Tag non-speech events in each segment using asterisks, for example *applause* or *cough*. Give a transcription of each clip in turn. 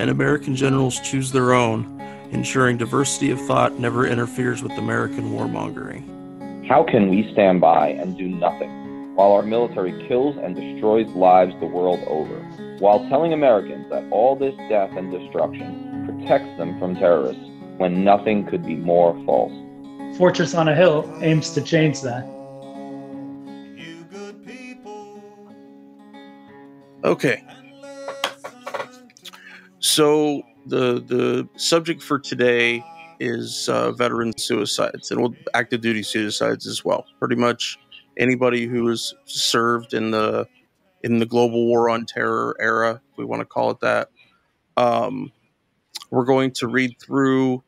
and American generals choose their own, ensuring diversity of thought never interferes with American warmongering. How can we stand by and do nothing while our military kills and destroys lives the world over, while telling Americans that all this death and destruction protects them from terrorists when nothing could be more false. Fortress on a Hill aims to change that. Okay. So the the subject for today is uh, veteran suicides and active duty suicides as well. Pretty much anybody who has served in the in the global war on terror era, if we want to call it that. Um, we're going to read through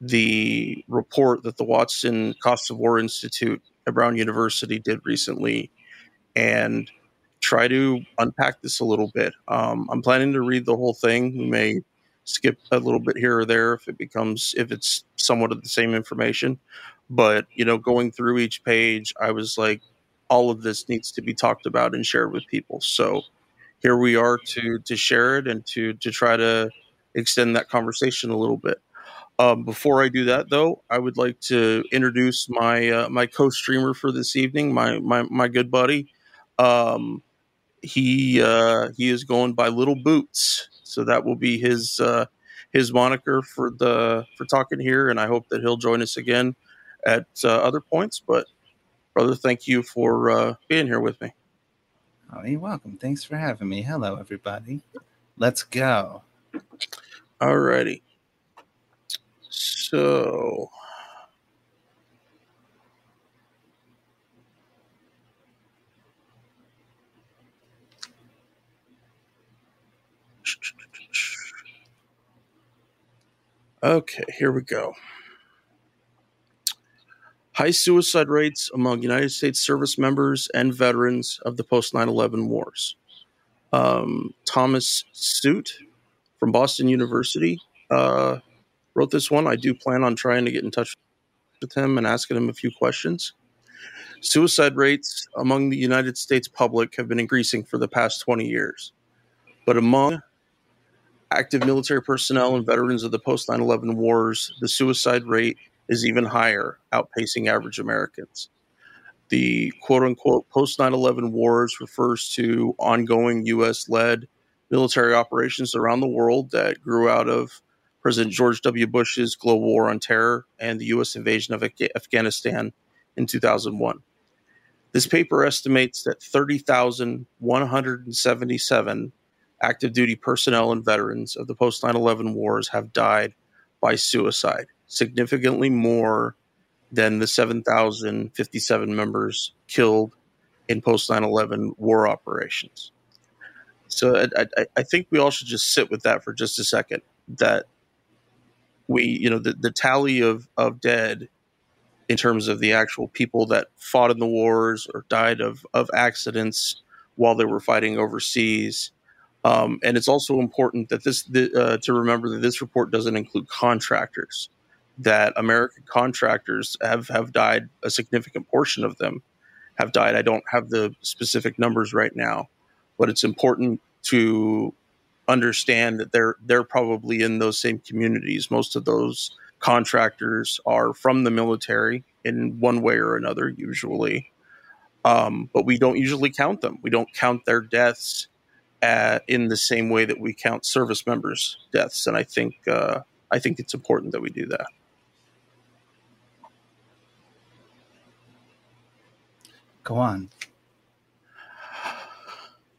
the report that the Watson Cost of War Institute at Brown University did recently and try to unpack this a little bit. Um, I'm planning to read the whole thing. We may skip a little bit here or there if it becomes if it's somewhat of the same information. But you know, going through each page, I was like, all of this needs to be talked about and shared with people. So here we are to to share it and to to try to extend that conversation a little bit. Um, before I do that, though, I would like to introduce my uh, my co-streamer for this evening, my my, my good buddy. Um, he uh, he is going by Little Boots, so that will be his uh, his moniker for the for talking here, and I hope that he'll join us again at uh, other points. But brother, thank you for uh, being here with me. Oh, you're welcome. Thanks for having me. Hello, everybody. Let's go. Alrighty. So. Okay, here we go. High suicide rates among United States service members and veterans of the post 9 11 wars. Um, Thomas Suitt from Boston University uh, wrote this one. I do plan on trying to get in touch with him and asking him a few questions. Suicide rates among the United States public have been increasing for the past 20 years. But among active military personnel and veterans of the post 9 11 wars, the suicide rate is even higher, outpacing average Americans. The quote unquote post 9 11 wars refers to ongoing U.S. led military operations around the world that grew out of President George W. Bush's global war on terror and the U.S. invasion of Afghanistan in 2001. This paper estimates that 30,177 active duty personnel and veterans of the post 9 11 wars have died by suicide, significantly more than the 7,057 members killed in post 9 11 war operations. So I, I, I, think we all should just sit with that for just a second. That we, you know, the, the tally of, of dead in terms of the actual people that fought in the wars or died of, of accidents while they were fighting overseas. Um, and it's also important that this the, uh, to remember that this report doesn't include contractors. That American contractors have have died. A significant portion of them have died. I don't have the specific numbers right now, but it's important to understand that they're they're probably in those same communities. Most of those contractors are from the military in one way or another, usually. Um, but we don't usually count them. We don't count their deaths at, in the same way that we count service members' deaths, and I think uh, I think it's important that we do that. Go on.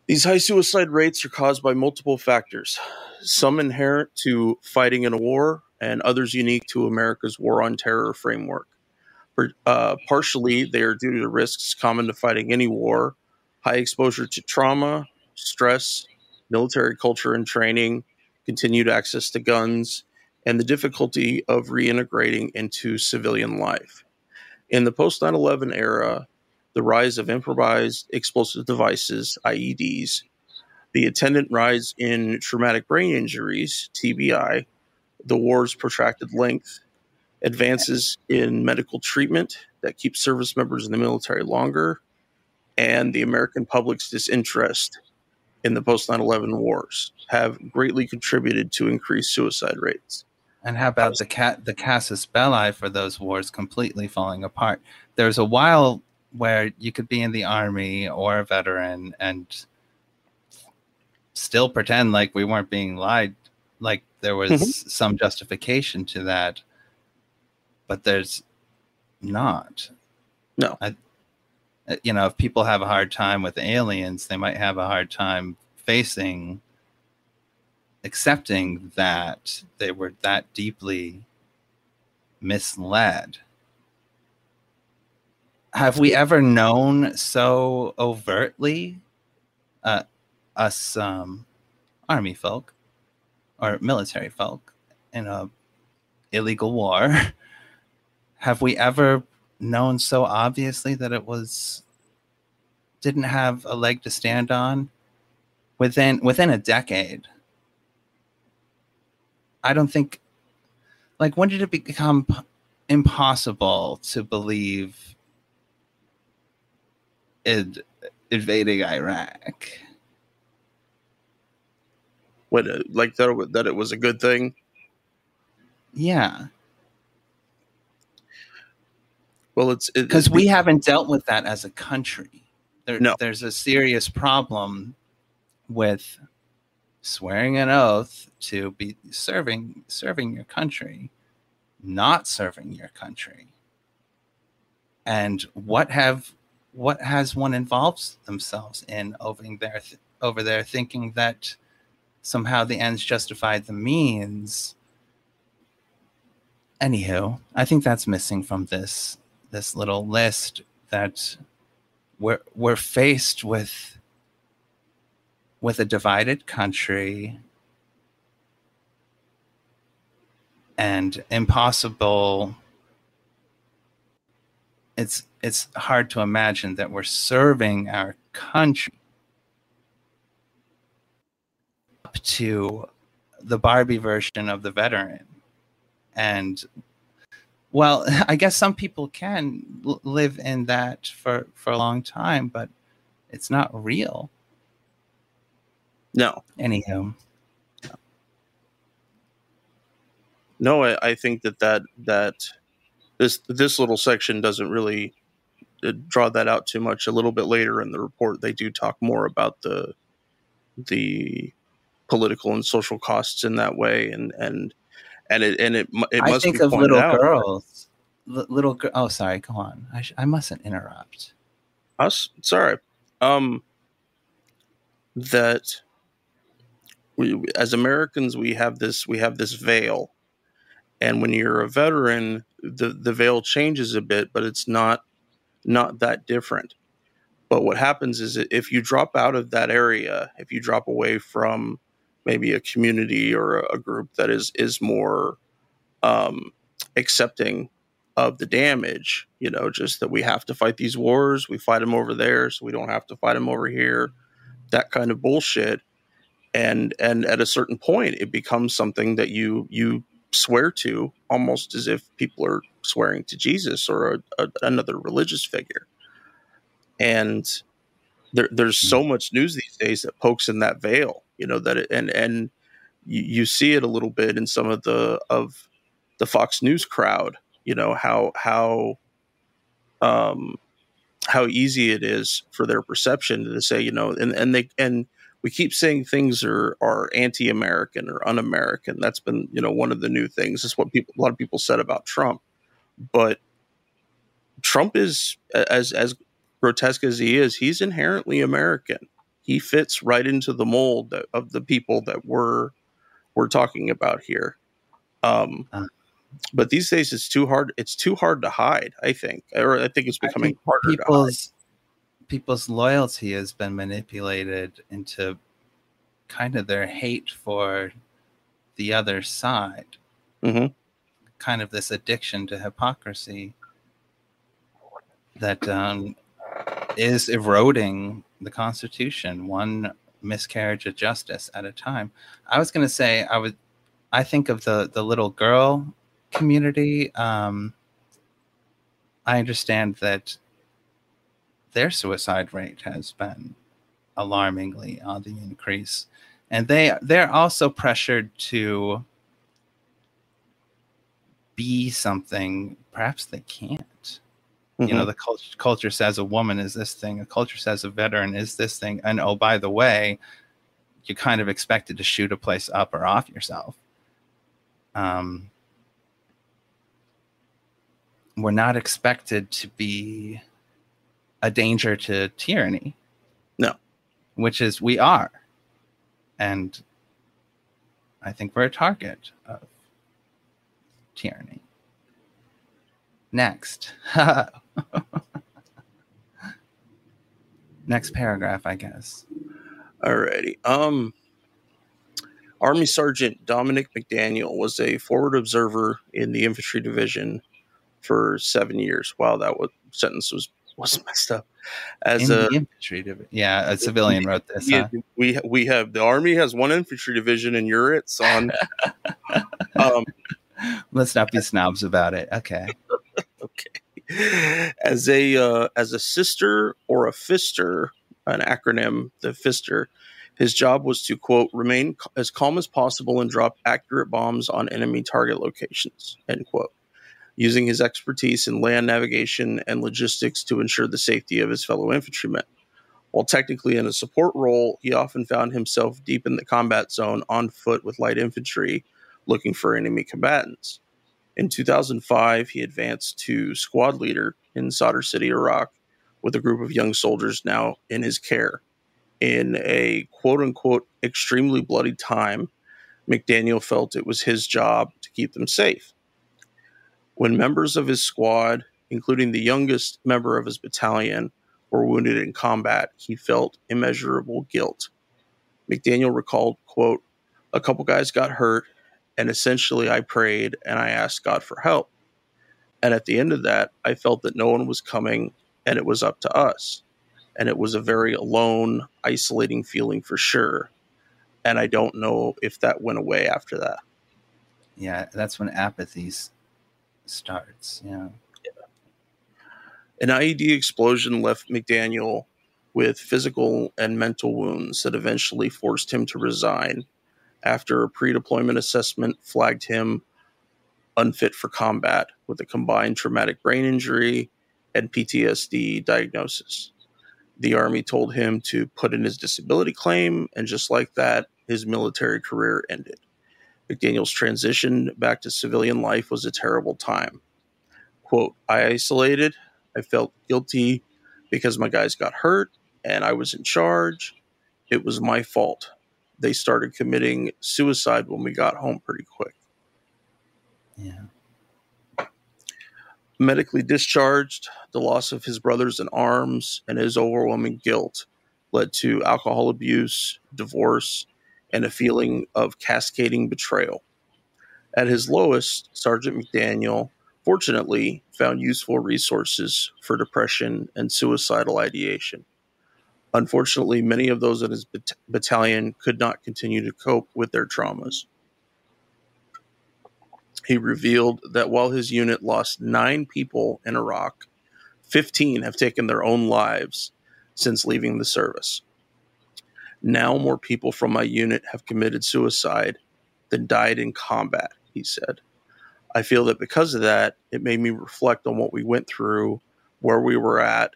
These high suicide rates are caused by multiple factors, some inherent to fighting in a war, and others unique to America's war on terror framework. Uh, partially, they are due to risks common to fighting any war, high exposure to trauma, stress, military culture and training, continued access to guns, and the difficulty of reintegrating into civilian life. In the post 9 11 era, the rise of improvised explosive devices, IEDs, the attendant rise in traumatic brain injuries, TBI, the war's protracted length, advances in medical treatment that keep service members in the military longer, and the American public's disinterest in the post 9 11 wars have greatly contributed to increased suicide rates. And how about the cat the casus belli for those wars completely falling apart? There's a while where you could be in the army or a veteran and still pretend like we weren't being lied, like there was mm-hmm. some justification to that, but there's not. No. I, you know, if people have a hard time with aliens, they might have a hard time facing accepting that they were that deeply misled. Have we ever known so overtly, uh, us um, army folk or military folk in a illegal war? *laughs* Have we ever known so obviously that it was didn't have a leg to stand on within within a decade? I don't think like when did it become impossible to believe in invading Iraq? What uh, like that that it was a good thing? Yeah. Well, it's because it, we haven't dealt with that as a country. There, no. There's a serious problem with swearing an oath to be serving serving your country, not serving your country. And what have what has one involved themselves in over there over there thinking that somehow the ends justified the means. Anywho, I think that's missing from this this little list that we're we're faced with with a divided country and impossible it's it's hard to imagine that we're serving our country up to the Barbie version of the veteran. And well, *laughs* I guess some people can live in that for for a long time, but it's not real. No. Anyhow. No, I, I think that, that that this this little section doesn't really uh, draw that out too much. A little bit later in the report, they do talk more about the the political and social costs in that way, and and and it and it it I must think of little out. girls, L- little girl. Oh, sorry. Go on. I, sh- I mustn't interrupt. Us, sorry. Um, that we, as Americans, we have this we have this veil, and when you're a veteran, the the veil changes a bit, but it's not not that different. But what happens is if you drop out of that area, if you drop away from maybe a community or a, group that is is more um, accepting of the damage, you know, just that we have to fight these wars, we fight them over there, so we don't have to fight them over here, that kind of bullshit. And and at a certain point it becomes something that you you swear to almost as if people are swearing to Jesus or a, a, another religious figure. And there, there's so hmm. much news these days that pokes in that veil you know that it, and and you, you see it a little bit in some of the of the Fox News crowd you know how how um how easy it is for their perception to say you know and and they and we keep saying things are are anti-American or un-American. That's been you know one of the new things. Is what people a lot of people said about Trump, but Trump is as as grotesque as he is, he's inherently American. He fits right into the mold of the people that we're we're talking about here. Um, uh, but these days, it's too hard. It's too hard to hide. I think, or I think it's becoming think harder people's people's loyalty has been manipulated into kind of their hate for the other side. Mm-hmm. Kind of this addiction to hypocrisy that um, is eroding the Constitution one miscarriage of justice at a time. I was going to say I would. I think of the the little girl community. Um, I understand that their suicide rate has been alarmingly on the increase, and they they're also pressured to be something perhaps they can't. Mm-hmm. You know, mm-hmm. the culture, culture says a woman is this thing, a culture says a veteran is this thing, and oh, by the way, you're kind of expected to shoot a place up or off yourself. Um, we're not expected to be a danger to tyranny. No. Which is we are. And I think we're a target of tyranny. Next. *laughs* *laughs* Next paragraph, I guess. Alrighty. Um Army Sergeant Dominic McDaniel was a forward observer in the infantry division for seven years. Wow, that was, sentence was was messed up. As in a infantry division, yeah, a civilian wrote this. Yeah, huh? we we have the army has one infantry division, and you're its on. *laughs* um, Let's not be snobs about it. Okay. *laughs* okay. *laughs* As a uh, as a sister or a fister, an acronym, the fister, his job was to quote remain as calm as possible and drop accurate bombs on enemy target locations. End quote using his expertise in land navigation and logistics to ensure the safety of his fellow infantrymen. While technically in a support role, he often found himself deep in the combat zone on foot with light infantry looking for enemy combatants. In 2005, he advanced to squad leader in Sadr City, Iraq, with a group of young soldiers now in his care. In a quote unquote extremely bloody time, McDaniel felt it was his job to keep them safe. When members of his squad, including the youngest member of his battalion, were wounded in combat, he felt immeasurable guilt. McDaniel recalled, quote, a couple guys got hurt, and essentially I prayed and I asked God for help. And at the end of that, I felt that no one was coming and it was up to us. And it was a very alone, isolating feeling for sure. And I don't know if that went away after that. Yeah, that's when apathy starts. Yeah. yeah. An IED explosion left McDaniel with physical and mental wounds that eventually forced him to resign after a pre deployment assessment flagged him unfit for combat with a combined traumatic brain injury and PTSD diagnosis. The Army told him to put in his disability claim, and just like that, his military career ended. McDaniel's transition back to civilian life was a terrible time. Quote, I isolated. I felt guilty because my guys got hurt and I was in charge. It was my fault. They started committing suicide when we got home pretty quick. Yeah. Medically discharged, the loss of his brothers in arms and his overwhelming guilt led to alcohol abuse, divorce, and a feeling of cascading betrayal. At his lowest, Sergeant McDaniel fortunately found useful resources for depression and suicidal ideation. Unfortunately, many of those in his bat- battalion could not continue to cope with their traumas. He revealed that while his unit lost nine people in Iraq, 15 have taken their own lives since leaving the service. Now more people from my unit have committed suicide than died in combat, he said. I feel that because of that, it made me reflect on what we went through, where we were at,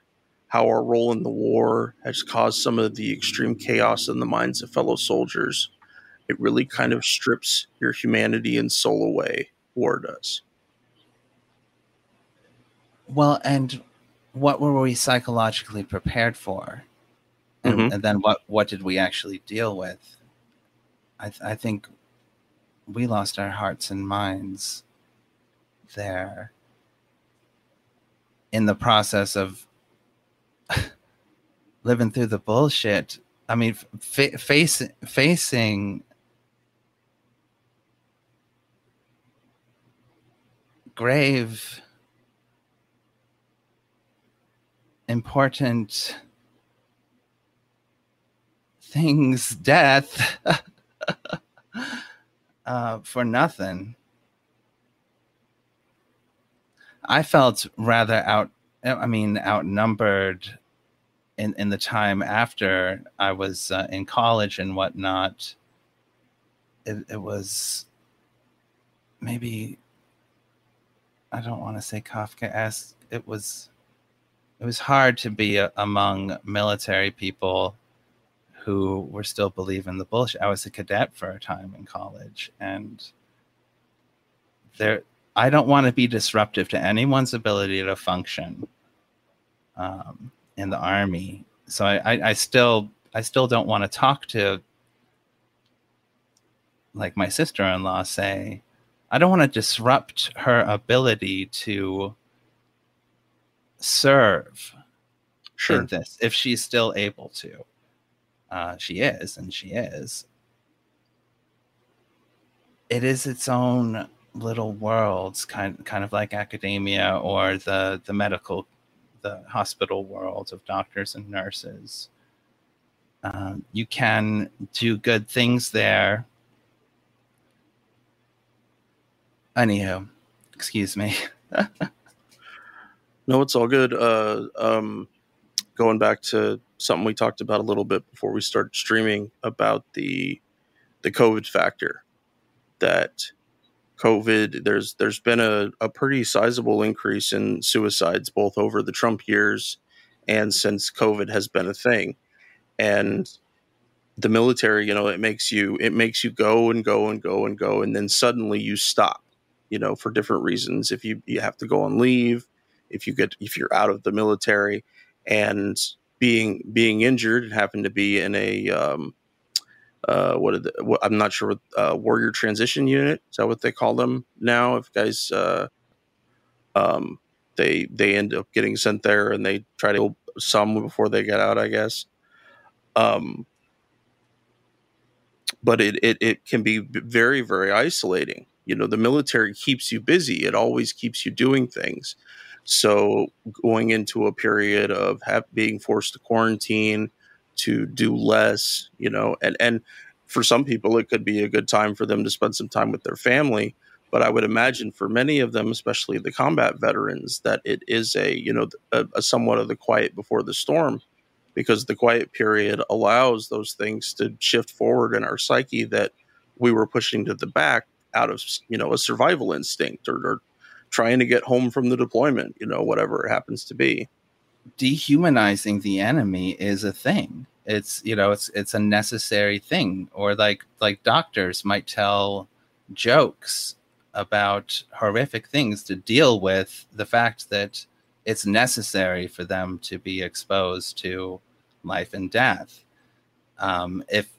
how our role in the war has caused some of the extreme chaos in the minds of fellow soldiers. It really kind of strips your humanity and soul away, war does. Well, and what were we psychologically prepared for? and, mm-hmm. and then what what did we actually deal with? I, th- I think we lost our hearts and minds there in the process of living through the bullshit. I mean, fa- face, facing grave, important things, death, *laughs* uh, for nothing. I felt rather out, I mean, outnumbered in, in the time after I was uh, in college and whatnot. It, it was maybe I don't want to say Kafka esque. It was it was hard to be a, among military people who were still believing the bullshit. I was a cadet for a time in college, and there I don't want to be disruptive to anyone's ability to function um, in the army. So I, I, I still I still don't want to talk to like my sister-in-law say I don't want to disrupt her ability to serve sure. in this if she's still able to. Uh, she is, and she is. It is its own little worlds, kind kind of like academia or the the medical, the hospital world of doctors and nurses. Um, you can do good things there Anywho, excuse me. *laughs* no, it's all good. Uh, um, going back to something we talked about a little bit before we started streaming about the the COVID factor. That COVID, there's there's been a, a pretty sizable increase in suicides both over the Trump years and since COVID has been a thing. And the military, you know, it makes you it makes you go and go and go and go, and then suddenly you stop you know, for different reasons. If you you have to go on leave, if you get if you're out of the military, and being being injured and happen to be in a um, uh, what, the, what, I'm not sure uh, warrior transition unit is that what they call them now? If guys uh, um, they they end up getting sent there and they try to some before they get out, I guess. Um, but it, it, it can be very very isolating you know the military keeps you busy it always keeps you doing things so going into a period of have, being forced to quarantine to do less you know and and for some people it could be a good time for them to spend some time with their family but i would imagine for many of them especially the combat veterans that it is a you know a, a somewhat of the quiet before the storm because the quiet period allows those things to shift forward in our psyche that we were pushing to the back out of you know a survival instinct or, or trying to get home from the deployment you know whatever it happens to be dehumanizing the enemy is a thing it's you know it's it's a necessary thing or like like doctors might tell jokes about horrific things to deal with the fact that it's necessary for them to be exposed to life and death um, if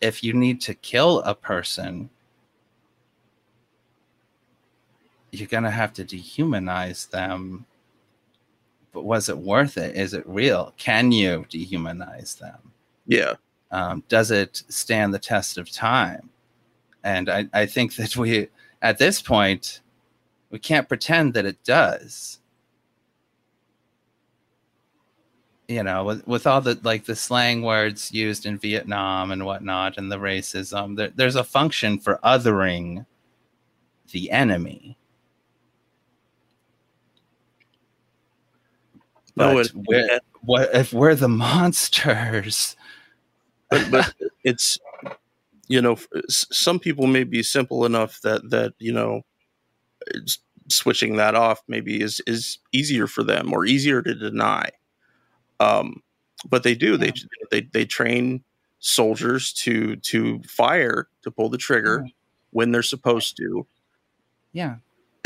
if you need to kill a person you're going to have to dehumanize them. But was it worth it? Is it real? Can you dehumanize them? Yeah. Um, does it stand the test of time? And I, I think that we, at this point, we can't pretend that it does. You know, with, with all the like the slang words used in Vietnam and whatnot, and the racism, there, there's a function for othering the enemy But no, it, we're, what if we're the monsters? but, but it's you know some people may be simple enough that that you know switching that off maybe is is easier for them or easier to deny um but they do yeah. they they they train soldiers to to fire to pull the trigger yeah. when they're supposed to yeah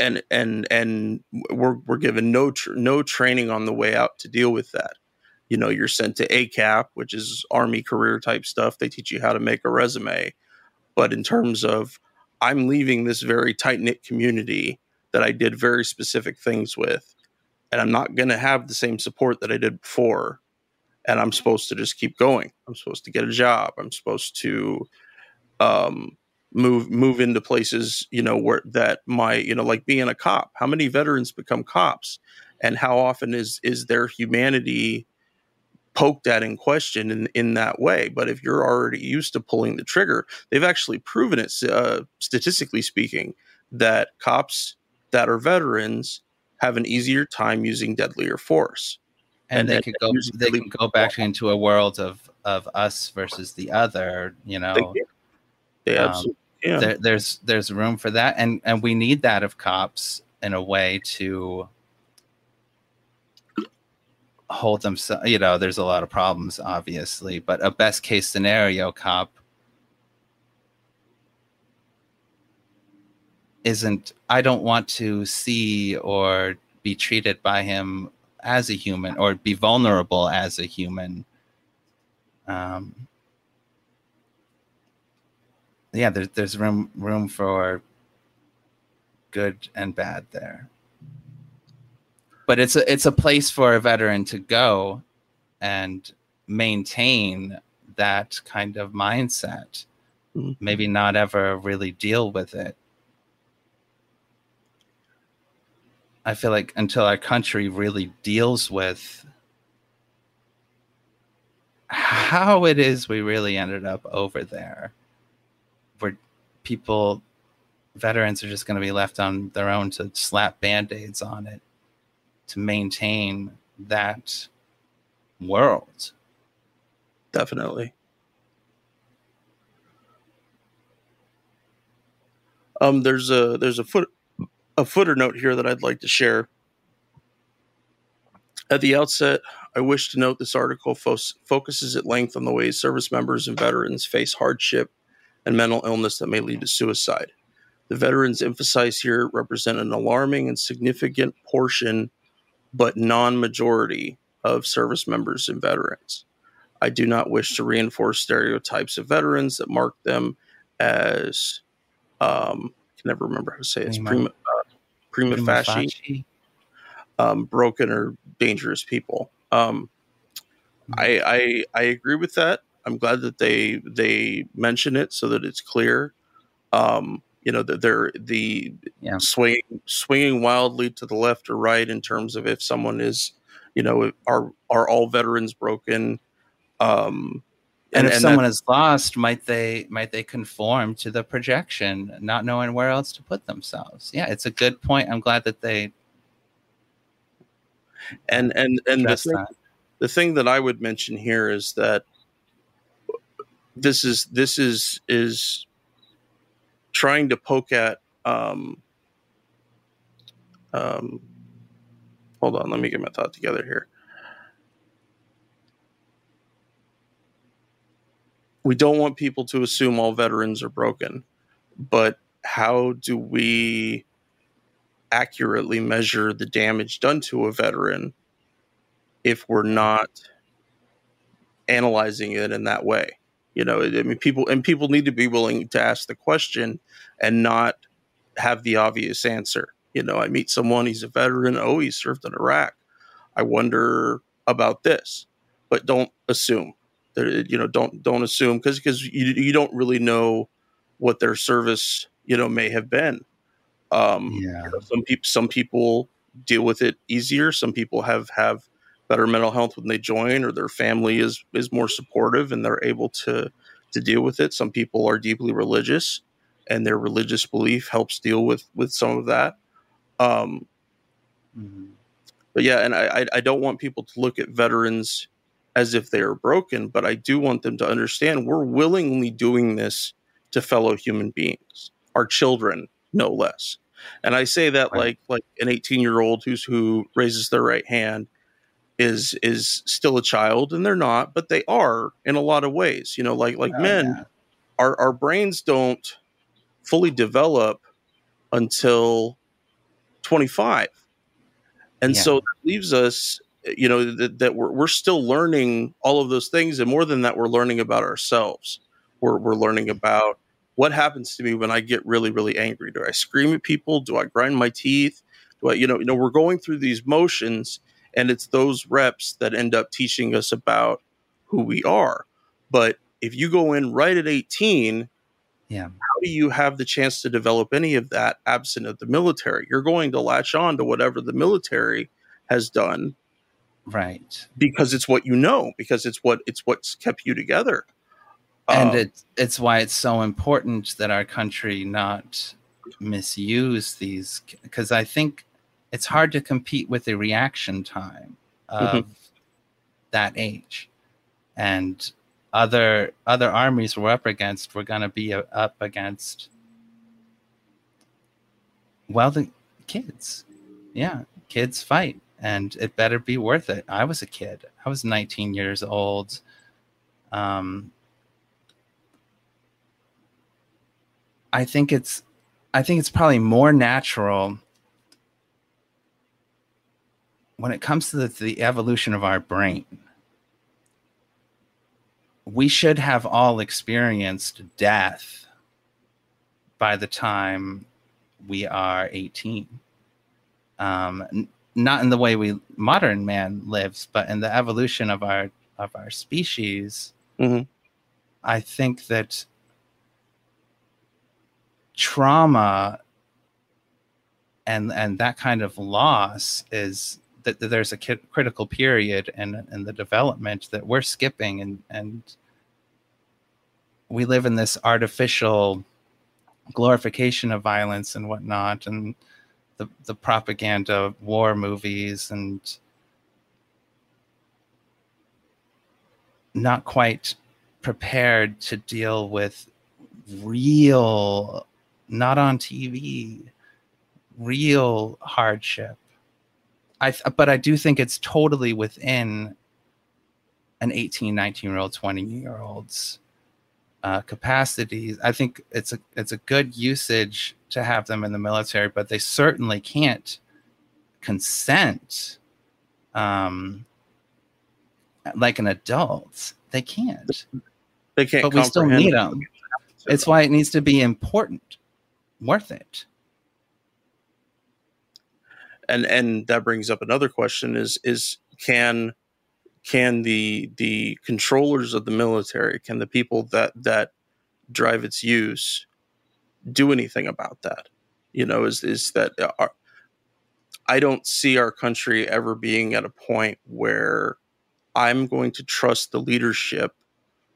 and and and we're we're given no tr- no training on the way out to deal with that. You know, you're sent to ACAP, which is Army career type stuff. They teach you how to make a resume, but in terms of I'm leaving this very tight knit community that I did very specific things with, and I'm not going to have the same support that I did before. And I'm supposed to just keep going. I'm supposed to get a job. I'm supposed to um, move move into places you know where that might you know like being a cop. How many veterans become cops? And how often is is their humanity poked at in question in, in that way? But if you're already used to pulling the trigger they've actually proven it uh, statistically speaking that cops that are veterans have an easier time using deadlier force. And, and they could go they can go back into a world of of us versus the other you know? they um, absolutely yeah. There, there's there's room for that, and and we need that of cops in a way to hold them. So You know, there's a lot of problems, obviously, but a best case scenario cop isn't. I don't want to see or be treated by him as a human or be vulnerable as a human. Um, yeah, there's there's room room for good and bad there. But it's a it's a place for a veteran to go and maintain that kind of mindset. Mm-hmm. Maybe not ever really deal with it. I feel like until our country really deals with how it is we really ended up over there people veterans are just going to be left on their own to slap band-aids on it to maintain that world. Definitely. Um there's a there's a foot a footer note here that i'd like to share. At the outset i wish to note this article fo- focuses at length on the ways service members and veterans face hardship and mental illness that may lead to suicide. The veterans emphasized here represent an alarming and significant portion, but non majority, of service members and veterans. I do not wish to reinforce stereotypes of veterans that mark them as, um, I can never remember how to say it, prima, prima, uh, prima, prima facie, facie. Um, broken or dangerous people. Um. I, I I agree with that. I'm glad that they they mention it so that it's clear. Um, you know that they're the yeah. swinging swinging wildly to the left or right in terms of if someone is, you know, are are all veterans broken. Um, and, and if and someone that, is lost, might they might they conform to the projection, not knowing where else to put themselves? Yeah, it's a good point. I'm glad that they and and and the thing, the thing that I would mention here is that this is this is is trying to poke at um, um, hold on let me get my thought together here. We don't want people to assume all veterans are broken but how do we accurately measure the damage done to a veteran if we're not analyzing it in that way you know, I mean, people and people need to be willing to ask the question and not have the obvious answer. You know, I meet someone, he's a veteran. Oh, he served in Iraq. I wonder about this, but don't assume. That, you know, don't don't assume because because you you don't really know what their service you know may have been. Um, yeah. You know, some people some people deal with it easier. Some people have have better mental health when they join or their family is is more supportive and they're able to to deal with it some people are deeply religious and their religious belief helps deal with with some of that um mm-hmm. but yeah and i i don't want people to look at veterans as if they are broken but i do want them to understand we're willingly doing this to fellow human beings our children no less and i say that right. like like an 18 year old who's who raises their right hand is is still a child and they're not but they are in a lot of ways you know like like oh, men yeah. our our brains don't fully develop until 25 and yeah. so that leaves us you know that, that we're, we're still learning all of those things and more than that we're learning about ourselves. We're, we're learning about what happens to me when i get really really angry. Do i scream at people? Do i grind my teeth? Do i you know you know we're going through these motions and it's those reps that end up teaching us about who we are. But if you go in right at 18 Yeah. How do you have the chance to develop any of that absent of the military? You're going to latch on to whatever the military has done. Right. Because it's what you know, because it's what it's what's kept you together. And um, it's it's why it's so important that our country not misuse these because I think it's hard to compete with the reaction time of mm-hmm. that age. And other other armies we're up against we're going to be up against well the kids yeah kids fight and it better be worth it i was a kid i was 19 years old um i think it's i think it's probably more natural when it comes to the, the evolution of our brain we should have all experienced death by the time we are 18 um, n- not in the way we modern man lives but in the evolution of our of our species mm-hmm. i think that trauma and and that kind of loss is that, that there's a critical period in in the development that we're skipping and and we live in this artificial glorification of violence and whatnot and the the propaganda war movies and not quite prepared to deal with real not on TV real hardship I but I do think it's totally within an 18, 19 year old, 20 year old's uh, capacities. I think it's a it's a good usage to have them in the military, but they certainly can't consent um, like an adult. They can't. They can't. But we still need them. It's why it needs to be important, worth it and and that brings up another question is is can can the the controllers of the military can the people that that drive its use do anything about that? You know is is that i don't see our country ever being at a point where i'm going to trust the leadership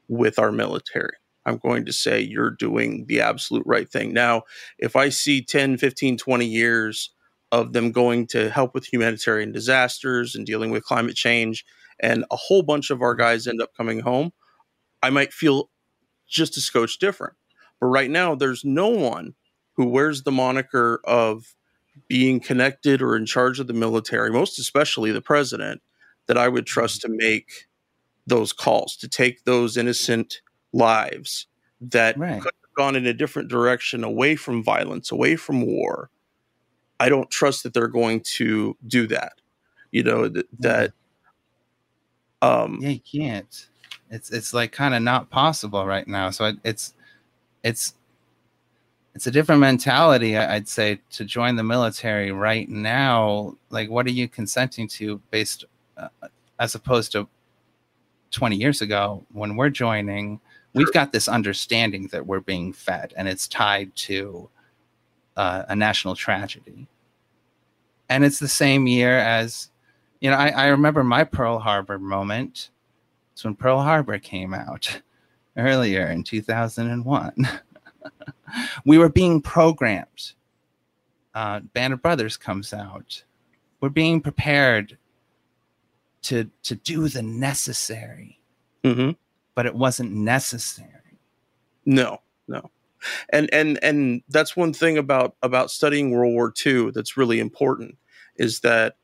with our military. I'm going to say you're doing the absolute right thing. Now if i see 10 15 20 years of them going to help with humanitarian disasters and dealing with climate change, and a whole bunch of our guys end up coming home, I might feel just a scotch different. But right now, there's no one who wears the moniker of being connected or in charge of the military, most especially the president, that I would trust mm-hmm. to make those calls, to take those innocent lives that right. could have gone in a different direction away from violence, away from war, I don't trust that they're going to do that. You know that that. Um, yeah, you can't. It's it's like kind of not possible right now. So it's it's it's a different mentality, I'd say, to join the military right now. Like, what are you consenting to based uh, as opposed to 20 years ago when we're joining? We've got this understanding that we're being fed, and it's tied to uh, a national tragedy. And it's the same year as, you know, I, I remember my Pearl Harbor moment. It's when Pearl Harbor came out *laughs* earlier in 2001. *laughs* we were being programmed. Uh, Band of Brothers comes out. We're being prepared to to do the necessary, mm-hmm. but it wasn't necessary. No, no and and and that's one thing about about studying World War II that's really important is that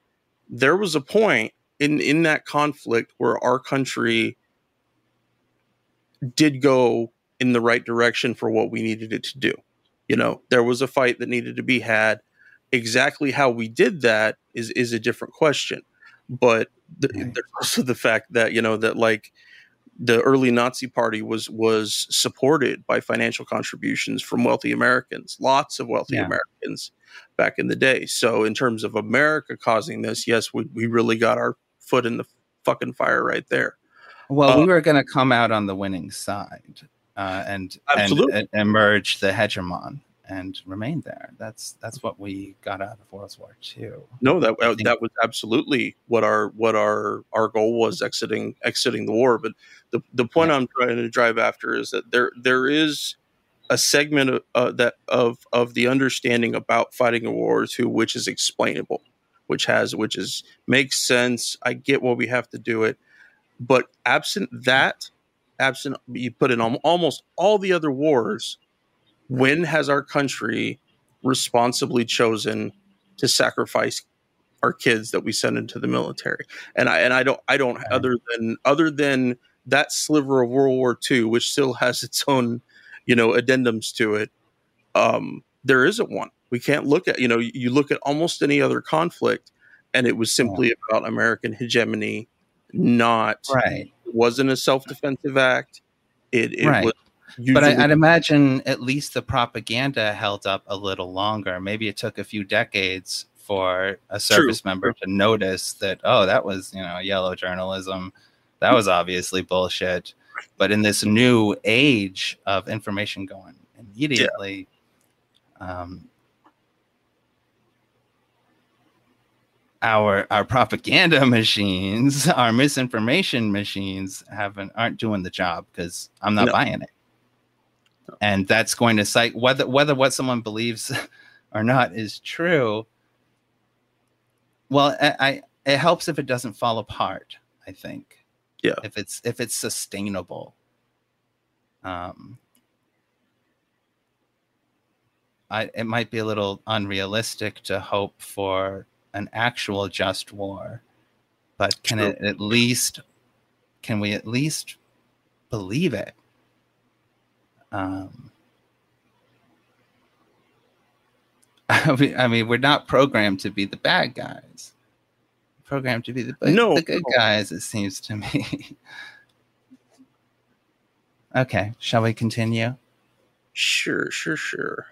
there was a point in in that conflict where our country did go in the right direction for what we needed it to do. You know, there was a fight that needed to be had. Exactly how we did that is is a different question. But the, there's also the fact that you know that like the early Nazi Party was was supported by financial contributions from wealthy Americans, lots of wealthy yeah. Americans back in the day. So in terms of America causing this, yes, we, we really got our foot in the fucking fire right there. Well, uh, we were going to come out on the winning side. uh, and, and, and emerge the hegemon and remain there. That's that's what we got out of World War II. No, that uh, that was absolutely what our what our our goal was exiting exiting the war. But the the point yeah. I'm trying to drive after is that there there is a segment of uh, that of of the understanding about fighting a war II which is explainable, which has which is makes sense. I get why we have to do it, but absent that, absent you put in almost all the other wars when has our country responsibly chosen to sacrifice our kids that we send into the military? And I and I don't I don't other than other than that sliver of World War II, which still has its own, you know, addendums to it. Um, there isn't one. We can't look at, you know, you look at almost any other conflict, and it was simply yeah. about American hegemony, not right. It wasn't a self defensive act. It, it right. was but I, would imagine at least the propaganda held up a little longer. Maybe it took a few decades for a service true. member to notice that, oh, that was, you know, yellow journalism. That was obviously bullshit. But in this new age of information going immediately, yeah. um, our our propaganda *laughs* machines, our misinformation machines haven't aren't doing the job because I'm not no. buying it and that's going to cite whether whether what someone believes *laughs* or not is true. Well, I, I it helps if it doesn't fall apart. I think. Yeah. If it's if it's sustainable. Um. I, it might be a little unrealistic to hope for an actual just war, but can True. it at least can we at least believe it? Um, *laughs* I mean, we're not programmed to be the bad guys. Programmed to be the, no, the good no. guys, it seems to me. *laughs* okay, shall we continue? Sure, sure, sure.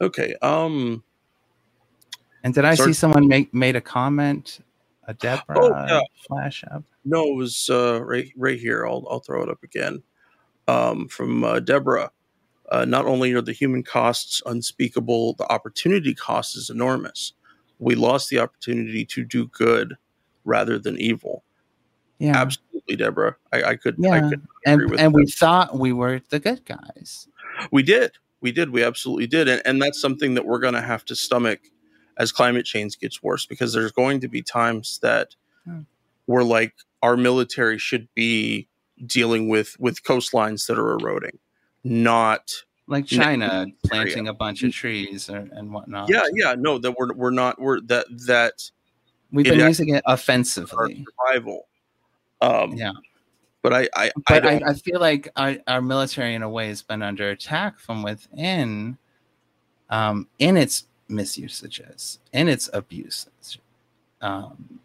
Okay. Um and did I see someone make made a comment? A Deborah oh, yeah. flash up? No, it was uh, right right here. I'll I'll throw it up again um, from uh, Deborah. Uh, not only are the human costs unspeakable, the opportunity cost is enormous. We lost the opportunity to do good rather than evil. Yeah, absolutely, Deborah. I, I could. Yeah, I could and and that. we thought we were the good guys. We did. We did. We absolutely did. And and that's something that we're going to have to stomach as climate change gets worse because there's going to be times that hmm. we're like our military should be dealing with with coastlines that are eroding, not like China planting area. a bunch of trees or, and whatnot. Yeah, yeah, no, that we're we're not we're that that we've been using it offensively. Survival. Um, yeah, but I I but I, I, I, feel like our, our military in a way has been under attack from within, um, in its misusages, in its abuses. Um,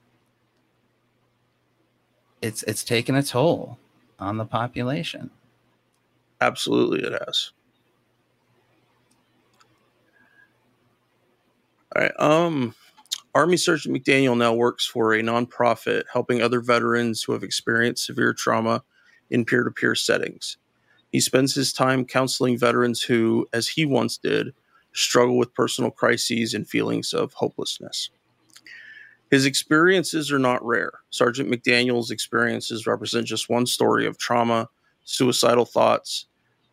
it's it's taken a toll on the population. Absolutely, it has. All right. Um, Army Sergeant McDaniel now works for a nonprofit helping other veterans who have experienced severe trauma in peer to peer settings. He spends his time counseling veterans who, as he once did, struggle with personal crises and feelings of hopelessness. His experiences are not rare. Sergeant McDaniel's experiences represent just one story of trauma, suicidal thoughts,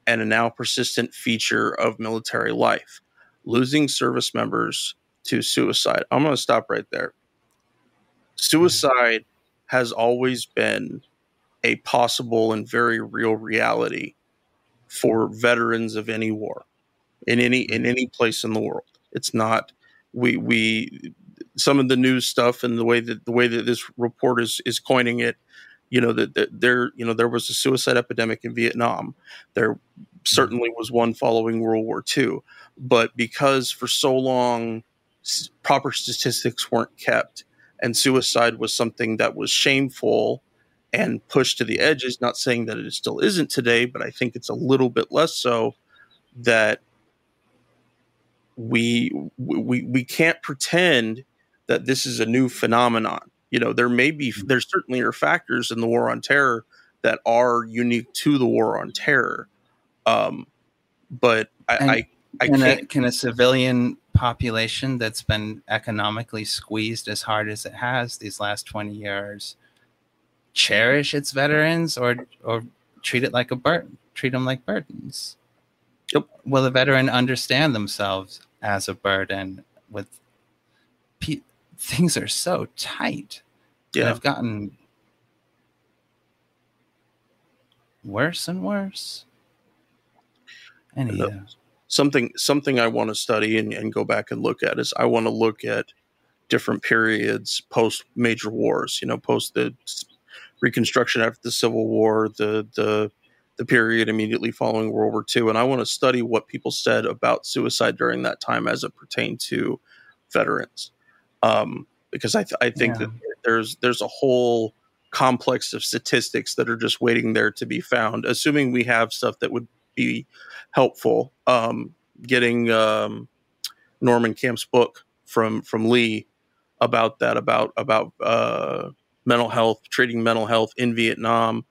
and a now persistent feature of military life losing service members to suicide. I'm going to stop right there. Suicide has always been a possible and very real reality for veterans of any war in any in any place in the world. It's not we we some of the news stuff and the way that the way that this report is is coining it, you know that, that there you know there was a suicide epidemic in Vietnam. There certainly was one following World War II, but because for so long proper statistics weren't kept and suicide was something that was shameful and pushed to the edges not saying that it still isn't today but i think it's a little bit less so that we we we can't pretend that this is a new phenomenon. You know, there may be, there certainly are factors in the war on terror that are unique to the war on terror, Um, but I, And- I, I can, a, can a civilian population that's been economically squeezed as hard as it has these last 20 years cherish its veterans or or treat it like a burden treat them like burdens? Yep. will a veteran understand themselves as a burden with pe- things are so tight and Yeah, have gotten worse and worse? Anyhow, something something I want to study and, and go back and look at is I want to look at different periods post major wars. You know, post the Reconstruction after the Civil War, the the the period immediately following World War II, and I want to study what people said about suicide during that time as it pertained to veterans, um, because I th- I think Yeah. that there's there's a whole complex of statistics that are just waiting there to be found, assuming we have stuff that would be helpful. Um, getting um, Norman Camp's book from from Lee about that about about uh, mental health, treating mental health in Vietnam,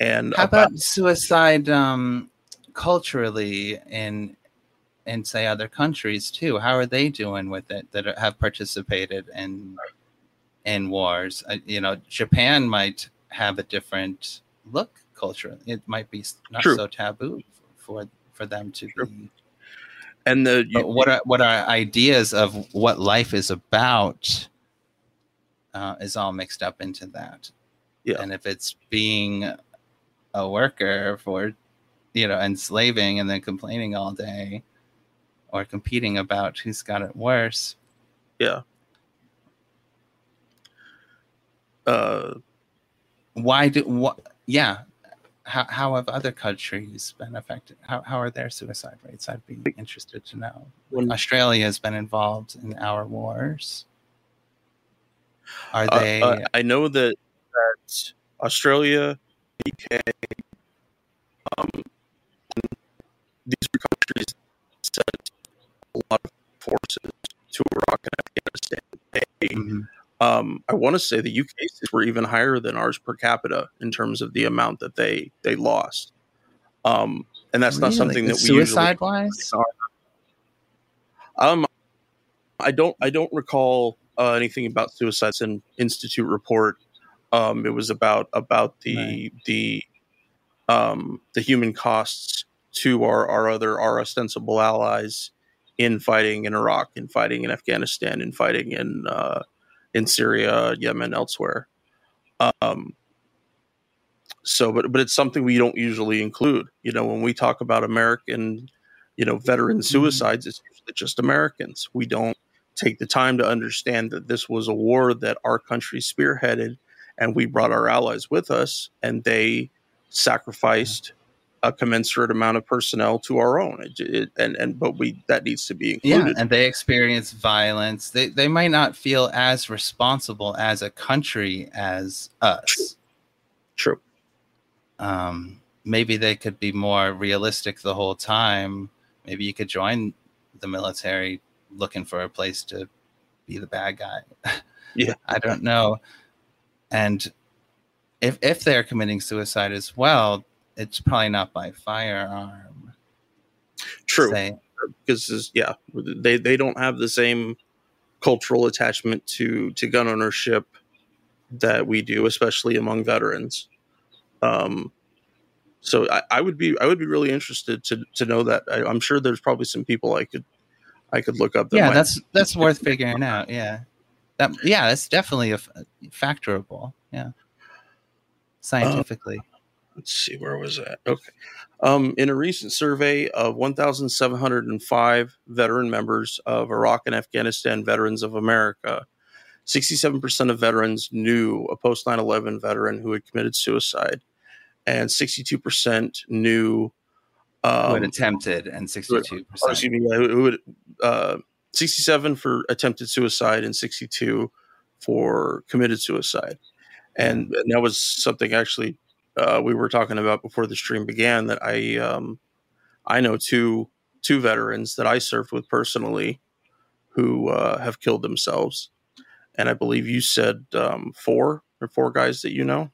and How about suicide um, culturally in in say other countries too? How are they doing with it that have participated in in wars? Uh, you know, Japan might have a different look culturally. It might be not True. so taboo for for them to True. be. and the you, what are what are ideas of what life is about? Uh, is all mixed up into that. Yeah. And if it's being a worker for, you know, enslaving and then complaining all day, or competing about who's got it worse, Yeah. uh, why do what? Yeah. How, how have other countries been affected? How, how are their suicide rates? I'd be interested to know. when, Australia has been involved in our wars. Are uh, they? uh, I know that that Australia, UK, um, these are countries sent a lot of forces to Iraq and Afghanistan. They Mhm. Um, I want to say the UK states were even higher than ours per capita in terms of the amount that they they lost. Um, and that's not Really? something that we suicide wise. Um, I don't I don't recall uh, anything about suicides in Institute report. Um, it was about about the Right. the um, the human costs to our our other our ostensible allies in fighting in Iraq, in fighting in Afghanistan, in fighting in uh, in Syria, Yemen, elsewhere. Um, so, but but it's something we don't usually include. You know, when we talk about American, you know, veteran suicides, it's usually just Americans. We don't take the time to understand that this was a war that our country spearheaded, and we brought our allies with us, and they sacrificed a commensurate amount of personnel to our own. It, it, and and but we that needs to be included. Yeah, and they experience violence. They they might not feel as responsible as a country as us. True. Um, maybe they could be more realistic the whole time. Maybe you could join the military looking for a place to be the bad guy. *laughs* Yeah. I don't know. And if if they're committing suicide as well, it's probably not by firearm. True. Say, because is- yeah, they they don't have the same cultural attachment to to gun ownership that we do, especially among veterans. Um, so I, I would be I would be really interested to to know that. I, I'm sure there's probably some people I could I could look up. That yeah, that's that's worth figuring out. Yeah, that yeah, that's definitely a f- factorable. Yeah, scientifically. Let's see where was that okay um, in a recent survey of 1705 veteran members of iraq and afghanistan veterans of america 67% of veterans knew a post 9-11 veteran who had committed suicide and 62% knew who um, had attempted and sixty-two or percent. excuse me, who, who would, uh, 67 for attempted suicide and 62 for committed suicide. And, and that was something actually uh, we were talking about before the stream began that I, um, I know two, two veterans that I served with personally who uh, have killed themselves. And I believe you said um, four or four guys that you know.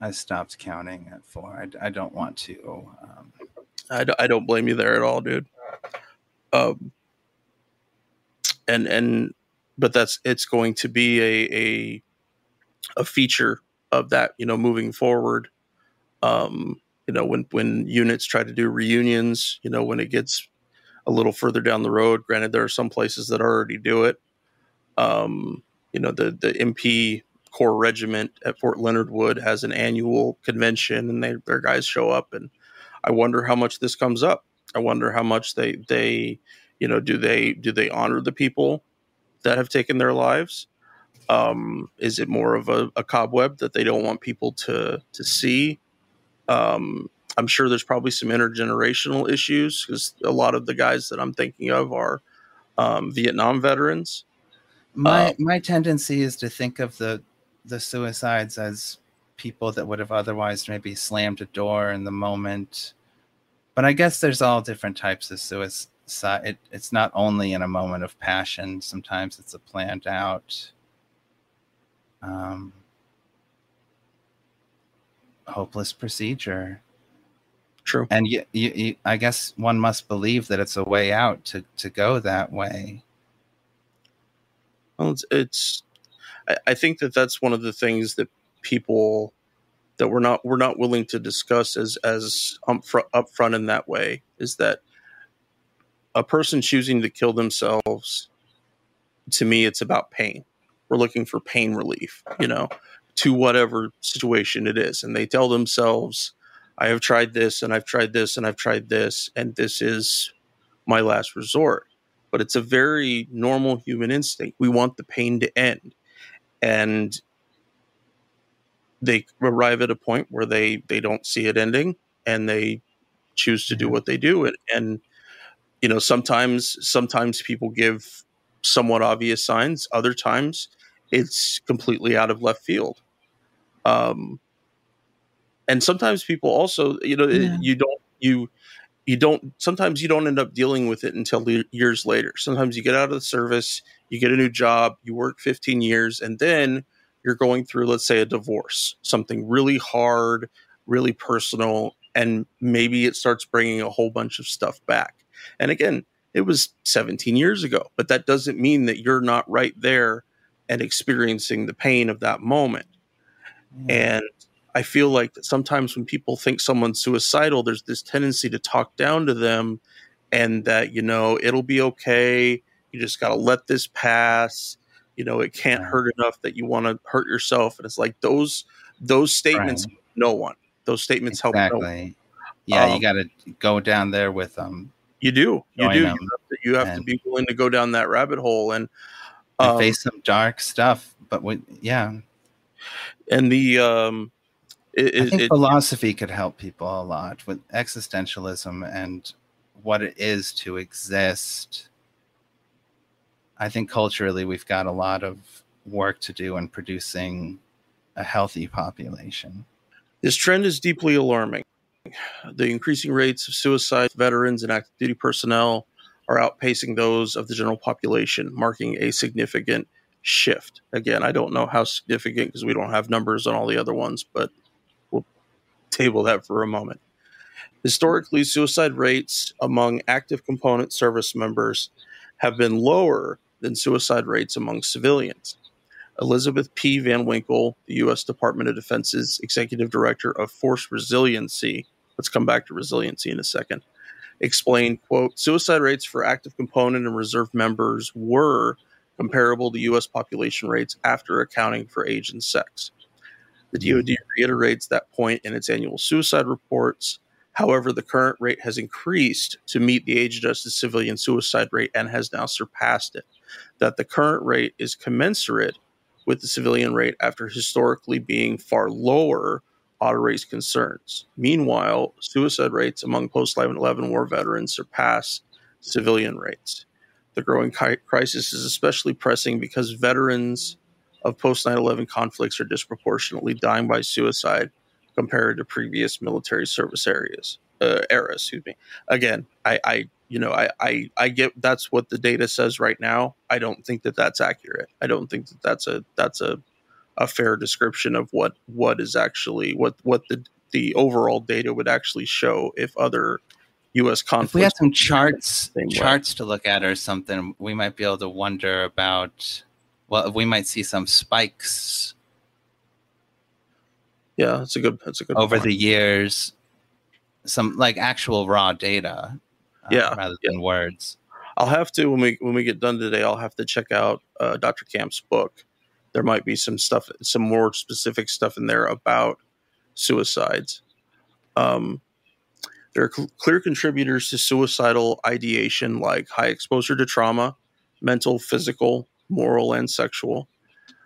I stopped counting at four. I, I don't want to. Um, I, I don't blame you there at all, dude. Um, and and but that's it's going to be a a a feature of that, you know, moving forward. Um, you know, when when units try to do reunions, you know, when it gets a little further down the road. Granted, there are some places that already do it. Um, you know, the the MP Corps Regiment at Fort Leonard Wood has an annual convention, and they, their guys show up. And I wonder how much this comes up. I wonder how much they they you know do they do they honor the people that have taken their lives? Um, is it more of a, a, cobweb that they don't want people to to see? Um, I'm sure there's probably some intergenerational issues because a lot of the guys that I'm thinking of are um, Vietnam veterans. My uh, my tendency is to think of the the suicides as people that would have otherwise maybe slammed a door in the moment. But I guess there's all different types of suicide. It, it's not only in a moment of passion. Sometimes it's a planned out, um, hopeless procedure. True. And you, you, you, I guess one must believe that it's a way out to, to go that way. Well, it's, it's I, I think that that's one of the things that people that we're not we're not willing to discuss as as upfront, upfront in that way is that a person choosing to kill themselves to me it's about pain we're looking for pain relief you know to whatever situation it is and they tell themselves i have tried this and i've tried this and i've tried this and this is my last resort. But it's a very normal human instinct. We want the pain to end. And they arrive at a point where they they don't see it ending and they choose to do mm-hmm. what they do and, and you know sometimes sometimes people give somewhat obvious signs. Other times it's completely out of left field um and sometimes people also you know yeah. you don't you you don't sometimes you don't end up dealing with it until years later sometimes you get out of the service you get a new job you work 15 years and then you're going through, let's say, a divorce, something really hard, really personal, and maybe it starts bringing a whole bunch of stuff back. And again, it was 17 years ago, but that doesn't mean that you're not right there and experiencing the pain of that moment. Mm. And I feel like sometimes when people think someone's suicidal, there's this tendency to talk down to them and that, you know, it'll be okay. You just got to let this pass you know it can't hurt enough that you want to hurt yourself and it's like those those statements right. no one those statements exactly. help no one. yeah um, you got to go down there with them you do you do you have, to, you have to, be willing to go down that rabbit hole and, um, and face some dark stuff but we, yeah and the um it, I think it, philosophy could help people a lot with existentialism and what it is to exist I think culturally we've got a lot of work to do in producing a healthy population. This trend is deeply alarming. The increasing rates of suicide, veterans, and active duty personnel are outpacing those of the general population, marking a significant shift. Again, I don't know how significant because we don't have numbers on all the other ones, but we'll table that for a moment. Historically, suicide rates among active component service members have been lower than suicide rates among civilians. Elizabeth P. Van Winkle, the U.S. Department of Defense's executive director of Force Resiliency, let's come back to resiliency in a second, explained, quote, suicide rates for active component and reserve members were comparable to U.S. population rates after accounting for age and sex. The DoD reiterates that point in its annual suicide reports, However, the current rate has increased to meet the age adjusted civilian suicide rate and has now surpassed it. That the current rate is commensurate with the civilian rate after historically being far lower ought to raise concerns. Meanwhile, suicide rates among post 9 11 war veterans surpass civilian rates. The growing crisis is especially pressing because veterans of post 9 11 conflicts are disproportionately dying by suicide compared to previous military service areas uh, era. Excuse me. Again, I, I you know I, I I get that's what the data says right now. I don't think that that's accurate. I don't think that that's a that's a a fair description of what what is actually what what the the overall data would actually show if other U.S. conflict. If we had some charts charts way. to look at or something, we might be able to wonder about. Well, we might see some spikes. Yeah, that's a good. That's a good. Over point. the years, some like actual raw data. Uh, yeah, rather yeah. than words. I'll have to when we when we get done today. I'll have to check out uh, Dr. Camp's book. There might be some stuff, some more specific stuff in there about suicides. Um, there are cl- clear contributors to suicidal ideation, like high exposure to trauma, mental, physical, moral, and sexual,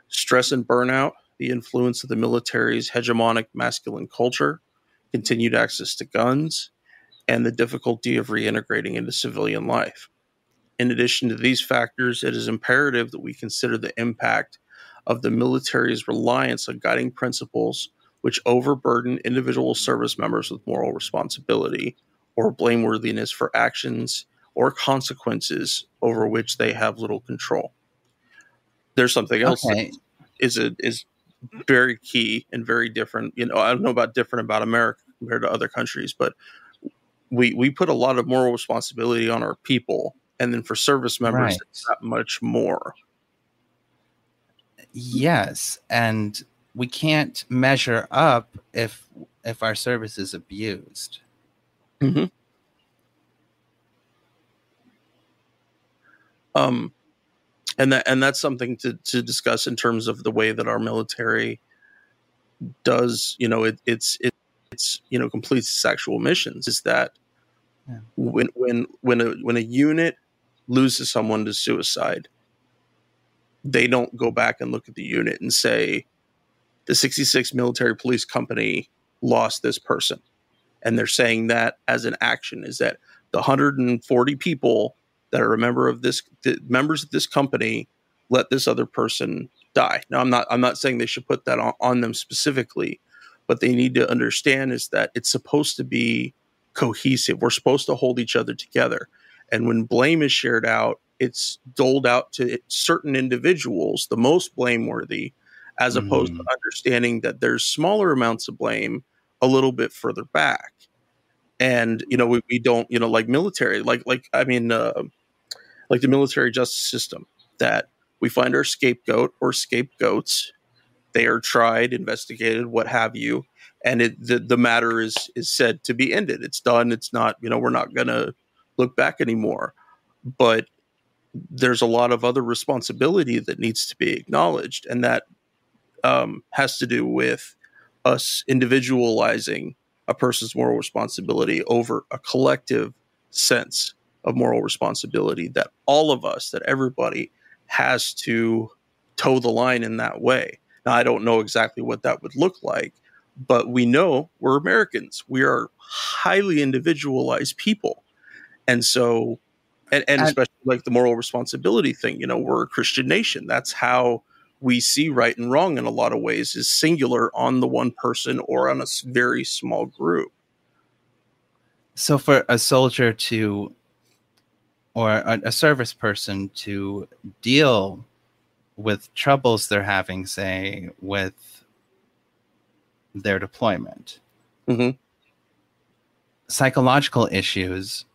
stress and burnout, the influence of the military's hegemonic masculine culture, continued access to guns, and the difficulty of reintegrating into civilian life. In addition to these factors, it is imperative that we consider the impact of the military's reliance on guiding principles which overburden individual service members with moral responsibility or blameworthiness for actions or consequences over which they have little control. There's something else okay. that is a, is very key and very different. You know, I don't know about different about America compared to other countries, but we we put a lot of moral responsibility on our people, and then for service members, right. it's that much more. Yes, and we can't measure up if if our service is abused. Mm-hmm. Um, and that and that's something to to discuss in terms of the way that our military does. You know, it, it's it, it's you know completes actual missions. Is that yeah. when when when a when a unit loses someone to suicide, they don't go back and look at the unit and say, the 66 military police company lost this person. And they're saying that as an action is that the 140 people that are a member of this members of this company let this other person die. Now I'm not I'm not saying they should put that on, on them specifically, but they need to understand is that it's supposed to be cohesive. We're supposed to hold each other together. And when blame is shared out, it's doled out to certain individuals, the most blameworthy, as opposed mm. to understanding that there's smaller amounts of blame a little bit further back. And you know, we, we don't, you know, like military, like like I mean, uh, like the military justice system, that we find our scapegoat or scapegoats, they are tried, investigated, what have you, and it the, the matter is is said to be ended. It's done. It's not, you know, we're not gonna look back anymore. But there's a lot of other responsibility that needs to be acknowledged, and that um, has to do with us individualizing a person's moral responsibility over a collective sense of moral responsibility that all of us, that everybody has to toe the line in that way. Now, I don't know exactly what that would look like, but we know we're Americans. We are highly individualized people. And so, and, and especially like the moral responsibility thing, you know, we're a Christian nation. That's how we see right and wrong in a lot of ways is singular on the one person or on a very small group. So, for a soldier to, or a, a service person to deal with troubles they're having, say, with their deployment, mm-hmm. psychological issues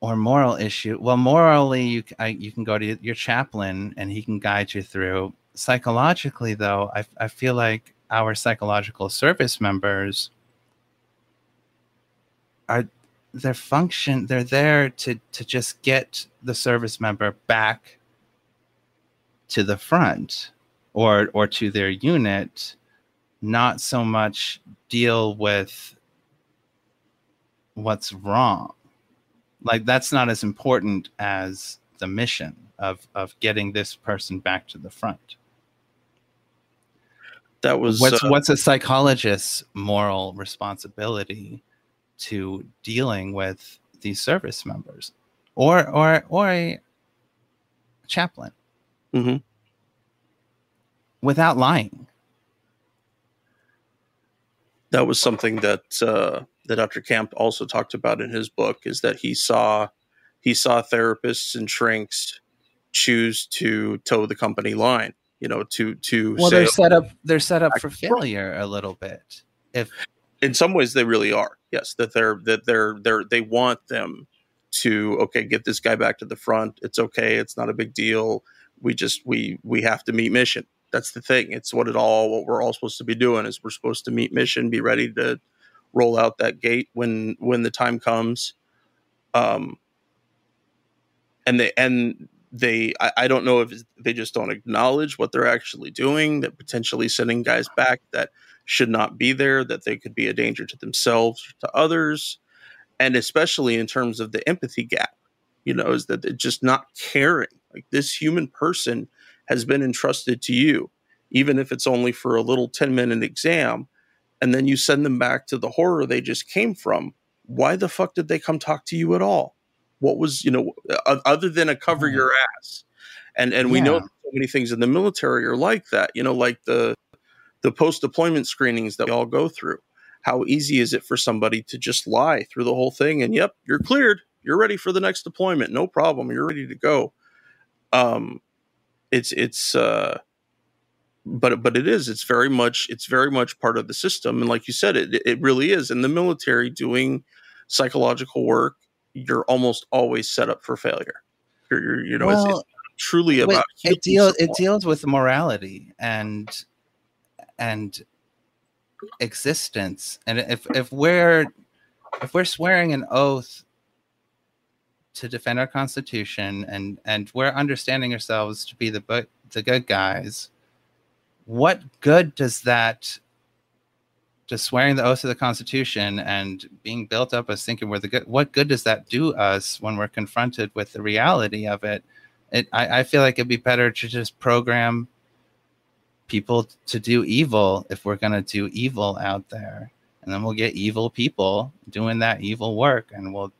or moral issue well morally you I, you can go to your chaplain and he can guide you through. Psychologically though I, I feel like our psychological service members are their function they're there to to just get the service member back to the front or or to their unit not so much deal with what's wrong like that's not as important as the mission of of getting this person back to the front. That was what's uh, what's a psychologist's moral responsibility to dealing with these service members? Or or or a chaplain. Mm-hmm. without lying. That was something that uh, that Dr. Camp also talked about in his book is that he saw he saw therapists and shrinks choose to toe the company line. You know, to to well, they're set up they're set up for failure a little bit. If in some ways they really are. Yes, that they're that they're they're they want them to okay get this guy back to the front. It's okay. It's not a big deal. We just we we have to meet mission. That's the thing. It's what it all what we're all supposed to be doing is we're supposed to meet mission, be ready to roll out that gate when when the time comes. Um, and they and they I, I, don't know if they just don't acknowledge what they're actually doing that potentially sending guys back that should not be there that they could be a danger to themselves to others and especially in terms of the empathy gap you know is that they're just not caring like this human person has been entrusted to you even if it's only for a little 10 minute exam and then you send them back to the horror they just came from why the fuck did they come talk to you at all? What was you know other than a cover your ass. And and we yeah. know so many things in the military are like that you know like the the post deployment screenings that we all go through. How easy is it for somebody to just lie through the whole thing and yep you're cleared. You're ready for the next deployment. No problem. You're ready to go. Um it's it's uh but but it is it's very much it's very much part of the system and like you said it it really is in the military doing psychological work you're almost always set up for failure. You're, you're, you know, well, it's, it's, truly about it deals it deals with morality and and existence. And if if we're if we're swearing an oath to defend our constitution and and we're understanding ourselves to be the the good guys, what good does that just swearing the oath of the Constitution and being built up as thinking we're the good. What good does that do us when we're confronted with the reality of it? It I, I feel like it'd be better to just program people to do evil if we're gonna do evil out there, and then we'll get evil people doing that evil work, and we'll.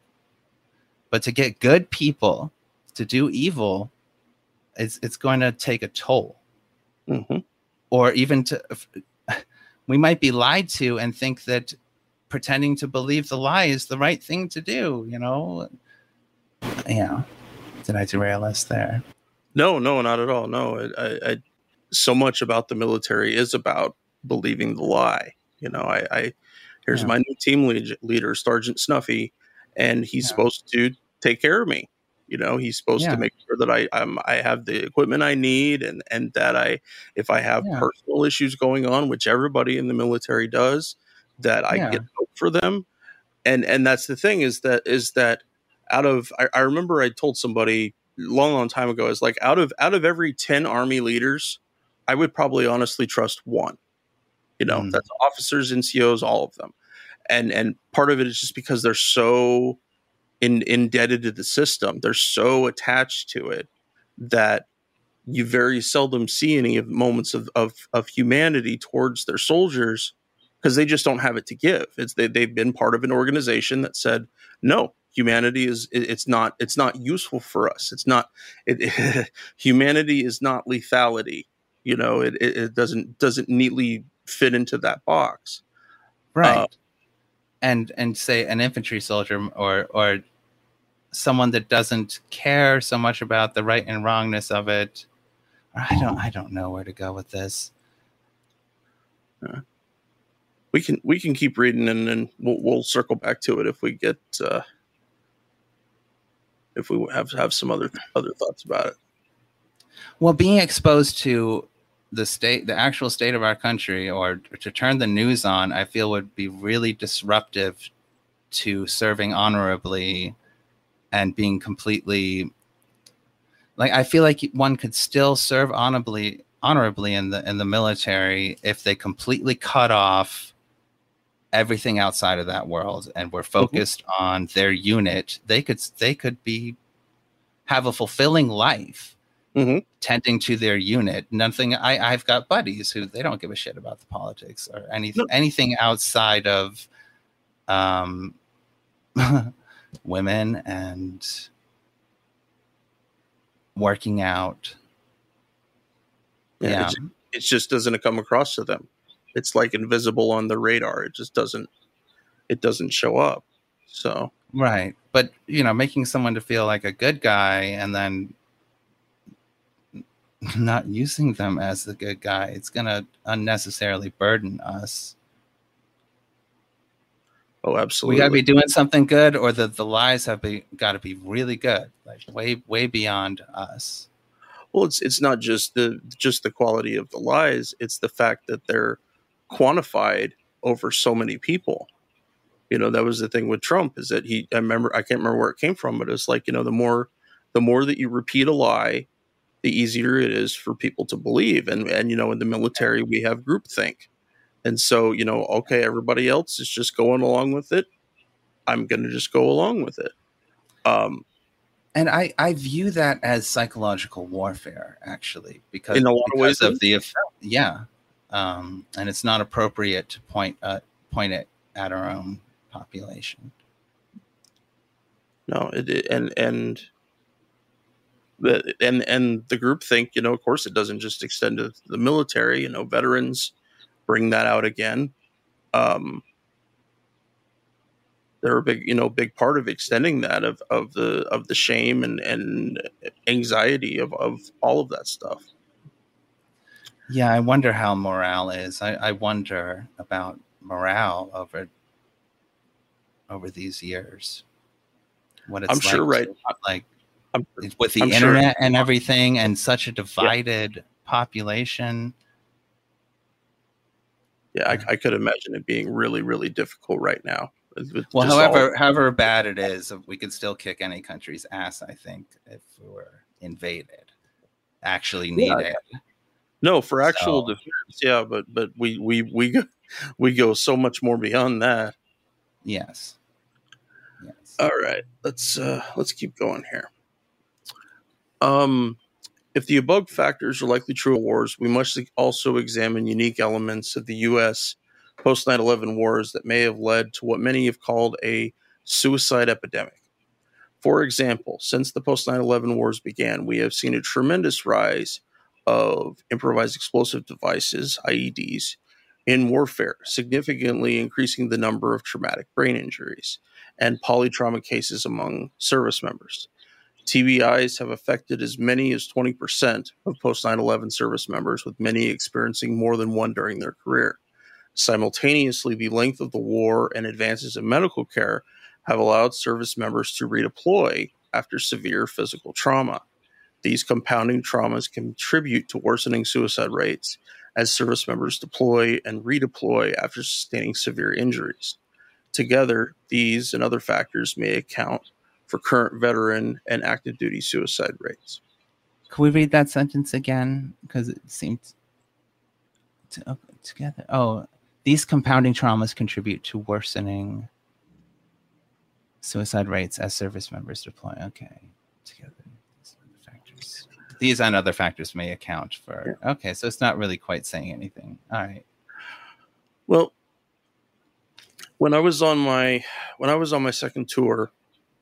But to get good people to do evil, it's it's going to take a toll. Mm-hmm. Or even to we might be lied to and think that pretending to believe the lie is the right thing to do, you know? Yeah. Did I derail us there? No, no, not at all. No, I, I, so much about the military is about believing the lie. You know, I, I here's yeah. my new team lead, leader, Sergeant Snuffy, and he's yeah. supposed to take care of me. You know, he's supposed yeah. to make sure that I I'm, I have the equipment I need, and and that I if I have yeah. personal issues going on, which everybody in the military does, that I yeah. get help for them. And and that's the thing is that is that out of I, I remember I told somebody long long time ago is like out of out of every 10 army leaders i would probably honestly trust one you know mm. that's officers ncos all of them and and part of it is just because they're so in, indebted to the system. They're so attached to it that you very seldom see any of moments of, of, of humanity towards their soldiers because they just don't have it to give. It's they, they've been part of an organization that said, no, humanity is it's not it's not useful for us. It's not it, it, *laughs* humanity is not lethality. You know, it, it, doesn't doesn't neatly fit into that box. Right. Uh, and and say an infantry soldier or or someone that doesn't care so much about the right and wrongness of it. I don't I don't know where to go with this. Uh, we can we can keep reading and then we'll, we'll circle back to it if we get uh, if we have have some other other thoughts about it. Well, being exposed to the state, the actual state of our country, or to turn the news on, I feel would be really disruptive to serving honorably and being completely like I feel like one could still serve honorably honorably in the in the military if they completely cut off everything outside of that world and were mm-hmm. focused mm-hmm. on their unit they could they could be have a fulfilling life mm-hmm. tending to their unit. Nothing. I I've got buddies who they don't give a shit about the politics or anything no. anything outside of um *laughs* women and working out. Yeah, yeah. it just doesn't come across to them. It's like invisible on the radar. It just doesn't. It doesn't show up. So right, but you know, making someone to feel like a good guy and then not using them as the good guy, it's going to unnecessarily burden us. Oh, absolutely. We got to be doing something good, or the the lies have be, got to be really good, like way way beyond us. Well, it's it's not just the just the quality of the lies; it's the fact that they're quantified over so many people. You know, that was the thing with Trump is that he. I remember I can't remember where it came from, but it's like you know the more the more that you repeat a lie, the easier it is for people to believe. And and you know, in the military, we have groupthink and so, you know, okay, everybody else is just going along with it. I'm going to just go along with it. Um, and I, I view that as psychological warfare, actually, because in a lot of ways, of the yeah, um, and it's not appropriate to point uh, point it at our own population. No, it, and and the and and the group think you know, of course, it doesn't just extend to the military. You know, veterans bring that out again. Um, they're a big, you know, big part of extending that of, of the of the shame and, and anxiety of, of all of that stuff. Yeah, I wonder how morale is. I, I wonder about morale over over these years. What it's I'm like sure, right? Like I'm, with the I'm internet sure. and everything, and such a divided yeah. population yeah, I, I, could imagine it being really, really difficult right now. Well, however, all... however bad it is, we could still kick any country's ass. I think if we were invaded, actually needed. Yeah. No, for actual so, defense, yeah, but but we we we go, *laughs* we go so much more beyond that. Yes. Yes. All right, let's uh let's keep going here. Um, if the above factors are likely true of wars, we must also examine unique elements of the U.S. post 9 11 wars that may have led to what many have called a suicide epidemic. For example, since the post 9 11 wars began, we have seen a tremendous rise of improvised explosive devices, IEDs, in warfare, significantly increasing the number of traumatic brain injuries and polytrauma cases among service members. TBIs have affected as many as 20% of post 9 11 service members, with many experiencing more than one during their career. Simultaneously, the length of the war and advances in medical care have allowed service members to redeploy after severe physical trauma. These compounding traumas contribute to worsening suicide rates as service members deploy and redeploy after sustaining severe injuries. Together, these and other factors may account for current veteran and active duty suicide rates. Can we read that sentence again? Because it seemed to, oh, together. Oh, these compounding traumas contribute to worsening suicide rates as service members deploy. Okay, together. Factors. These and other factors may account for. Yeah. Okay, so it's not really quite saying anything. All right. Well, when I was on my when I was on my second tour,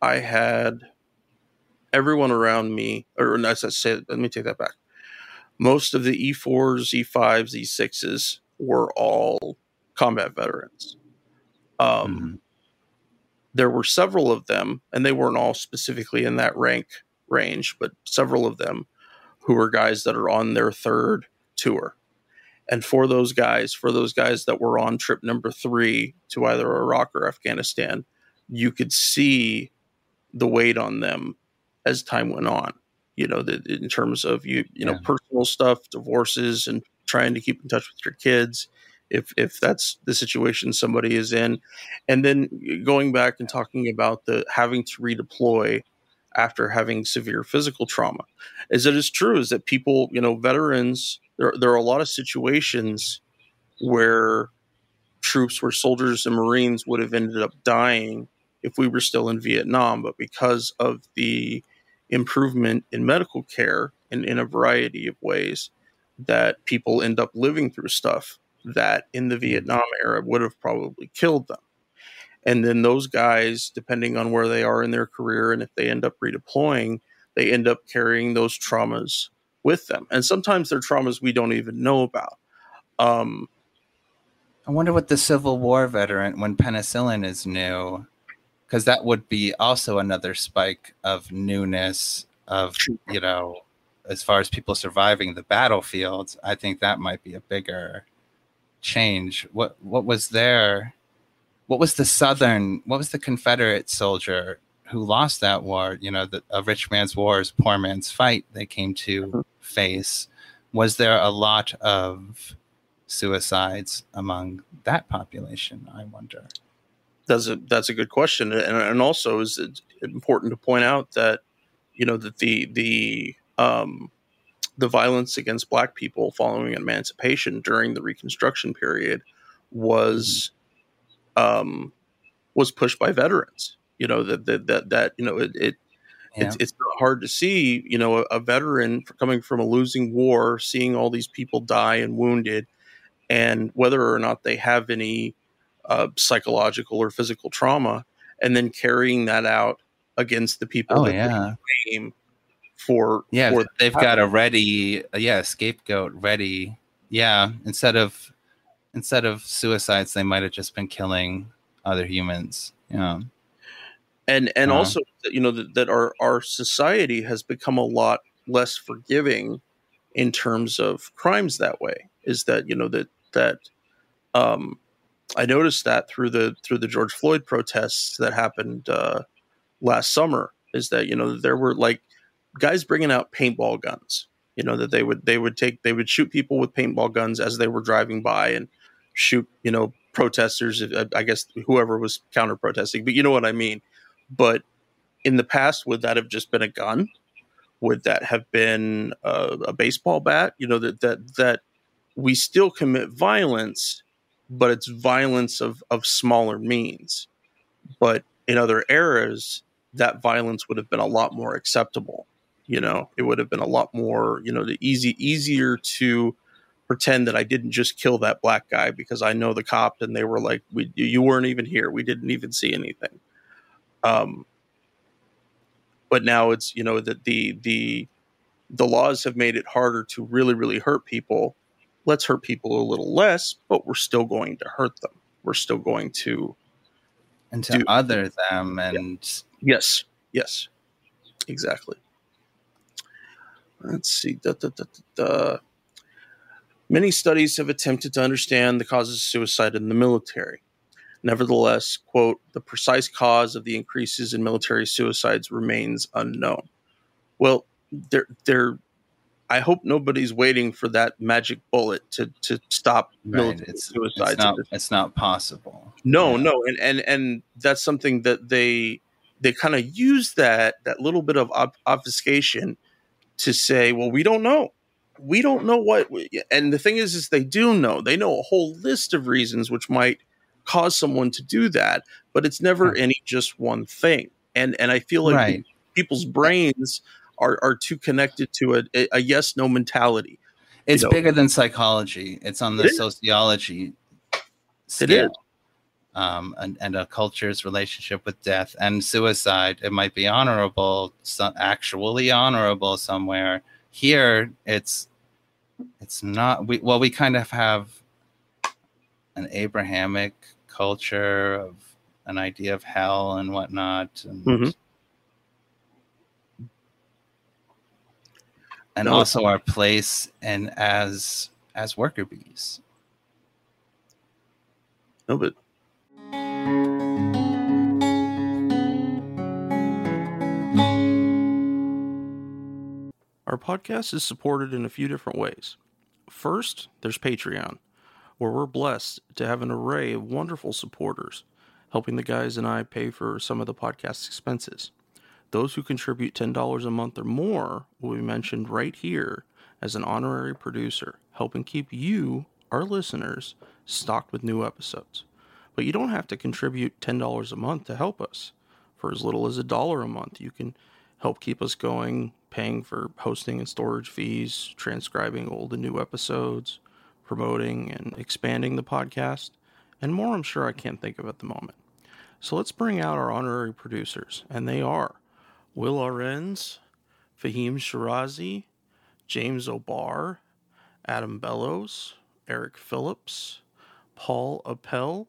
I had everyone around me, or as I said, let me take that back. Most of the E4s, E5s, E6s were all combat veterans. Um, mm-hmm. There were several of them, and they weren't all specifically in that rank range, but several of them who were guys that are on their third tour. And for those guys, for those guys that were on trip number three to either Iraq or Afghanistan, you could see the weight on them as time went on. You know, the, in terms of you, you yeah. know, personal stuff, divorces, and trying to keep in touch with your kids, if if that's the situation somebody is in, and then going back and talking about the having to redeploy after having severe physical trauma, is it is true is that people, you know, veterans, there there are a lot of situations where troops, where soldiers and Marines would have ended up dying if we were still in Vietnam, but because of the improvement in medical care and in a variety of ways, that people end up living through stuff that in the Vietnam era would have probably killed them. And then those guys, depending on where they are in their career and if they end up redeploying, they end up carrying those traumas with them. And sometimes they're traumas we don't even know about. Um, I wonder what the Civil War veteran, when penicillin is new, because that would be also another spike of newness of you know as far as people surviving the battlefields i think that might be a bigger change what what was there what was the Southern? What was the Confederate soldier who lost that war? You know, the, a rich man's war is poor man's fight. They came to mm-hmm. face. Was there a lot of suicides among that population? I wonder. That's a that's a good question, and, and also is it important to point out that you know that the the um, the violence against black people following emancipation during the Reconstruction period was um, was pushed by veterans. You know that that that, that you know it, it yeah. it's it's hard to see. You know a, a veteran coming from a losing war, seeing all these people die and wounded, and whether or not they have any uh, psychological or physical trauma, and then carrying that out against the people oh, that yeah. they for yeah for they've got a ready yeah scapegoat ready. Yeah instead of instead of suicides they might have just been killing other humans yeah and and uh also you know that, that our our society has become a lot less forgiving in terms of crimes that way is that you know that that um i noticed that through the through the george floyd protests that happened uh last summer is that you know there were like guys bringing out paintball guns. You know that they would they would take they would shoot people with paintball guns as they were driving by and shoot you know protesters. I guess whoever was counter protesting, but you know what I mean. But in the past, would that have just been a gun? Would that have been a, a baseball bat? You know that that that we still commit violence, but it's violence of of smaller means. But in other eras, that violence would have been a lot more acceptable you know? It would have been a lot more you know the easy easier to pretend that i didn't just kill that black guy because i know the cop and they were like we, you weren't even here. We didn't even see anything. Um but now it's you know that the the the laws have made it harder to really really hurt people let's hurt people a little less but we're still going to hurt them we're still going to and to do, other them and yeah. yes yes exactly Let's see. Da, da, da, Many studies have attempted to understand the causes of suicide in the military. Nevertheless, quote, the precise cause of the increases in military suicides remains unknown. Well, there, there. I hope nobody's waiting for that magic bullet to to stop right. it's, suicides. It's not, it's not possible. No, yeah. no, and and and that's something that they they kind of use that that little bit of obfuscation to say, well, we don't know. We don't know what. And the thing is, is they do know. They know a whole list of reasons which might cause someone to do that, but it's never right. any just one thing. And and I feel like right. people's brains are are too connected to a, a yes no mentality. It's you know? bigger than psychology. It's on the it sociology. Scale. It is um, and, and, a culture's relationship with death and suicide. It might be honorable, so actually honorable somewhere. Here, it's it's not. We well, we kind of have an Abrahamic culture of an idea of hell and whatnot, and, mm-hmm. And no. also our place and as as worker bees. No, but Our podcast is supported in a few different ways. First, there's Patreon, where we're blessed to have an array of wonderful supporters, helping the guys and I pay for some of the podcast expenses. Those who contribute $10 a month or more will be mentioned right here as an honorary producer, helping keep you, our listeners, stocked with new episodes. But you don't have to contribute $10 a month to help us. For as little as a dollar a month, you can help keep us going, paying for hosting and storage fees, transcribing old and new episodes, promoting and expanding the podcast, and more I'm sure I can't think of at the moment. So let's bring out our honorary producers, and they are Will Ahrens, Fahim Shirazee, James O'Barr, Adam Bellows, Eric Phillips, Paul Appell,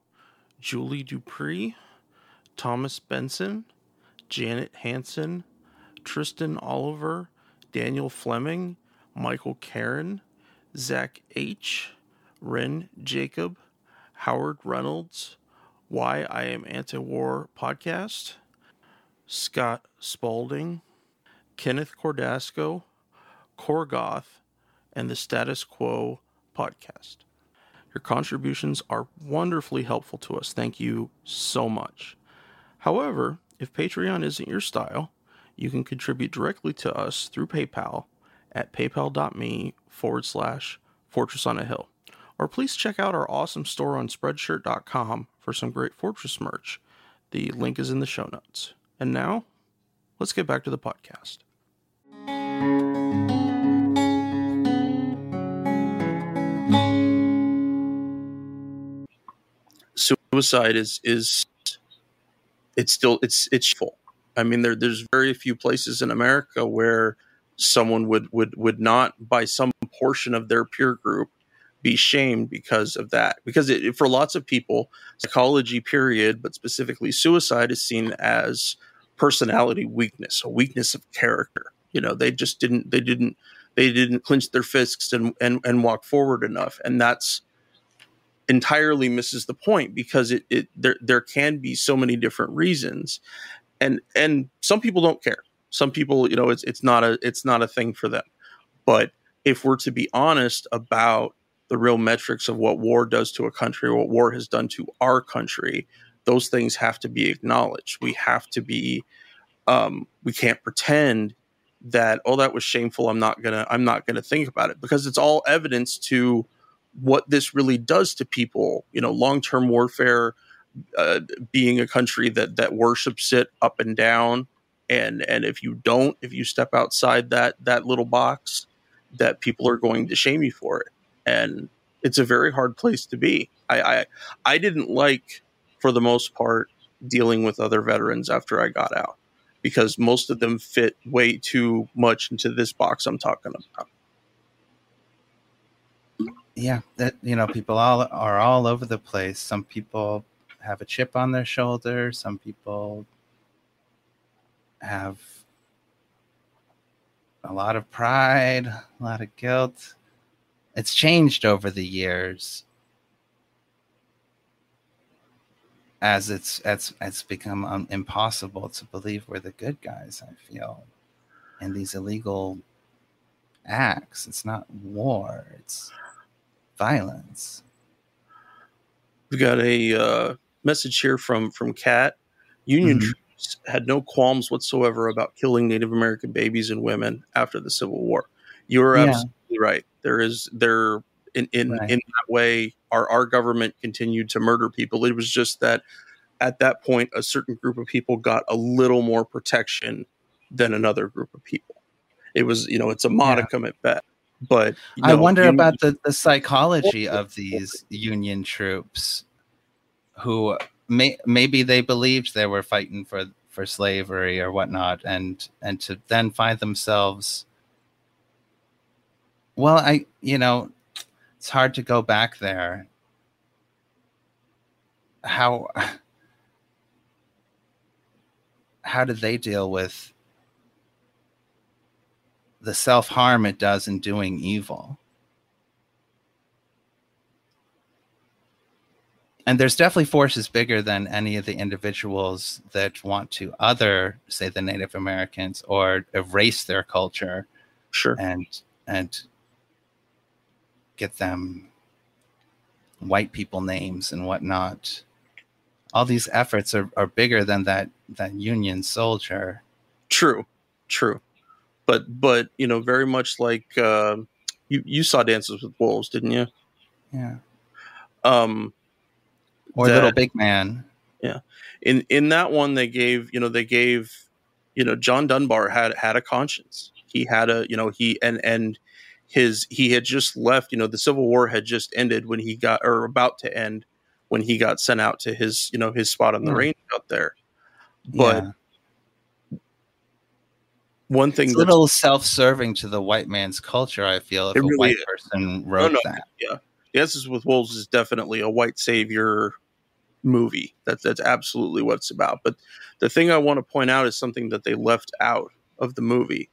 Julie Dupris, Thomas Benson, Janet Hanson, Tristan Oliver, Daniel Fleming, Michael Caron, Zach H., Ren Jacob, Howard Reynolds, Why I Am Anti War podcast, Scott Spaulding, Kenneth Cordasco, Korgoth, and the Statist Quo podcast. Your contributions are wonderfully helpful to us. Thank you so much. However, if Patreon isn't your style, you can contribute directly to us through PayPal at paypal.me forward slash fortress on a hill. Or please check out our awesome store on spreadshirt.com for some great Fortress merch. The link is in the show notes. And now, let's get back to the podcast. Suicide is is it's still it's it's full. I mean, there there's very few places in America where someone would would would not by some portion of their peer group be shamed because of that. Because it, for lots of people psychology period but specifically suicide is seen as personality weakness a weakness of character. You know they just didn't they didn't they didn't clench their fists and and, and walk forward enough. And that's entirely misses the point because it, it there there can be so many different reasons. And and some people don't care. Some people you know it's it's not a it's not a thing for them. But if we're to be honest about the real metrics of what war does to a country what war has done to our country those things have to be acknowledged. We have to be um, we can't pretend that oh that was shameful i'm not gonna i'm not gonna think about it because it's all evidence to what this really does to people you know long-term warfare uh, being a country that that worships it up and down and and if you don't if you step outside that that little box that people are going to shame you for it and it's a very hard place to be. I i, I didn't like for the most part dealing with other veterans after i got out because most of them fit way too much into this box i'm talking about. Yeah that you know people all are all over the place. Some people have a chip on their shoulder. Some people have a lot of pride a lot of guilt it's changed over the years as it's it's it's become um, impossible to believe we're the good guys i feel in these illegal acts it's not war it's violence. We've got a uh, message here from from Kat. Union mm-hmm. troops had no qualms whatsoever about killing Native American babies and women after the Civil War. You are yeah. absolutely right. There is there in in, right. in that way our our government continued to murder people. It was just that at that point a certain group of people got a little more protection than another group of people. It was you know it's a modicum yeah. at best but I wonder about the, the *laughs* psychology of these Union troops who may, maybe they believed they were fighting for, for slavery or whatnot, and and to then find themselves well, I you know, it's hard to go back there. How *sighs* how did they deal with the self harm it does in doing evil. And there's definitely forces bigger than any of the individuals that want to other, say, the Native Americans or erase their culture. Sure. And and get them white people names and whatnot. All these efforts are, are bigger than that that Union soldier. True. True but but you know very much like uh, you you saw Dances with Wolves, didn't you? Yeah. Um, or that, Little Big Man. Yeah. In in that one, they gave you know they gave you know John Dunbar had had a conscience. He had a you know he and and his he had just left. You know the Civil War had just ended when he got or about to end when he got sent out to his you know his spot on the mm. range out there. But yeah one thing it's a little self-serving to the white man's culture i feel if a really white is. person wrote no, no, that yeah Dances with Wolves is definitely a white savior movie that's that's absolutely what it's about but the thing i want to point out is something that they left out of the movie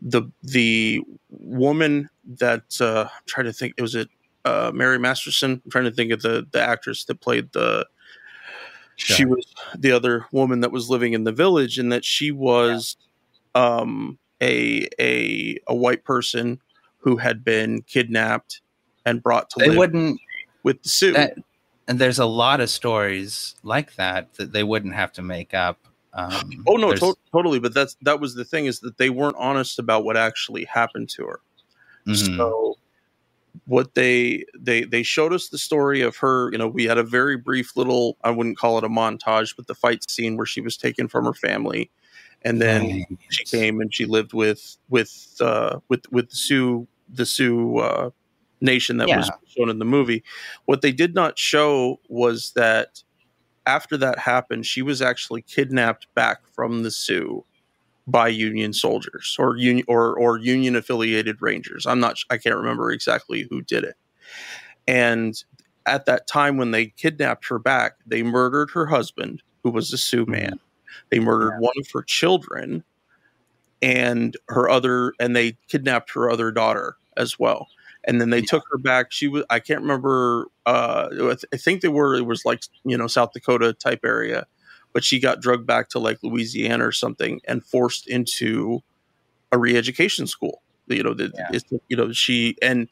the the woman that uh, i'm trying to think it was it uh, mary masterson i'm trying to think of the the actress that played the Sure. She was the other woman that was living in the village, and that she was yeah. um, a a a white person who had been kidnapped and brought to they live wouldn't with the Sioux. That, and there's a lot of stories like that that they wouldn't have to make up. Um, *laughs* oh no, to- totally. But that's that was the thing is that they weren't honest about what actually happened to her. Mm-hmm. So what they they they showed us the story of her you know we had a very brief little i wouldn't call it a montage but the fight scene where she was taken from her family and then right. she came and she lived with with uh with with the sioux the sioux uh nation that yeah. was shown in the movie what they did not show was that after that happened she was actually kidnapped back from the sioux by Union soldiers or union or or Union affiliated Rangers. I'm not. I can't remember exactly who did it. And at that time, when they kidnapped her back, they murdered her husband, who was a Sioux mm-hmm. man. They murdered yeah. one of her children, and her other, and they kidnapped her other daughter as well. And then they yeah. took her back. She was. I can't remember. Uh, I think they were. It was like you know South Dakota type area but she got drugged back to like Louisiana or something and forced into a re-education school. You know, the, yeah. you know she and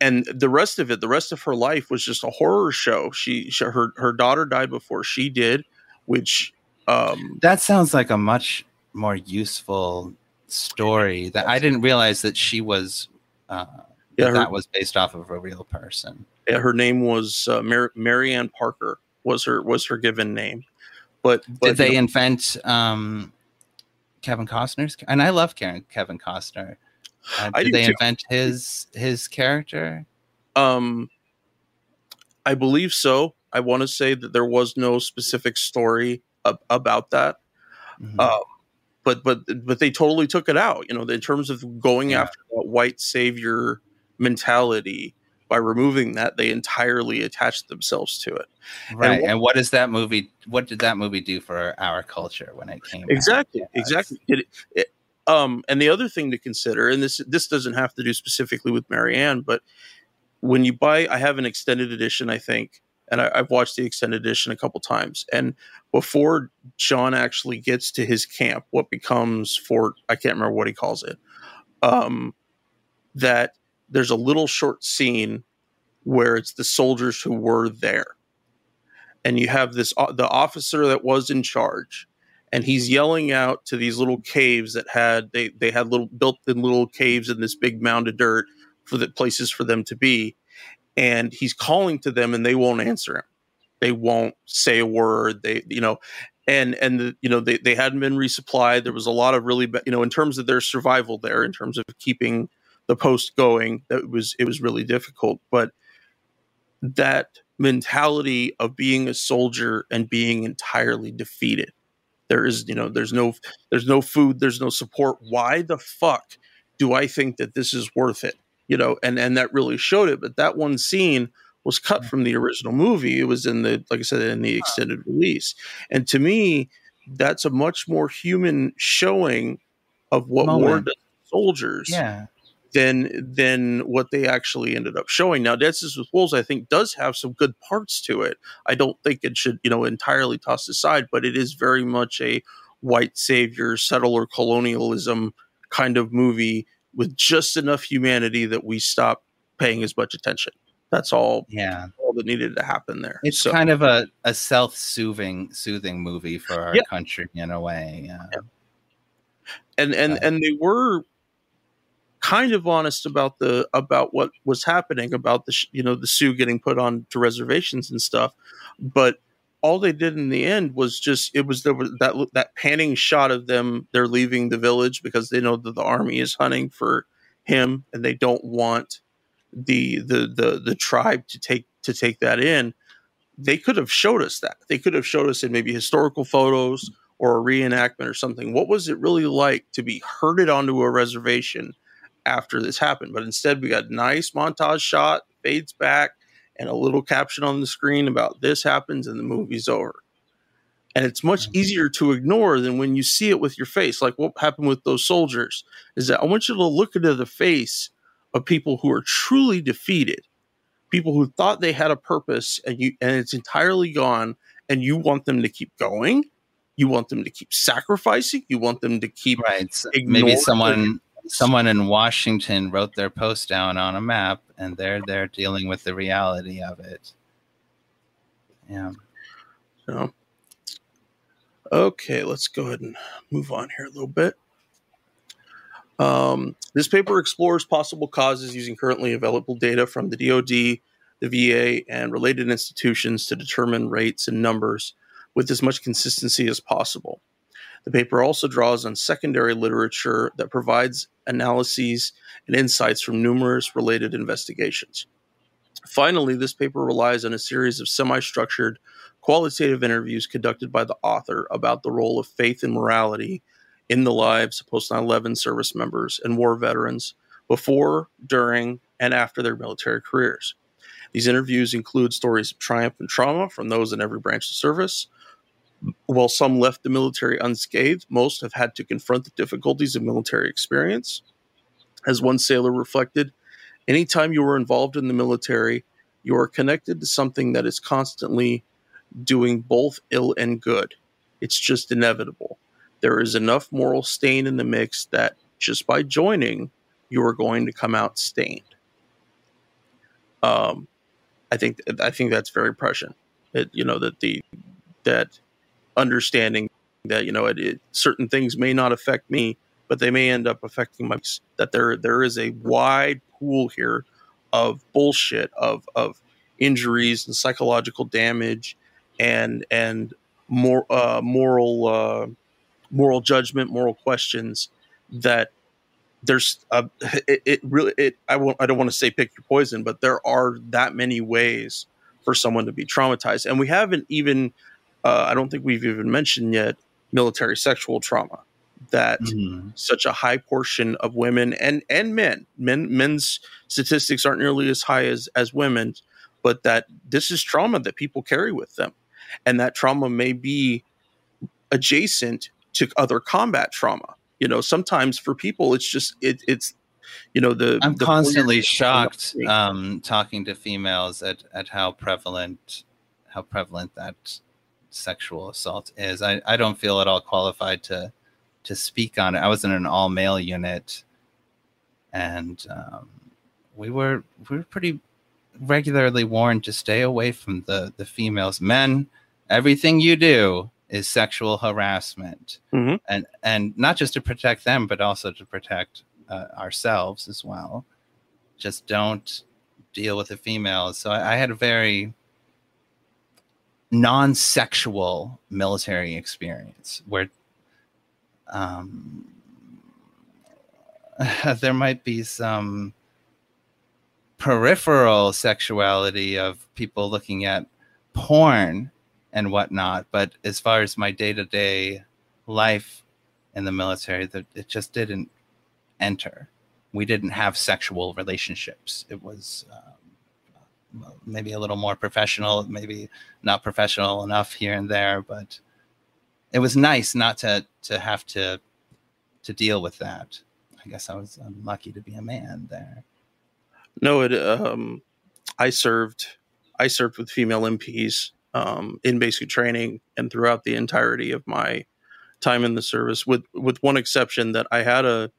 and the rest of it, the rest of her life was just a horror show. She, she her her daughter died before she did, which um, that sounds like a much more useful story. That I didn't realize that she was uh, yeah, that, her, that was based off of a real person. Yeah, her name was uh, Mar- Marianne Parker was her was her given name. But, but did they know, invent um, Kevin Costner's? And I love Kevin Costner. Uh, did they too. invent his his character? Um, I believe so. I want to say that there was no specific story ab- about that. Mm-hmm. Uh, but but but they totally took it out. You know, in terms of going yeah. after that white savior mentality by removing that, they entirely attached themselves to it. Right. And what, and what does that movie? What did that movie do for our culture when it came? Exactly. Out? Exactly. It, it, um, and the other thing to consider, and this this doesn't have to do specifically with Marianne, but when you buy, I have an extended edition, I think, and I, have watched the extended edition a couple times. And before John actually gets to his camp, what becomes Fort, I can't remember what he calls it, um, that there's a little short scene where it's the soldiers who were there and you have this uh, the officer that was in charge and he's yelling out to these little caves that had they they had little built in little caves in this big mound of dirt for the places for them to be and he's calling to them and they won't answer him. They won't say a word. They you know and and the, you know they, they hadn't been resupplied. There was a lot of really you know in terms of their survival there in terms of keeping the post going that was it was really difficult. But that mentality of being a soldier and being entirely defeated there is you know there's no there's no food there's no support. Why the fuck do i think that this is worth it you know and and that really showed it but that one scene was cut mm. from the original movie it was in the like i said in the extended release and to me that's a much more human showing of what Moment. war does soldiers yeah than than what they actually ended up showing. Now, Dances with Wolves, I think, does have some good parts to it. I don't think it should, you know, entirely tossed aside, but it is very much a white savior, settler colonialism kind of movie with just enough humanity that we stop paying as much attention. That's all. Yeah, all that needed to happen there. It's so, kind of a, a self soothing soothing movie for our yeah. country in a way. Yeah. yeah. And and uh, and they were kind of honest about the about what was happening about the you know the Sioux getting put on to reservations and stuff, but all they did in the end was just it was the, that that panning shot of them they're leaving the village because they know that the army is hunting for him and they don't want the the the the tribe to take to take that in. They could have showed us that. They could have showed us in maybe historical photos or a reenactment or something. What was it really like to be herded onto a reservation after this happened. But instead, we got nice montage shot, fades back, and a little caption on the screen about this happens and the movie's over. And it's much mm-hmm. easier to ignore than when you see it with your face. Like what happened with those soldiers is that I want you to look into the face of people who are truly defeated people who thought they had a purpose and you and it's entirely gone and you want them to keep going you want them to keep sacrificing you want them to keep right maybe someone someone in washington wrote their post down on a map and they're they're dealing with the reality of it. Yeah. So okay let's go ahead and move on here a little bit. Um, this paper explores possible causes using currently available data from the DoD, the VA, and related institutions to determine rates and numbers with as much consistency as possible. The paper also draws on secondary literature that provides analyses and insights from numerous related investigations. Finally, this paper relies on a series of semi structured qualitative interviews conducted by the author about the role of faith and morality in the lives of post 9 11 service members and war veterans before, during, and after their military careers. These interviews include stories of triumph and trauma from those in every branch of service. While some left the military unscathed, most have had to confront the difficulties of military experience. As one sailor reflected, anytime you are involved in the military, you are connected to something that is constantly doing both ill and good. It's just inevitable there is enough moral stain in the mix that just by joining, you are going to come out stained. Um, I think I think that's very prescient. It, you know that the that understanding that you know it, it, certain things may not affect me, but they may end up affecting my. That there there is a wide pool here of bullshit of of injuries and psychological damage and and more uh, moral uh, moral judgment, moral questions that there's a, *laughs* it, it really it I won't I don't want to say pick your poison, but there are that many ways for someone to be traumatized, and we haven't even uh, I don't think we've even mentioned yet military sexual trauma that mm-hmm. such a high portion of women and and men men men's statistics aren't nearly as high as as women's but that this is trauma that people carry with them and that trauma may be adjacent to other combat trauma. You know, sometimes for people, it's just it, it's you know the. I'm the constantly shocked um, talking to females at at how prevalent how prevalent that sexual assault is. I I don't feel at all qualified to to speak on it. I was in an all male unit, and um, we were we were pretty regularly warned to stay away from the the females. Men, everything you do is sexual harassment, mm-hmm. and and not just to protect them, but also to protect uh, ourselves as well. Just don't deal with the females. So I, I had a very non-sexual military experience where um, *laughs* there might be some peripheral sexuality of people looking at porn and whatnot. But as far as my day to day life in the military, that it just didn't enter. We didn't have sexual relationships. It was um, maybe a little more professional, maybe not professional enough here and there, but it was nice not to to have to to deal with that. I guess I was lucky to be a man there. No, it. Um, I served. I served with female MPs um, in basic training and throughout the entirety of my time in the service, with with one exception that I had a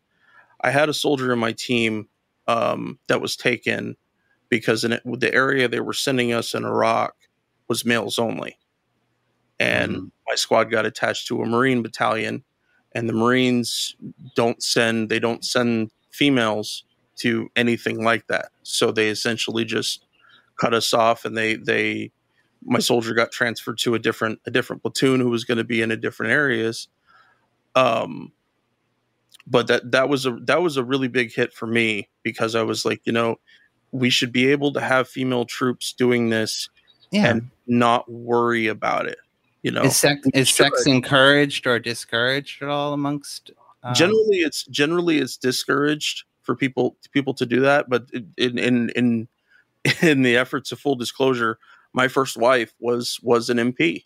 I had a soldier in my team um, that was taken because in it, the area they were sending us in Iraq was males only, and mm-hmm. my squad got attached to a Marine battalion, and the Marines don't send they don't send females to anything like that, so they essentially just cut us off and they they my soldier got transferred to a different a different platoon who was going to be in a different areas. Um but that that was a that was a really big hit for me because i was like you know we should be able to have female troops doing this yeah. and not worry about it you know is sex, is sex encouraged or discouraged at all amongst um... generally it's generally it's discouraged for people people to do that but in in in *laughs* in the efforts of full disclosure my first wife was was an MP.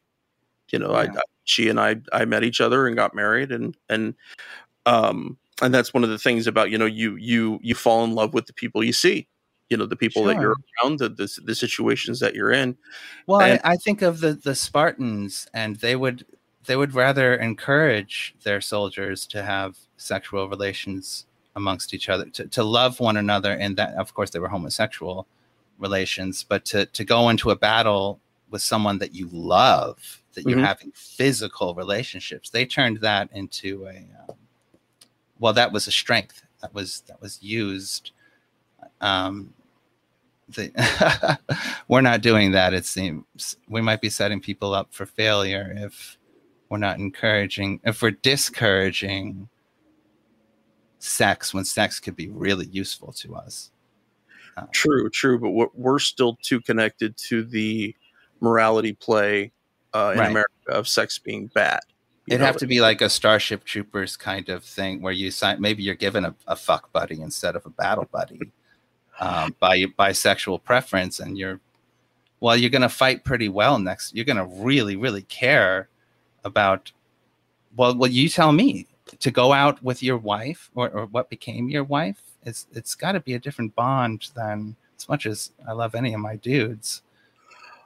You know, yeah. I, I, she and I I met each other and got married, and and um and that's one of the things about you know you you you fall in love with the people you see. You know the people sure. that you're around, the, the, the situations that you're in. Well, and, I, I think of the the Spartans, and they would they would rather encourage their soldiers to have sexual relations amongst each other, to, to love one another, and that of course they were homosexual relations, but to to go into a battle with someone that you love, that you're mm-hmm. having physical relationships, they turned that into a um, well, that was a strength that was that was used. Um, the, *laughs* we're not doing that. It seems we might be setting people up for failure if we're not encouraging, if we're discouraging sex when sex could be really useful to us. Uh, true, true, but we're still too connected to the morality play uh, in right. America of sex being bad. It'd know? have to be like a Starship Troopers kind of thing where you sign. Maybe you're given a, a fuck buddy instead of a battle buddy um, by bisexual preference, and you're well, you're going to fight pretty well next. You're going to really, really care about. Well, well, you tell me to go out with your wife or, or what became your wife. It's it's got to be a different bond than as much as I love any of my dudes.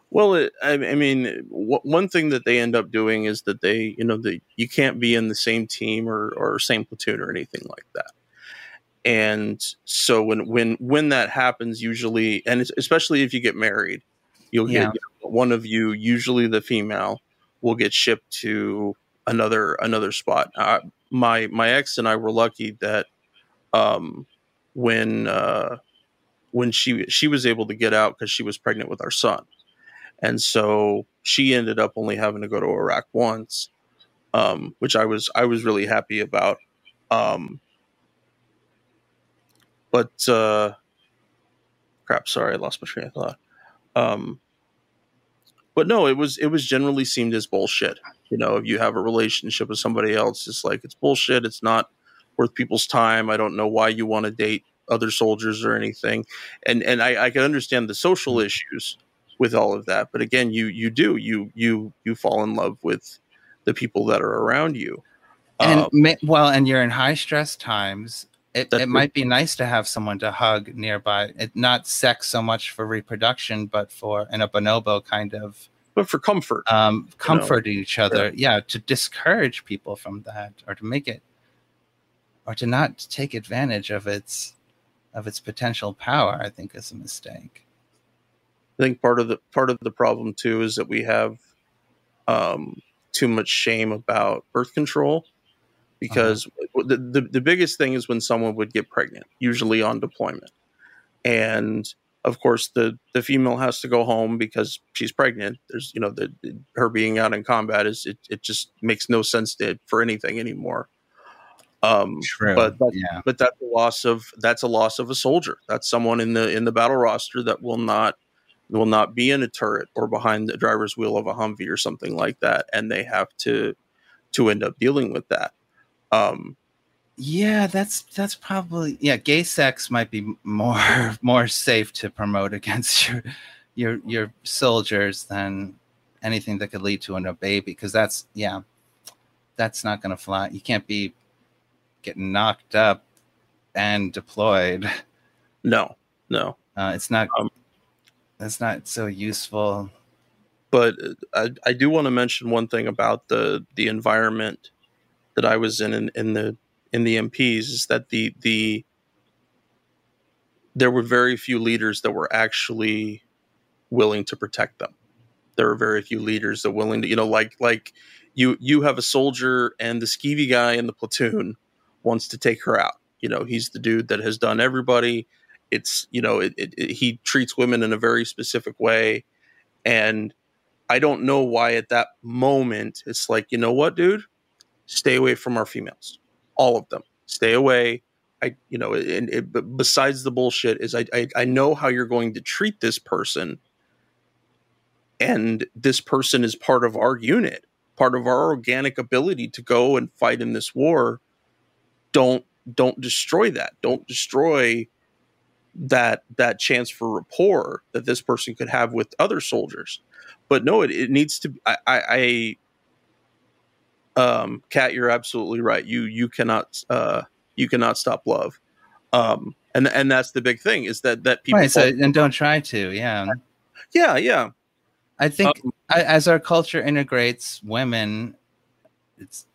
Well, it, I, I, mean, w- one thing that they end up doing is that they, you know, that you can't be in the same team or, or same platoon or anything like that. And so when when when that happens, usually, and especially if you get married, you'll yeah. get one of you, usually the female, will get shipped to another another spot. Uh, my my ex and I were lucky that um, when uh, when she she was able to get out because she was pregnant with our son and so she ended up only having to go to Iraq once, um, which I was I was really happy about. Um, but uh, crap, sorry, I lost my train of thought. Um, but no, it was it was generally seemed as bullshit. You know, if you have a relationship with somebody else, it's like it's bullshit. It's not worth people's time. I don't know why you want to date other soldiers or anything. And and I, I can understand the social mm-hmm. issues with all of that. But again, you you do you you you fall in love with the people that are around you. And um, well, and you're in high stress times. It, it might be nice to have someone to hug nearby. It, not sex so much for reproduction, but for in a bonobo kind of. But for comfort, um, comforting you know? each other, yeah. yeah, to discourage people from that, or to make it, or to not take advantage of its, of its potential power, I think is a mistake. I think part of the part of the problem too is that we have um, too much shame about birth control because uh-huh. the, the, the biggest thing is when someone would get pregnant, usually on deployment, and of course the the female has to go home because she's pregnant. There's you know the, her being out in combat is it, it just makes no sense to, for anything anymore. Um, True. But that, yeah. but that's a loss of that's a loss of a soldier. That's someone in the in the battle roster that will not will not be in a turret or behind the driver's wheel of a Humvee or something like that, and they have to to end up dealing with that. Um, yeah, that's that's probably yeah. Gay sex might be more *laughs* more safe to promote against your your your soldiers than anything that could lead to a baby because that's yeah, that's not going to fly. You can't be getting knocked up and deployed. No, no, uh, it's not. Um, that's not so useful. But uh, I, I do want to mention one thing about the the environment that I was in in, in the in the MPs is that the the there were very few leaders that were actually willing to protect them. There were very few leaders that willing to, you know, like like you you have a soldier and the skeevy guy in the platoon wants to take her out. You know, he's the dude that has done everybody it's you know it, it, it, he treats women in a very specific way and i don't know why at that moment it's like you know what dude stay away from our females. All of them. Stay away. I you know and it, besides the bullshit is I, I i know how you're going to treat this person. And this person is part of our unit part of our organic ability to go and fight in this war. Don't don't destroy that. Don't destroy that that chance for rapport that this person could have with other soldiers. But no, it, it needs to. I, I, I um, Kat, you're absolutely right. You you cannot uh, you cannot stop love. Um, and and that's the big thing is that that people right, so, and don't try to, yeah, yeah, yeah. I think um, as our culture integrates women, it's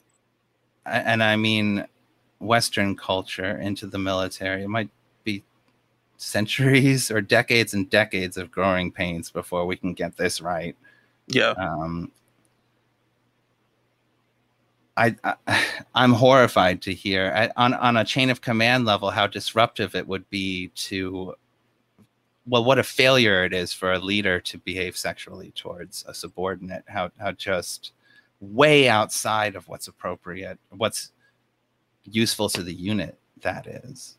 and I mean Western culture into the military. It might be centuries or decades and decades of growing pains before we can get this right. Yeah. Um, I, I *sighs* am horrified to hear I, on on a chain of command level how disruptive it would be to well what a failure it is for a leader to behave sexually towards a subordinate. How how just way outside of what's appropriate what's useful to the unit that is.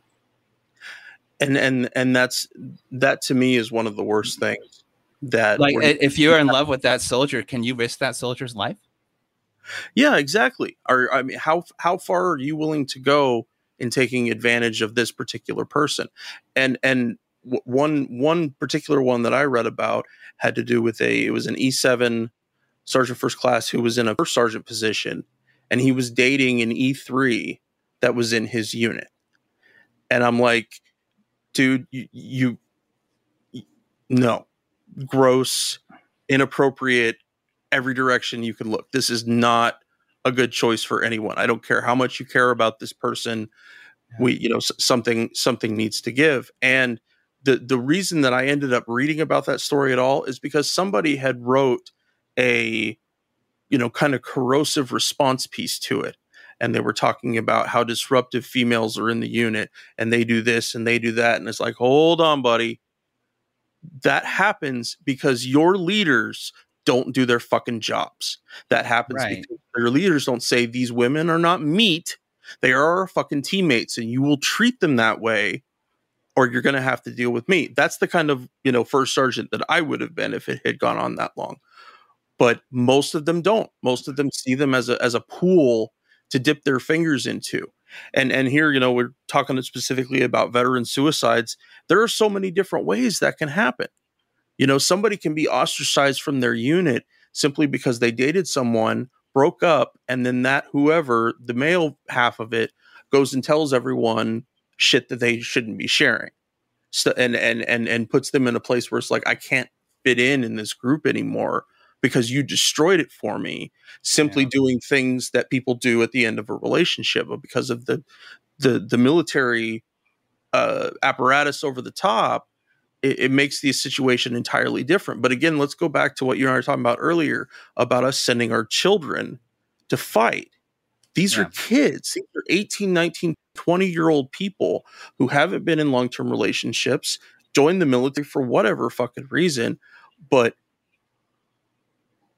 And and and that's that to me is one of the worst things that like if you're in *laughs* love with that soldier can you risk that soldier's life yeah, exactly. Are I mean, how how far are you willing to go in taking advantage of this particular person? And and one one particular one that I read about had to do with a it was an E seven sergeant first class who was in a first sergeant position, and he was dating an E three that was in his unit, and I'm like, dude, you, you, you no, gross, inappropriate every direction you can look. This is not a good choice for anyone. I don't care how much you care about this person. We, you know, something something needs to give. And the the reason that I ended up reading about that story at all is because somebody had wrote a you know kind of corrosive response piece to it and they were talking about how disruptive females are in the unit and they do this and they do that and it's like hold on buddy that happens because your leaders don't do their fucking jobs. That happens right. because your leaders don't say these women are not meat. They are our fucking teammates and you will treat them that way or you're going to have to deal with me. That's the kind of, you know, first sergeant that I would have been if it had gone on that long. But most of them don't. Most of them see them as a as a pool to dip their fingers into. And and here, you know, we're talking specifically about veteran suicides. There are so many different ways that can happen. You know, somebody can be ostracized from their unit simply because they dated someone, broke up, and then that whoever, the male half of it, goes and tells everyone shit that they shouldn't be sharing. So, and and and and puts them in a place where it's like I can't fit in in this group anymore because you destroyed it for me simply yeah. doing things that people do at the end of a relationship but because of the the the military uh, apparatus over the top it, it, makes the situation entirely different. But again, let's go back to what you and I were talking about earlier about us sending our children to fight. These yeah. are kids. These are 18, 19, 20 year old people who haven't been in long term relationships, joined the military for whatever fucking reason, but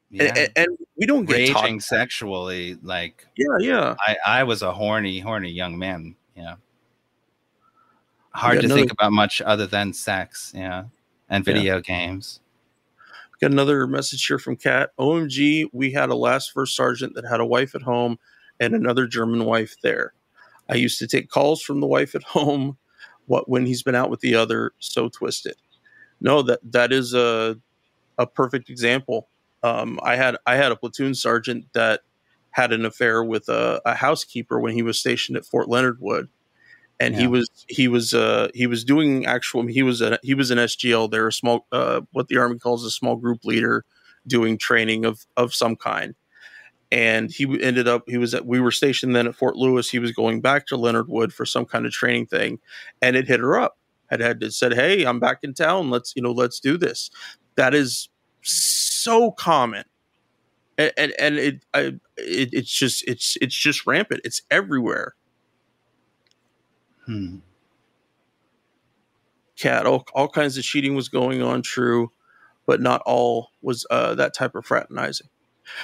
yeah. and, and, we don't get raging sexually. Like, yeah, yeah. I, I was a horny, horny young man. Yeah hard to another, think about much other than sex, yeah, and video yeah. games. Got another message here from Kat. OMG, we had a last first sergeant that had a wife at home and another German wife there. I used to take calls from the wife at *laughs* home. What when he's been out with the other, so twisted. No, that that is a a perfect example. Um, I had I had a platoon sergeant that had an affair with a, a housekeeper when he was stationed at Fort Leonard Wood and yeah. he was he was uh he was doing actual he was a he was an SGL there a small uh what the army calls a small group leader doing training of of some kind. And he ended up he was at we were stationed then at Fort Lewis. He was going back to Leonard Wood for some kind of training thing. And it hit her up had had said hey I'm back in town. Let's you know let's do this. That is so common. And and, and it, I, it it's just it's it's just rampant. It's everywhere Hmm. Kat, all, all kinds of cheating was going on, true, but not all was uh, that type of fraternizing.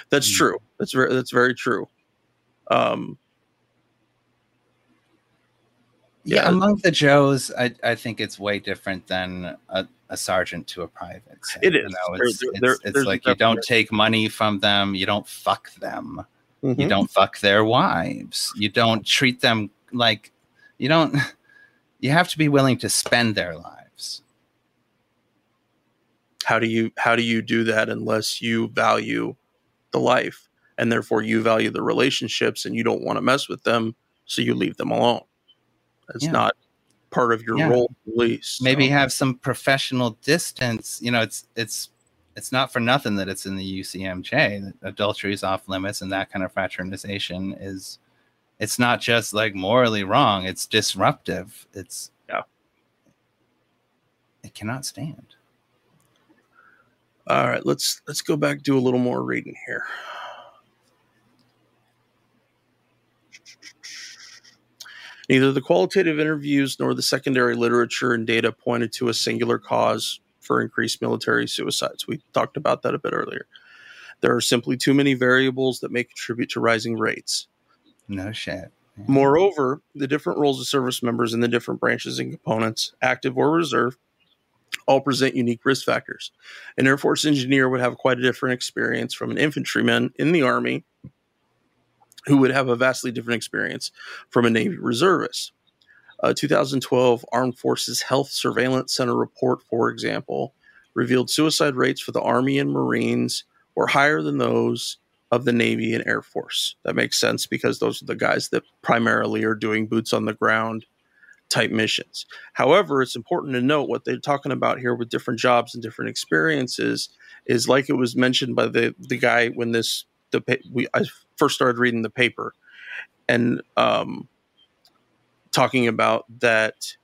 That's hmm. true. That's very that's very true. Um, yeah. yeah. among the Joes, I, I think it's way different than a, a sergeant to a private. So, it is. You know, it's, there, it's, it's like you don't take money from them. You don't fuck them. Mm-hmm. You don't fuck their wives. You don't treat them like you don't you have to be willing to spend their lives how do you how do you do that unless you value the life and therefore you value the relationships and you don't want to mess with them so you leave them alone it's yeah. not part of your yeah. role release. Maybe have some professional distance. You know, it's it's it's not for nothing that it's in the UCMJ. that Adultery is off limits, and that kind of fraternization is. It's not just like morally wrong; it's disruptive. It's yeah. It cannot stand. All right, let's let's go back do a little more reading here. Neither the qualitative interviews nor the secondary literature and data pointed to a singular cause for increased military suicides. We talked about that a bit earlier. There are simply too many variables that may contribute to rising rates. No shit. Yeah. Moreover, the different roles of service members in the different branches and components, active or reserve, all present unique risk factors. An Air Force engineer would have quite a different experience from an infantryman in the Army who would have a vastly different experience from a Navy reservist. A 2012 Armed Forces Health Surveillance Center report, for example, revealed suicide rates for the Army and Marines were higher than those of the Navy and Air Force. That makes sense because those are the guys that primarily are doing boots on the ground type missions. However, it's important to note what they're talking about here with different jobs and different experiences is like it was mentioned by the the guy when this the we I first started reading the paper and um, talking about that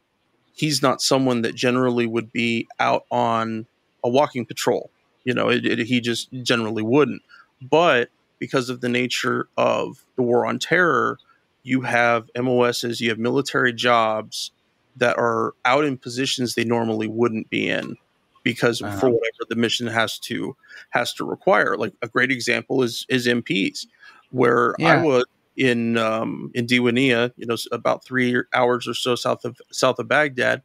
he's not someone that generally would be out on a walking patrol. You know, it, it, he just generally wouldn't. But because of the nature of the war on terror, you have MOSs, you have military jobs that are out in positions they normally wouldn't be in because uh-huh. for whatever the mission has to has to require. Like a great example is is MPs where yeah. I was in um, in Diwania, you know, about three hours or so south of south of Baghdad.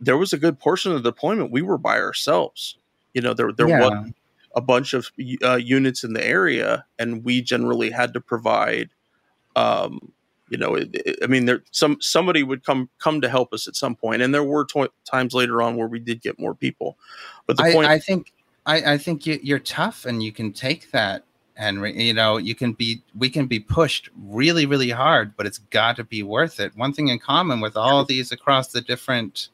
There was a good portion of the deployment we were by ourselves. You know, there there yeah. was a bunch of uh, units in the area, and we generally had to provide. Um, you know, it, it, I mean, there some somebody would come come to help us at some point, and there were to- times later on where we did get more people. But the I, point, I think, I, I think you, you're tough, and you can take that Henri. You know, you can be we can be pushed really, really hard, but it's got to be worth it. One thing in common with all these across the different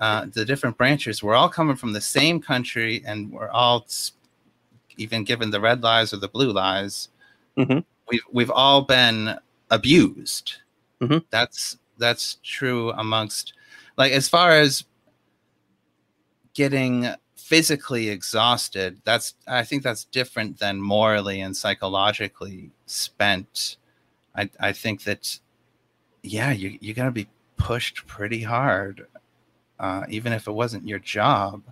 uh, the different branches, we're all coming from the same country, and we're all even given the red lies or the blue lies. Mm-hmm. We've we've all been abused. Mm-hmm. That's that's true amongst like as far as getting physically exhausted that's i think that's different than morally and psychologically spent i i think that yeah you, you're going to be pushed pretty hard uh, even if it wasn't your job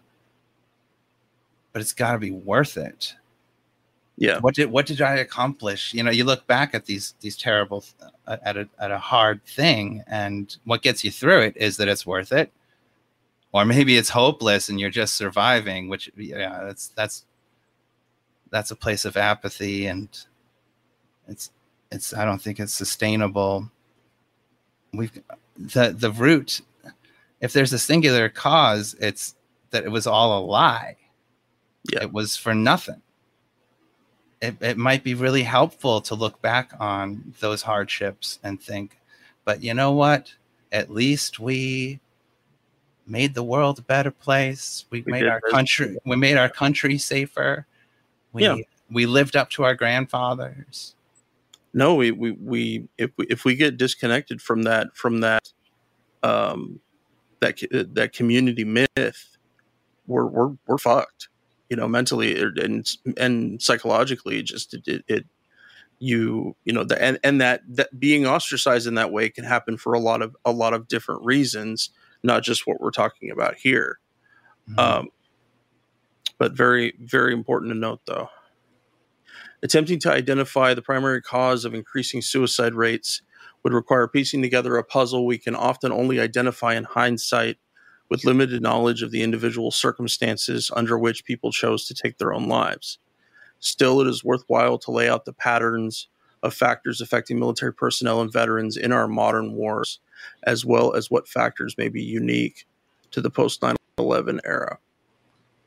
but it's got to be worth it. Yeah. What did what did i accomplish? You know you look back at these these terrible uh, at a, at a hard thing and what gets you through it is that it's worth it. Or maybe it's hopeless and you're just surviving which yeah that's that's that's a place of apathy and it's it's i don't think it's sustainable. We've the the root if there's a singular cause it's that it was all a lie yeah. it was for nothing it, it might be really helpful to look back on those hardships and think but you know what at least we made the world a better place. We, we made our country we made our country safer. We yeah. we lived up to our grandfathers. No, we, we, we if we if we get disconnected from that from that um that that community myth, we're we're we're fucked. You know, mentally and and psychologically, just it, it, it you you know the, and and that that being ostracized in that way can happen for a lot of a lot of different reasons not just what we're talking about here. Mm-hmm. Um, but very, very important to note, though. Attempting to identify the primary cause of increasing suicide rates would require piecing together a puzzle we can often only identify in hindsight with limited knowledge of the individual circumstances under which people chose to take their own lives. Still, it is worthwhile to lay out the patterns of factors affecting military personnel and veterans in our modern wars as well as what factors may be unique to the post 9 11 era.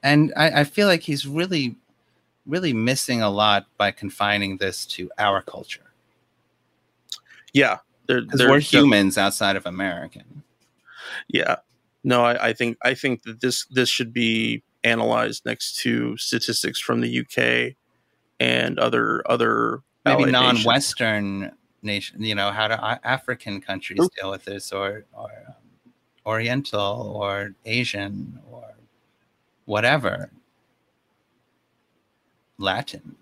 And I, I, feel like he's really, really missing a lot by confining this to our culture. Yeah. Because we're humans outside of American. Yeah, no, I, I think I think that this this should be analyzed next to statistics from the UK and other other maybe non-Western nation. You know, how do African countries Ooh. deal with this, or or um, Oriental, or Asian, or whatever. Latin,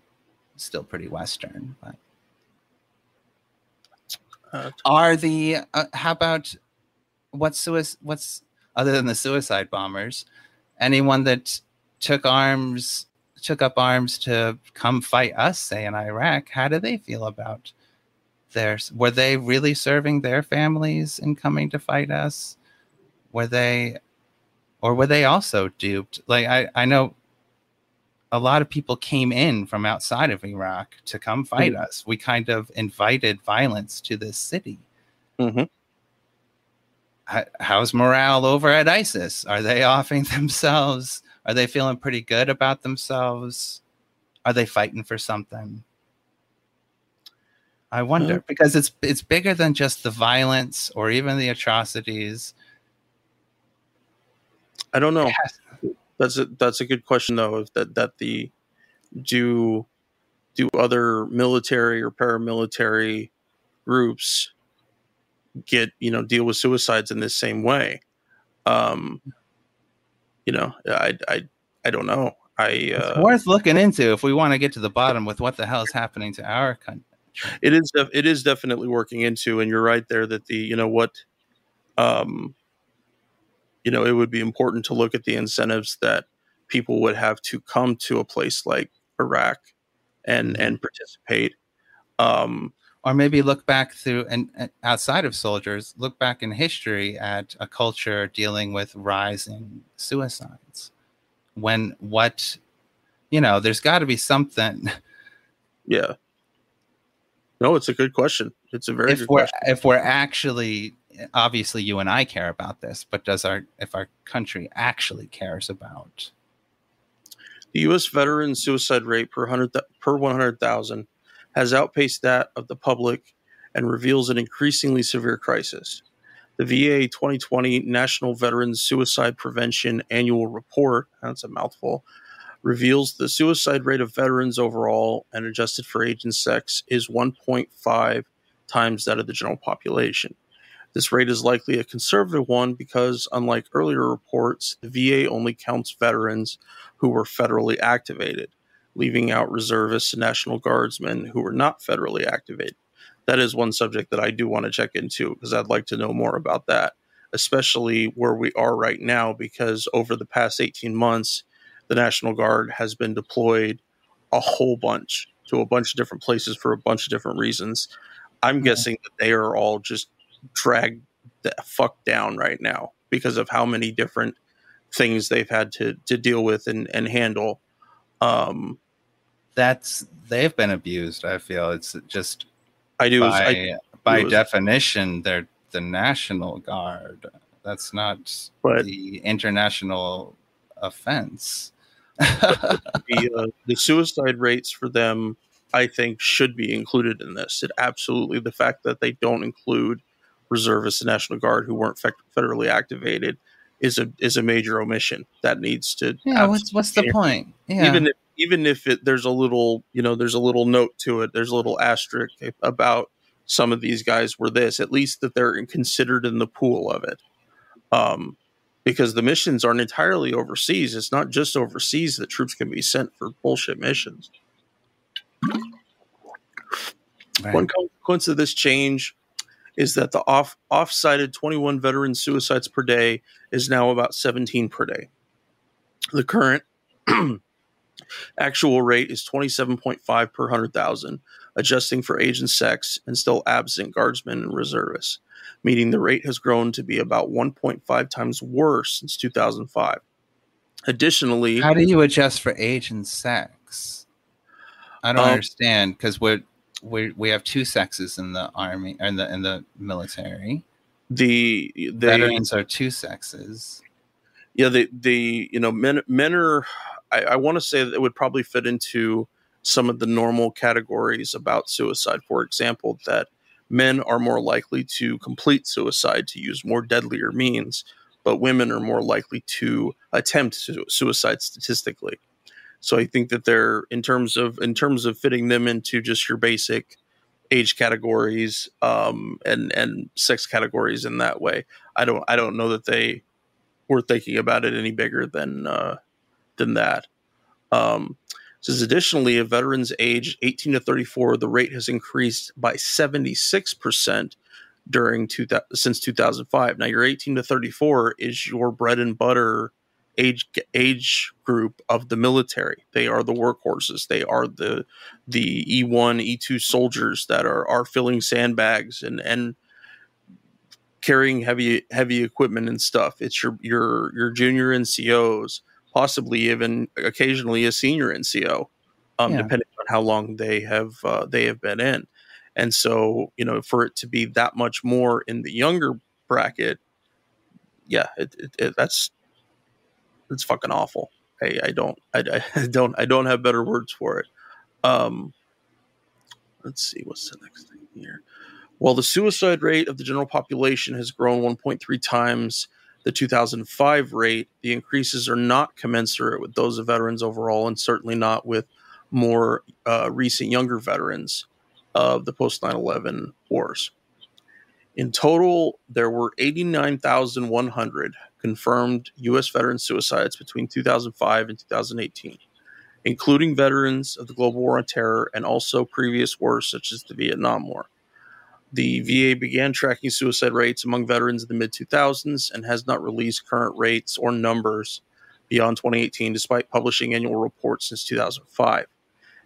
still pretty Western, but. Uh, *laughs* are the uh, how about what's suicide what's other than the suicide bombers anyone that took arms took up arms to come fight us say in iraq how do they feel about theirs were they really serving their families in coming to fight us? Were they or were they also duped? Like i i know a lot of people came in from outside of iraq to come fight mm-hmm. us we kind of invited violence to this city mm-hmm how's morale over at ISIS? Are they *laughs* offing themselves? Are they feeling pretty good about themselves? Are they fighting for something? I wonder mm-hmm. because it's it's bigger than just the violence or even the atrocities. I don't know. That's a that's a good question though. If that that the do do other military or paramilitary groups get you know deal with suicides in this same way um you know i i i don't know i uh, it's worth looking into if we want to get to the bottom with what the hell is happening to our country it is it is definitely working into and you're right there that the you know what um you know it would be important to look at the incentives that people would have to come to a place like iraq and mm-hmm. and participate. Um or maybe look back through and, and, outside of soldiers look back in history at a culture dealing with rising suicides. When what you know there's got to be something. Yeah. No it's a good question. It's a very if good we're question. if we're actually obviously you and i care about this but does our if our country actually cares about the u.s veteran suicide rate per 100 per 100000 has outpaced that of the public and reveals an increasingly severe crisis. The VA 2020 National Veterans Suicide Prevention Annual Report, that's a mouthful, reveals the suicide rate of veterans overall and adjusted for age and sex is 1.5 times that of the general population. This rate is likely a conservative one because, unlike earlier reports, the VA only counts veterans who were federally activated leaving out reservists and National Guardsmen who were not federally activated. That is one subject that I do want to check into because I'd like to know more about that, especially where we are right now, because over the past 18 months, the National Guard has been deployed a whole bunch to a bunch of different places for a bunch of different reasons. I'm mm-hmm. guessing that they are all just dragged the fuck down right now because of how many different things they've had to to deal with and, and handle um, that's they've been abused. I feel it's just I do by, I, by definition they're the National Guard. That's not but, the international offense. *laughs* the, uh, the suicide rates for them, I think, should be included in this. It absolutely the fact that they don't include reservists and National Guard who weren't federally activated is a is a major omission that needs to. Yeah, what's what's the point? Yeah. Even if even if it there's a little you know there's a little note to it, there's a little asterisk about some of these guys were this. At least that they're considered in the pool of it. Um, because the missions aren't entirely overseas. It's not just overseas that troops can be sent for bullshit missions. Right. One consequence of this change is that the off off-sited 21 veteran suicides per day is now about 17 per day. The current *clears throat* actual rate is 27.5 per 100,000, adjusting for age and sex, and still absent guardsmen and reservists, meaning the rate has grown to be about 1.5 times worse since 2005. Additionally, how do you adjust for age and sex? I don't um, understand because we're we we have two sexes in the army in the in the military. The they, veterans are two sexes. Yeah, the the you know men men are. I, I want to say that it would probably fit into some of the normal categories about suicide. For example, that men are more likely to complete suicide to use more deadlier means, but women are more likely to attempt suicide statistically. So I think that they're in terms of in terms of fitting them into just your basic age categories um, and and sex categories in that way. I don't I don't know that they were thinking about it any bigger than uh, than that. Um, says additionally, a veterans age 18 to 34, the rate has increased by 76 percent during two, since 2005. Now, your 18 to 34 is your bread and butter age age group of the military. They are the workhorses. They are the the E1, E2 soldiers that are are filling sandbags and and carrying heavy heavy equipment and stuff. It's your your your junior NCOs, possibly even occasionally a senior NCO, um, yeah. depending on how long they have uh, they have been in. And so, you know, for it to be that much more in the younger bracket, yeah, it, it, it, that's it's fucking awful. I, I don't I, *laughs* I, don't I don't have better words for it. Um, let's see what's the next thing here. While the suicide rate of the general population has grown 1.3 times the 2005 rate, the increases are not commensurate with those of veterans overall, and certainly not with more uh, recent younger veterans of the post 9 11 wars. In total, there were 89,100 confirmed U.S. veteran suicides between 2005 and 2018, including veterans of the global war on terror and also previous wars such as the Vietnam War. The VA began tracking suicide rates among veterans in the mid 2000s and has not released current rates or numbers beyond 2018, despite publishing annual reports since 2005.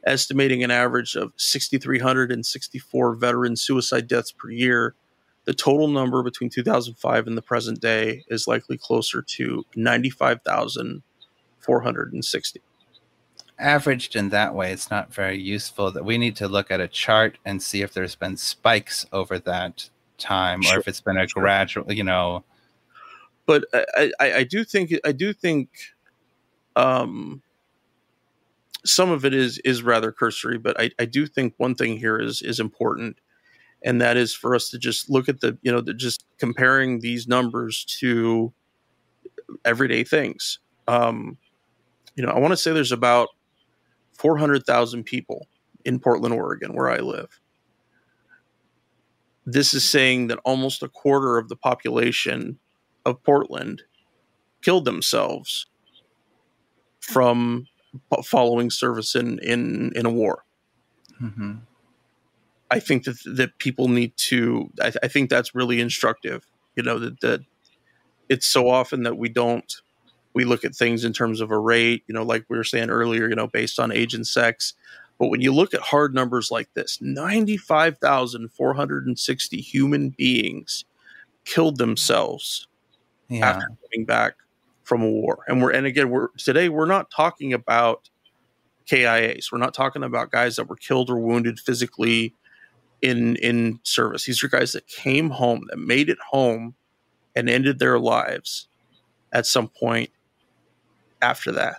Estimating an average of 6,364 veteran suicide deaths per year, the total number between 2005 and the present day is likely closer to 95,460. Averaged in that way, it's not very useful. That we need to look at a chart and see if there's been spikes over that time, sure. or if it's been a sure. gradual, you know. But I, I, I do think I do think um, some of it is is rather cursory, but I, I do think one thing here is is important and that is for us to just look at the you know the, just comparing these numbers to everyday things. Um, you know i want to say there's about 400000 people in portland oregon where i live. This is saying that almost a quarter of the population of portland killed themselves from following service in in in a war. Mm-hmm. I think that that people need to. I, I think that's really instructive. You know that that it's so often that we don't we look at things in terms of a rate. You know, like we were saying earlier. You know, based on age and sex. But when you look at hard numbers like this, 95,460 human beings killed themselves yeah. after coming back from a war. And we're and again, we're today we're not talking about KIAs. We're not talking about guys that were killed or wounded physically in in service. These are guys that came home, that made it home, and ended their lives at some point after that.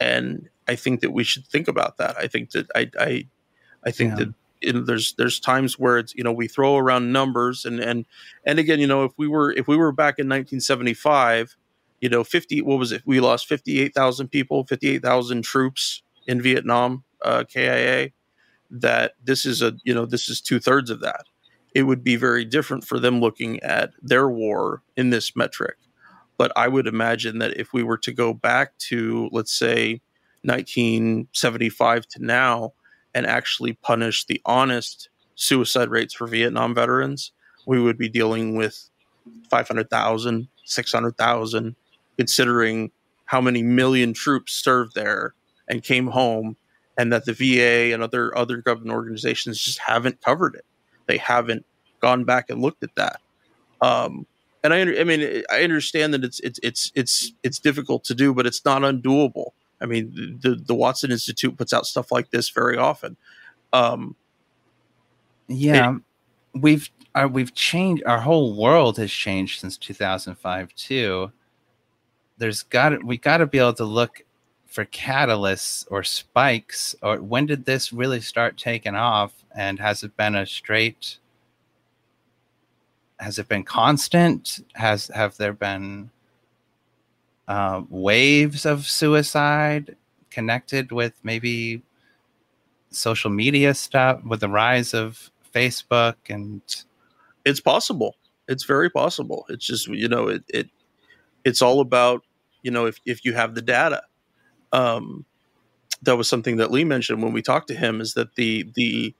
And I think that we should think about that. I think that I I, I think yeah. that in, there's there's times where it's you know we throw around numbers and and and again you know if we were if we were back in 1975 you know 50 what was it we lost 58,000 people 58,000 troops in Vietnam uh, KIA that this is a you know this is two thirds of that. It would be very different for them looking at their war in this metric. But i would imagine that if we were to go back to let's say 1975 to now and actually punish the honest suicide rates for vietnam veterans we would be dealing with 500000 600000 considering how many million troops served there and came home and that the VA and other other government organizations just haven't covered it. They haven't gone back and looked at that. Um, and I, I mean, I understand that it's it's it's it's it's difficult to do, but it's not undoable. I mean, the the Watson Institute puts out stuff like this very often. Um, yeah, it, we've uh, we've changed. Our whole world has changed since 2005 too. There's got we got to be able to look for catalysts or spikes or when did this really start taking off and has it been a straight has it been constant? Has have there been uh, waves of suicide connected with maybe social media stuff with the rise of Facebook and it's possible. It's very possible. It's just you know it it it's all about you know if if you have the data. Um, that was something that Lee mentioned when we talked to him is that the the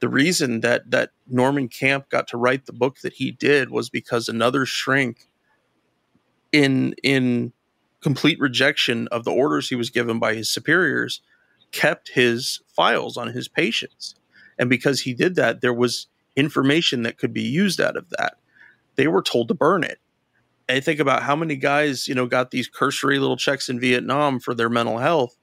the reason that that Norman Camp got to write the book that he did was because another shrink in in complete rejection of the orders he was given by his superiors kept his files on his patients. And because he did that there was information that could be used out of that. They were told to burn it and think about how many guys you know got these cursory little checks in vietnam for their mental health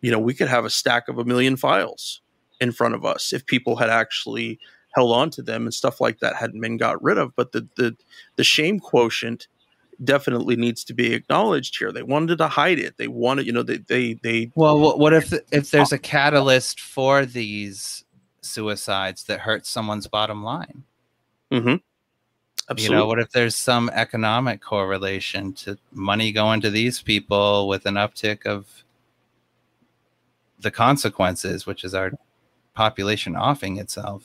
you know we could have a stack of a million files in front of us if people had actually held on to them and stuff like that hadn't been got rid of. But the the, the shame quotient definitely needs to be acknowledged here. They wanted to hide it. They wanted you know they they, they well what, what if if there's a catalyst for these suicides that hurts someone's bottom line? Mm-hmm. Absolutely. You know, what if there's some economic correlation to money going to these people with an uptick of the consequences, which is our population offing itself?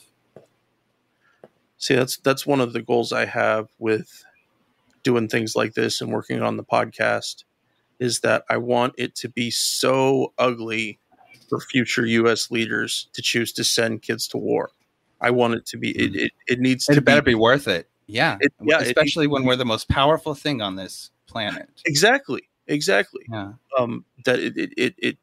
See, that's that's one of the goals I have with doing things like this and working on the podcast is that I want it to be so ugly for future U.S. leaders to choose to send kids to war. I want it to be. It hmm. it, it needs it to. better be, be worth it. Yeah, it, yeah. Especially when we're the most powerful thing on this planet. Exactly. Exactly. Yeah. Um, that it, it, it, it,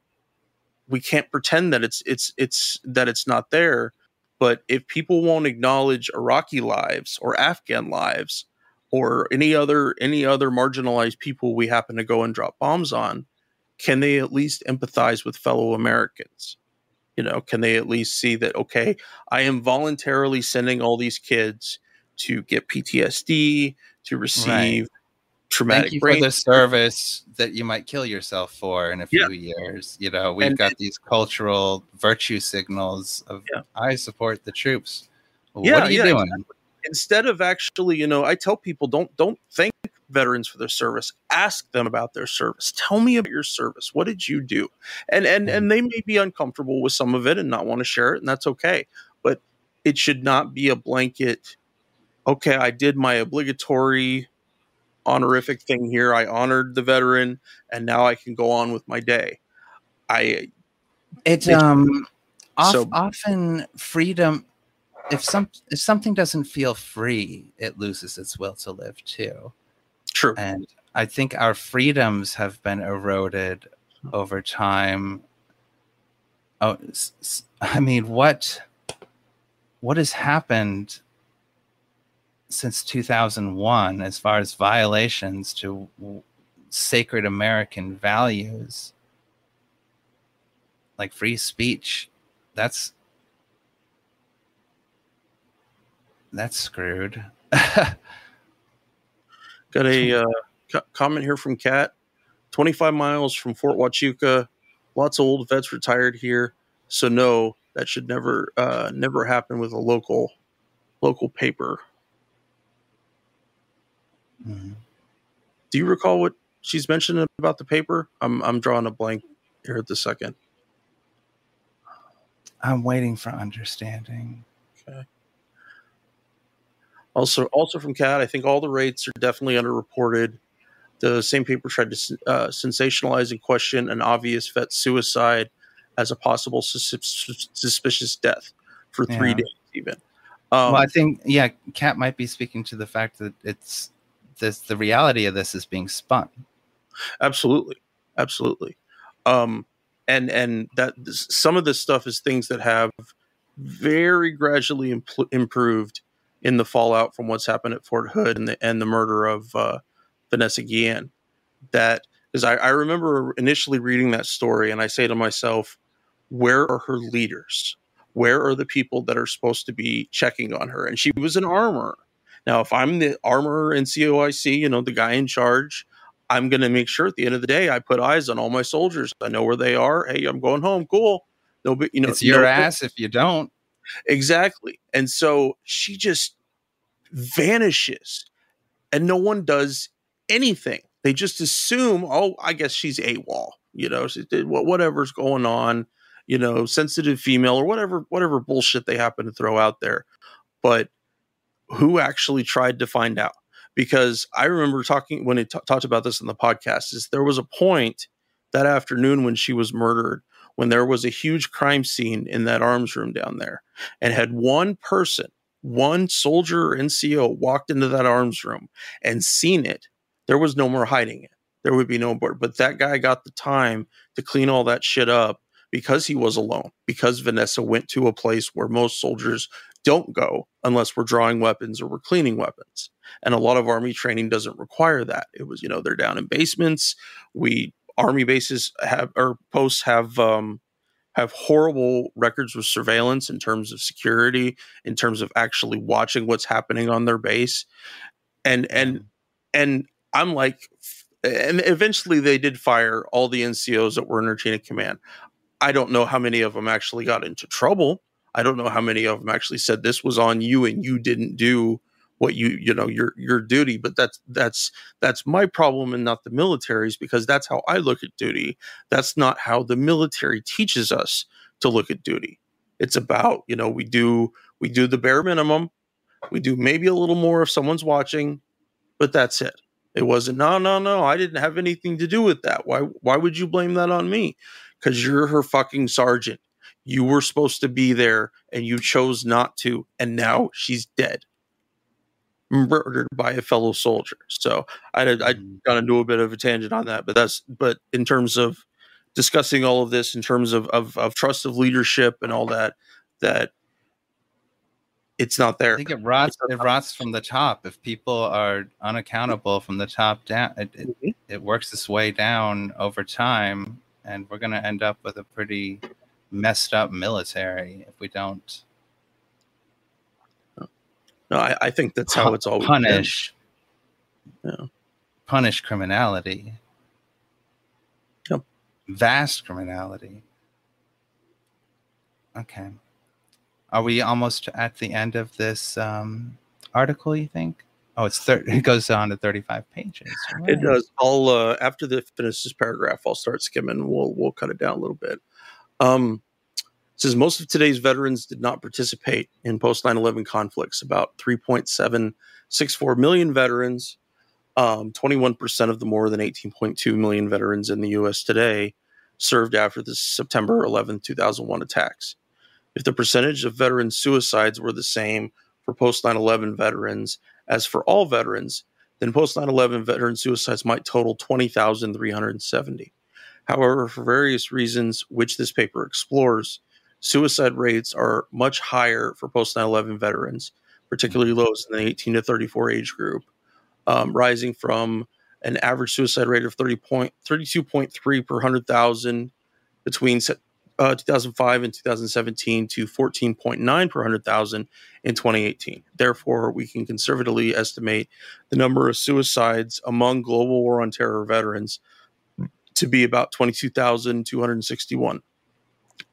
we can't pretend that it's, it's, it's, that it's not there. But if people won't acknowledge Iraqi lives or Afghan lives or any other, any other marginalized people we happen to go and drop bombs on, can they at least empathize with fellow Americans? You know, can they at least see that, okay, I am voluntarily sending all these kids to get PTSD, to receive right. traumatic Thank you brain for the service that you might kill yourself for in a few yeah. years. You know, we've and got it, these cultural virtue signals of yeah. I support the troops. Yeah, what are you doing? Exactly. Instead of actually, you know, I tell people don't don't thank veterans for their service. Ask them about their service. Tell me about your service. What did you do? And and mm-hmm. and they may be uncomfortable with some of it and not want to share it, and that's okay. But it should not be a blanket okay, I did my obligatory honorific thing here. I honored the veteran, and now I can go on with my day. I it's um so, often freedom. If some if something doesn't feel free, it loses its will to live too. True, and I think our freedoms have been eroded over time. Oh, I mean, what what has happened since 2001 as far as violations to sacred American values like free speech. That's that's screwed. *laughs* Got a *laughs* uh, co- comment here from Kat. 25 miles from Fort Huachuca. Lots of old vets retired here. So no, that should never uh, never happen with a local local paper. Mm-hmm. Do you recall what she's mentioned about the paper? I'm I'm drawing a blank here at the second. I'm waiting for understanding. Okay. Also, also from Kat, I think all the rates are definitely underreported. The same paper tried to uh, sensationalize and question an obvious vet suicide as a possible sus- suspicious death for three yeah. days, even. Um, well, I think yeah, Kat might be speaking to the fact that it's this the reality of this is being spun. Absolutely, absolutely. Um, and and that some of this stuff is things that have very gradually improved in the fallout from what's happened at Fort Hood and the and the murder of uh, Vanessa Guillen. That is, I, I remember initially reading that story, and I say to myself, "Where are her leaders? Where are the people that are supposed to be checking on her?" And she was an armor. Now, if I'm the armorer in COIC, you know, the guy in charge, I'm going to make sure at the end of the day I put eyes on all my soldiers. I know where they are. Hey, I'm going home. Cool. No, but you know, it's your no, ass if you don't. Exactly. And so she just vanishes and no one does anything. They just assume, oh, I guess she's AWOL, you know, whatever's going on, you know, sensitive female or whatever, whatever bullshit they happen to throw out there. But who actually tried to find out? Because I remember talking when it t- talked about this in the podcast, is there was a point that afternoon when she was murdered when there was a huge crime scene in that arms room down there and had one person one soldier or NCO walked into that arms room and seen it, there was no more hiding it. There would be no more. But that guy got the time to clean all that shit up because he was alone, because Vanessa went to a place where most soldiers don't go unless we're drawing weapons or we're cleaning weapons. And a lot of army training doesn't require that. It was, you know, they're down in basements. We army bases have or posts have um have horrible records with surveillance in terms of security, in terms of actually watching what's happening on their base. And and and I'm like and eventually they did fire all the NCOs that were in their chain of command. I don't know how many of them actually got into trouble. I don't know how many of them actually said this was on you and you didn't do what you you know your your duty but that's that's that's my problem and not the military's because that's how i look at duty. That's not how the military teaches us to look at duty. It's about you know we do we do the bare minimum. We do maybe a little more if someone's watching but that's it. It wasn't no no no i didn't have anything to do with that. Why why would you blame that on me? Because you're her fucking sergeant you were supposed to be there and you chose not to and now she's dead murdered by a fellow soldier. So I I kind of do a bit of a tangent on that, but that's but in terms of discussing all of this, in terms of of, of trust of leadership and all that, that it's not there. I think it rots. It *laughs* rots from the top. If people are unaccountable from the top down, it, it, mm-hmm. it works its way down over time, and we're going to end up with a pretty messed up military if we don't no, I, I think that's how it's always punish. Been. Yeah. Punish criminality. Yep. Vast criminality. Okay. Are we almost at the end of this um, article? You think? Oh, it's thir- it goes on to thirty-five pages. Right. It does. I'll uh, after the finish this paragraph, I'll start skimming. We'll we'll cut it down a little bit. Um, says most of today's veterans did not participate in post 9-11 conflicts about 3.764 million veterans um, 21% of the more than 18.2 million veterans in the us today served after the september 11 2001 attacks. If the percentage of veteran suicides were the same for post 9-11 veterans as for all veterans then post 9-11 veteran suicides might total 20370 however for various reasons which this paper explores suicide rates are much higher for post 9 11 veterans, particularly those in the 18 to 34 age group, um, rising from an average suicide rate of 30 point, 32.3 per 100,000 between uh, 2005 and 2017 to 14.9 per 100,000 in 2018. Therefore, we can conservatively estimate the number of suicides among global war on terror veterans to be about 22,261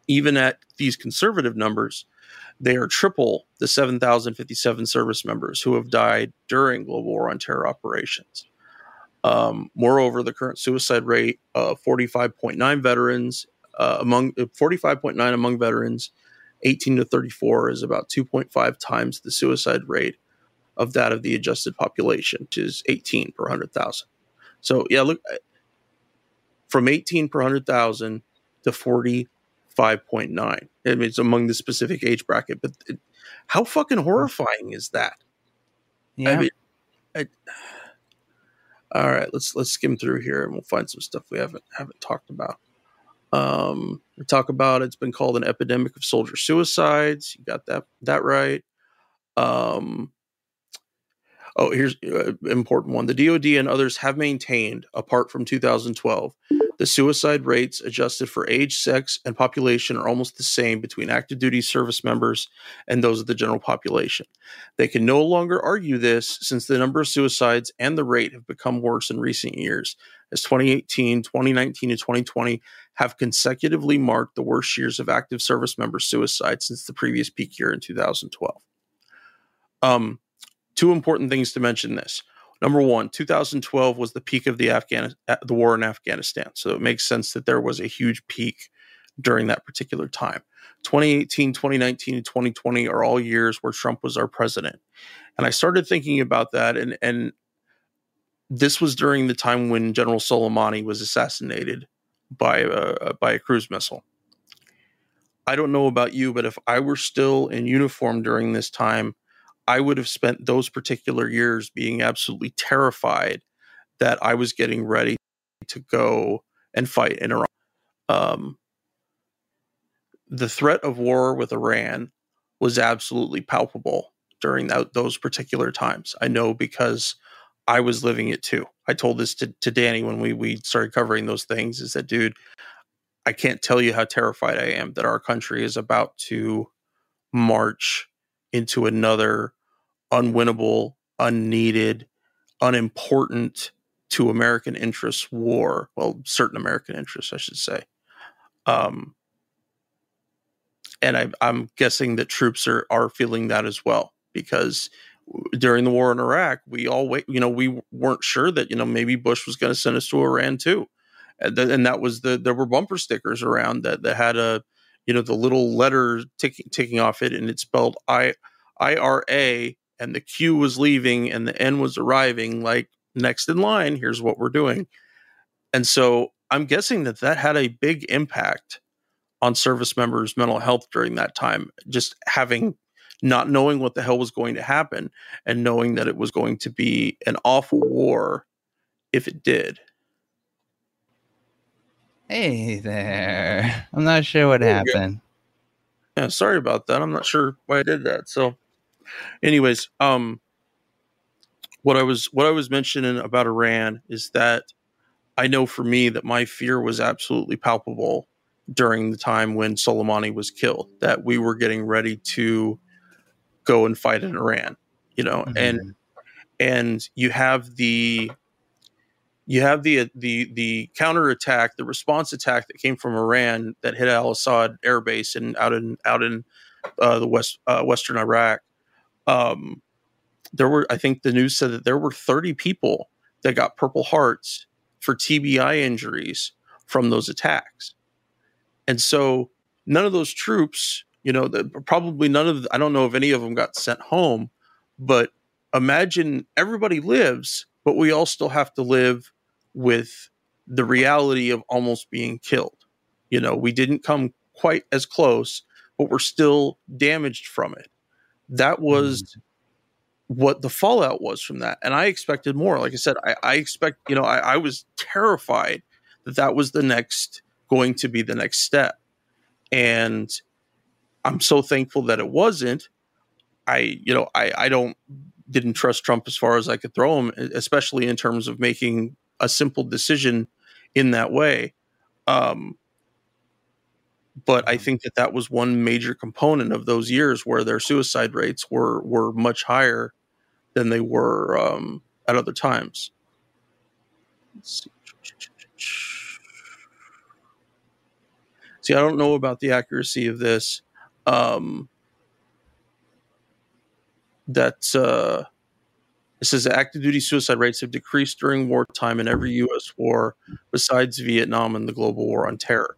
even at these conservative numbers, they are triple the 7,057 service members who have died during global war on terror operations. Um, moreover, the current suicide rate of 45.9 veterans uh, among 45.9 uh, among veterans 18 to 34 is about 2.5 times the suicide rate of that of the adjusted population, which is 18 per 100,000. So, yeah, look from 18 per 100,000 to 45.9. I mean, it's among the specific age bracket, but it, how fucking horrifying is that? Yeah. I mean, I, all right, let's let's skim through here and we'll find some stuff we haven't haven't talked about. Um, we talk about it's been called an epidemic of soldier suicides. You got that that right. Um, oh, here's an uh, important one. The DoD and others have maintained, apart from 2012, the suicide rates adjusted for age, sex, and population are almost the same between active duty service members and those of the general population. They can no longer argue this since the number of suicides and the rate have become worse in recent years, as 2018, 2019, and 2020 have consecutively marked the worst years of active service member suicide since the previous peak year in 2012. Um, two important things to mention this. Number one, 2012 was the peak of the Afghan uh, the war in Afghanistan, so it makes sense that there was a huge peak during that particular time. 2018, 2019, and 2020 are all years where Trump was our president, and I started thinking about that, and and this was during the time when General Soleimani was assassinated by a by a cruise missile. I don't know about you, but if I were still in uniform during this time, I would have spent those particular years being absolutely terrified that I was getting ready to go and fight in Iran. Um, the threat of war with Iran was absolutely palpable during that, those particular times. I know because I was living it too. I told this to, to Danny when we, we started covering those things is that, dude, I can't tell you how terrified I am that our country is about to march into another unwinnable, unneeded, unimportant to American interests war. Well, certain American interests, I should say. Um, and I, I'm guessing that troops are are feeling that as well because during the war in Iraq, we all wait. You know, we weren't sure that you know maybe Bush was going to send us to Iran too, and, th- and, that was the there were bumper stickers around that that had a you know the little letter ticking ticking off it, and it spelled I I R A and the Q was leaving and the N was arriving, like next in line, here's what we're doing. And so I'm guessing that that had a big impact on service members' mental health during that time, just having not knowing what the hell was going to happen and knowing that it was going to be an awful war if it did. Hey there. I'm not sure what happened. Yeah, sorry about that. I'm not sure why I did that. So anyways, um, what I was what I was mentioning about Iran is that I know for me that my fear was absolutely palpable during the time when Soleimani was killed. That we were getting ready to go and fight in Iran, you know, mm-hmm. and and you have the you have the the the counterattack, the response attack that came from Iran that hit Al Assad air base and out in out in uh, the west uh, western Iraq, um, there were, I think the news said that there were 30 people that got Purple Hearts for TBI injuries from those attacks. And so none of those troops, you know, the, probably none of, the, I don't know if any of them got sent home, but imagine everybody lives, but we all still have to live with the reality of almost being killed. You know, we didn't come quite as close, but we're still damaged from it that was mm. what the fallout was from that. And I expected more. Like I said, I, I expect, you know, I, I was terrified that that was the next, going to be the next step. And I'm so thankful that it wasn't. I, you know, I, I don't, didn't trust Trump as far as I could throw him, especially in terms of making a simple decision in that way. Um, but I mm-hmm. think that that was one major component of those years where their suicide rates were were much higher than they were um, at other times. See. see. I don't know about the accuracy of this. Um, that uh, it says active duty suicide rates have decreased during wartime in every U.S. war besides Vietnam and the global war on terror.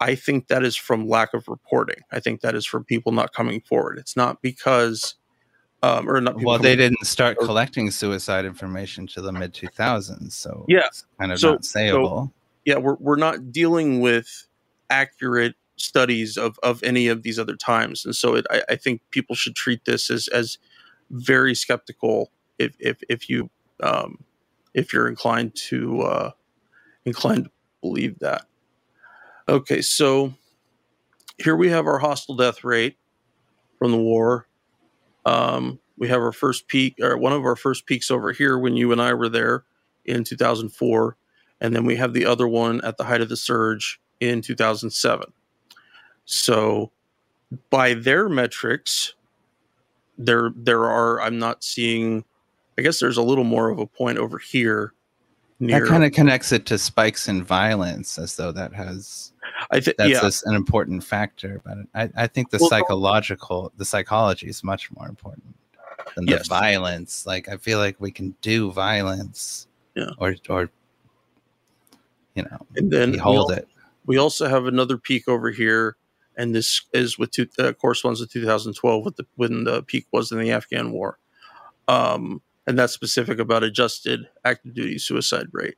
I think that is from lack of reporting. I think that is from people not coming forward. It's not because, um, or not. Well, they didn't start collecting suicide information to the mid 2000s, so yeah, kind of so, not sayable. So, yeah, we're we're not dealing with accurate studies of of any of these other times, and so it, I, I think people should treat this as as very skeptical if if if you um, if you're inclined to uh, inclined to believe that. Okay, so here we have our hostile death rate from the war. Um, we have our first peak, or one of our first peaks over here when you and I were there in 2004, and then we have the other one at the height of the surge in 2007. So, by their metrics, there there are I'm not seeing. I guess there's a little more of a point over here. Near, that kind of connects it to spikes in violence, as though that has I think that's yeah. an important factor, but I, I think the well, psychological, the psychology is much more important. than the violence. Like I feel like we can do violence, yeah, or or you know, and then hold it. We also have another peak over here, and this is with two, uh, corresponds to 2012 with the when the peak was in the Afghan War, um, and that's specific about adjusted active duty suicide rate.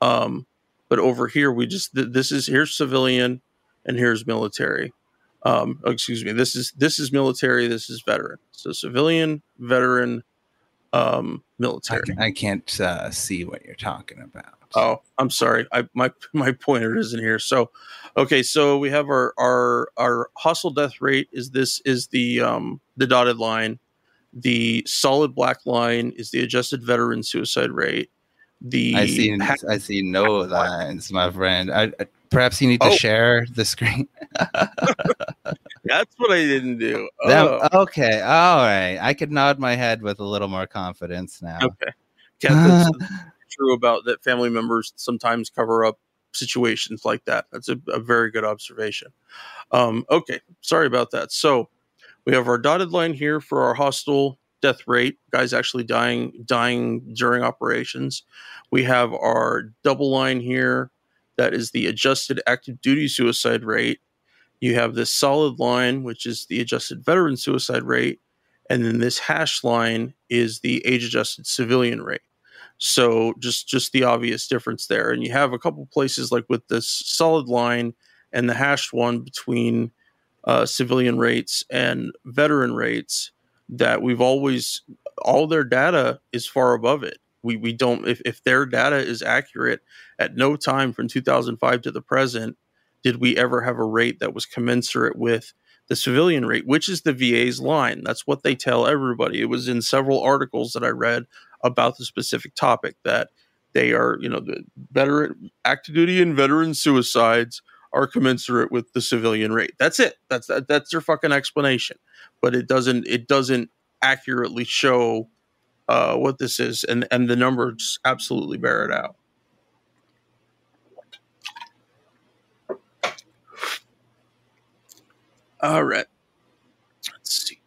Um, but over here, we just th- this is here's civilian, and here's military. Um, excuse me. This is this is military. This is veteran. So civilian, veteran, um, military. I, I can't uh, see what you're talking about. Oh, I'm sorry. I my my pointer isn't here. So, okay. So we have our our our hostile death rate is this is the um the dotted line. The solid black line is the adjusted veteran suicide rate. The I see I see no lines, my friend. I, perhaps you need to oh. share the screen. *laughs* That's what I didn't do. *laughs* Oh. That, okay, all right. I could nod my head with a little more confidence now. Okay, yeah, *laughs* true about that. Family members sometimes cover up situations like that. That's a, a very good observation. Um, okay, sorry about that. So we have our dotted line here for our hostile death rate, guys actually dying dying during operations. We have our double line here that is the adjusted active duty suicide rate. You have this solid line, which is the adjusted veteran suicide rate, and then this hash line is the age adjusted civilian rate. So just just the obvious difference there. And you have a couple places like with this solid line and the hashed one between uh, civilian rates and veteran rates that we've always all their data is far above it. We we don't if, if their data is accurate at no time from 2005 to the present did we ever have a rate that was commensurate with the civilian rate, which is the VA's line. That's what they tell everybody. It was in several articles that I read about the specific topic that they are, you know, the veteran active duty and veteran suicides are commensurate with the civilian rate. That's it. That's that, that's their fucking explanation. But it doesn't it doesn't accurately show uh, what this is, and and the numbers absolutely bear it out. All right. Let's see.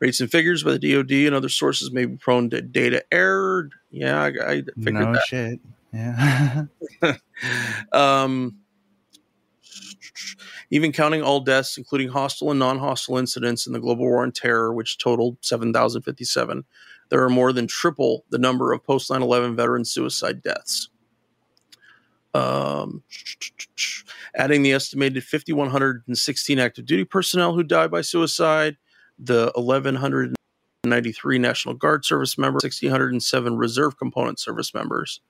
Rates and figures by the DoD and other sources may be prone to data error. Yeah, I, I figured no that. shit. Yeah. *laughs* *laughs* um, even counting all deaths, including hostile and non hostile incidents in the global war on terror, which totaled 7,057, there are more than triple the number of post 9 11 veteran suicide deaths. Um, adding the estimated 5,116 active duty personnel who died by suicide, the 1,193 National Guard service members, 1,607 Reserve Component service members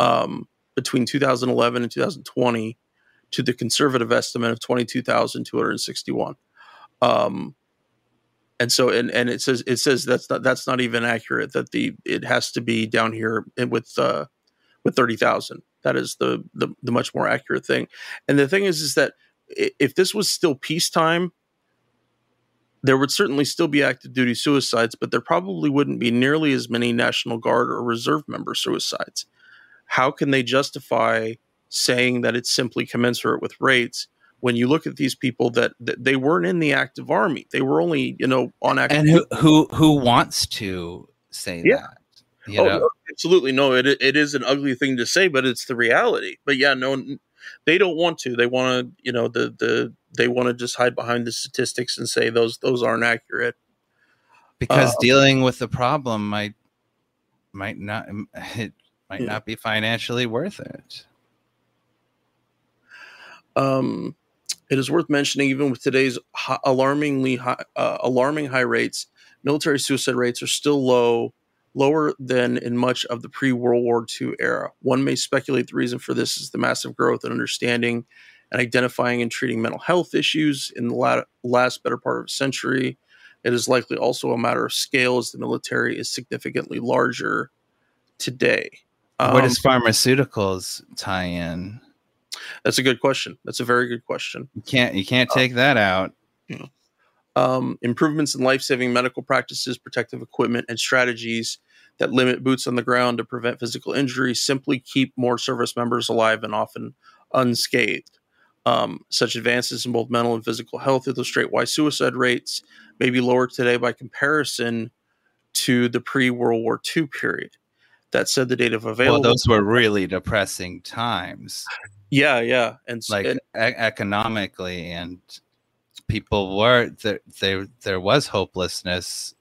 um, between 2011 and 2020 to the conservative estimate of 22,261. Um, and so, and, and it says, it says that's not, that's not even accurate that the, it has to be down here with, uh, with 30,000. That is the, the, the much more accurate thing. And the thing is, is that if this was still peacetime, there would certainly still be active duty suicides, but there probably wouldn't be nearly as many National Guard or Reserve member suicides. How can they justify saying that it's simply commensurate with rates when you look at these people that, that they weren't in the active army? They were only you know on active and who who who wants to say yeah. that you oh, know? No, absolutely. No it, it is an ugly thing to say but it's the reality. But yeah no they don't want to. They want to you know the the they want to just hide behind the statistics and say those those aren't accurate. Because uh, dealing with the problem might might not it might yeah. not be financially worth it um, it is worth mentioning, even with today's alarmingly high, uh, alarming high rates, military suicide rates are still low, lower than in much of the pre-World War II era. One may speculate the reason for this is the massive growth in understanding and identifying and treating mental health issues in the last better part of a century. It is likely also a matter of scale, as the military is significantly larger today. Um, Where does pharmaceuticals tie in? That's a good question. That's a very good question. You can't you can't uh, take uh, that out. You know, um, improvements in life saving medical practices, protective equipment, and strategies that limit boots on the ground to prevent physical injury simply keep more service members alive and often unscathed. Um, such advances in both mental and physical health illustrate why suicide rates may be lower today by comparison to the pre World War II period. That said, the data of available. Well, those were really depressing times. Yeah, yeah, and like and, e- economically, and people were there. There, there was hopelessness,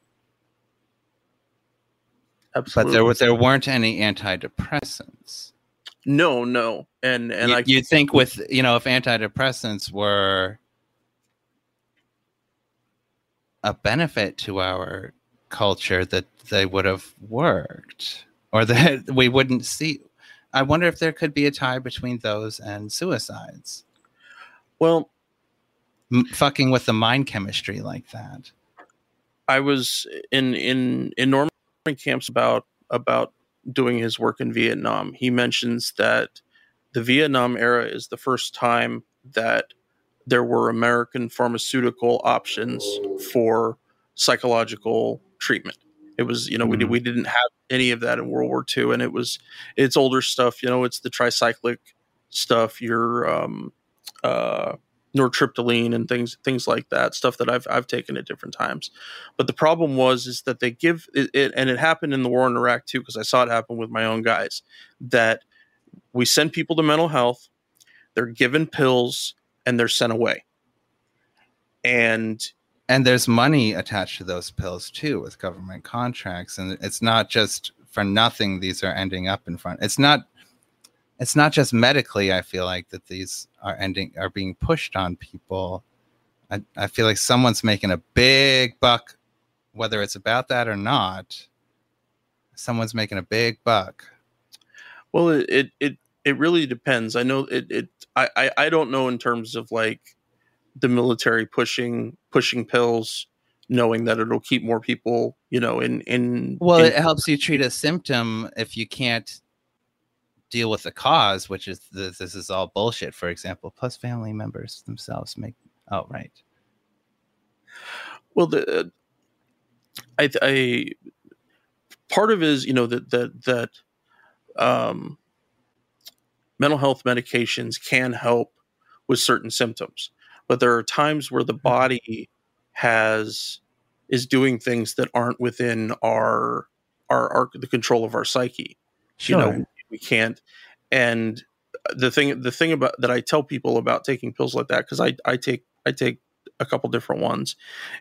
absolutely. but there were there weren't any antidepressants. No, no, and and you, I you think with you know if antidepressants were a benefit to our culture that they would have worked or that *laughs* we wouldn't see i wonder if there could be a tie between those and suicides well M- fucking with the mind chemistry like that I was in in in Norman Camp's about about doing his work in Vietnam. He mentions that the Vietnam era is the first time that there were American pharmaceutical options for psychological treatment. It was, you know, we, did, Mhm. we didn't have any of that in World War II, and it was it's older stuff. You know, it's the tricyclic stuff, your um, uh, nortriptyline and things things like that, stuff that I've I've taken at different times. But the problem was is that they give it, it and it happened in the war in Iraq too, because I saw it happen with my own guys. That we send people to mental health, they're given pills, and they're sent away. And and there's money attached to those pills too with government contracts. And it's not just for nothing these are ending up in front. It's not it's not just medically i feel like that these are ending are being pushed on people. I, I feel like someone's making a big buck whether it's about that or not. Someone's making a big buck. Well, it it it, it really depends. I know it it I, I I don't know in terms of like the military pushing pushing pills, knowing that it'll keep more people, you know, in in well in- it helps you treat a symptom if you can't deal with the cause which is this, this is all bullshit for example. Plus family members themselves make outright well the I I part of it is you know that that that um mental health medications can help with certain symptoms but there are times where the mm-hmm. body has is doing things that aren't within our our, our the control of our psyche you know we can't and the thing the thing about that i tell people about taking pills like that because i i take i take a couple different ones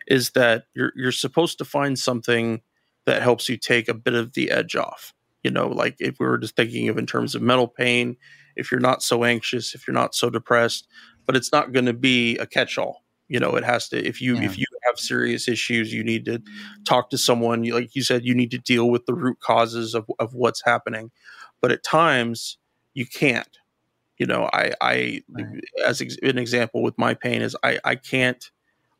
is that you're you're supposed to find something that helps you take a bit of the edge off you know like if we were just thinking of in terms of mental pain if you're not so anxious if you're not so depressed but it's not going to be a catch-all. You know it has to if you Yeah. if you have serious issues you need to talk to someone. Like you said you need to deal with the root causes of, of what's happening. But at times you can't. You know i i Right. as ex- an example with my pain is i i can't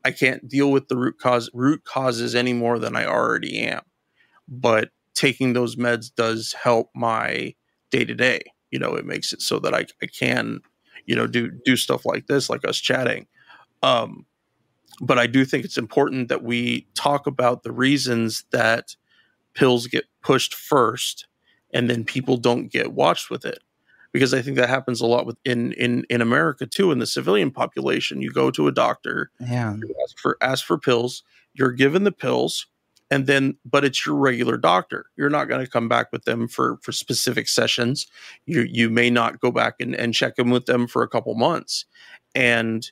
i can't deal with the root cause root causes any more than i already am. But taking those meds does help my day to day you know it makes it so that i, I can you know do do stuff like this like us chatting. Um but i do think it's important that we talk about the reasons that pills get pushed first and then people don't get watched with it. Because i think that happens a lot with in in in america too in the civilian population. You go to a doctor yeah. you ask for ask for pills you're given the pills and then but it's your regular doctor. You're not going to come back with them for for specific sessions. You you may not go back and, and check in with them for a couple months. And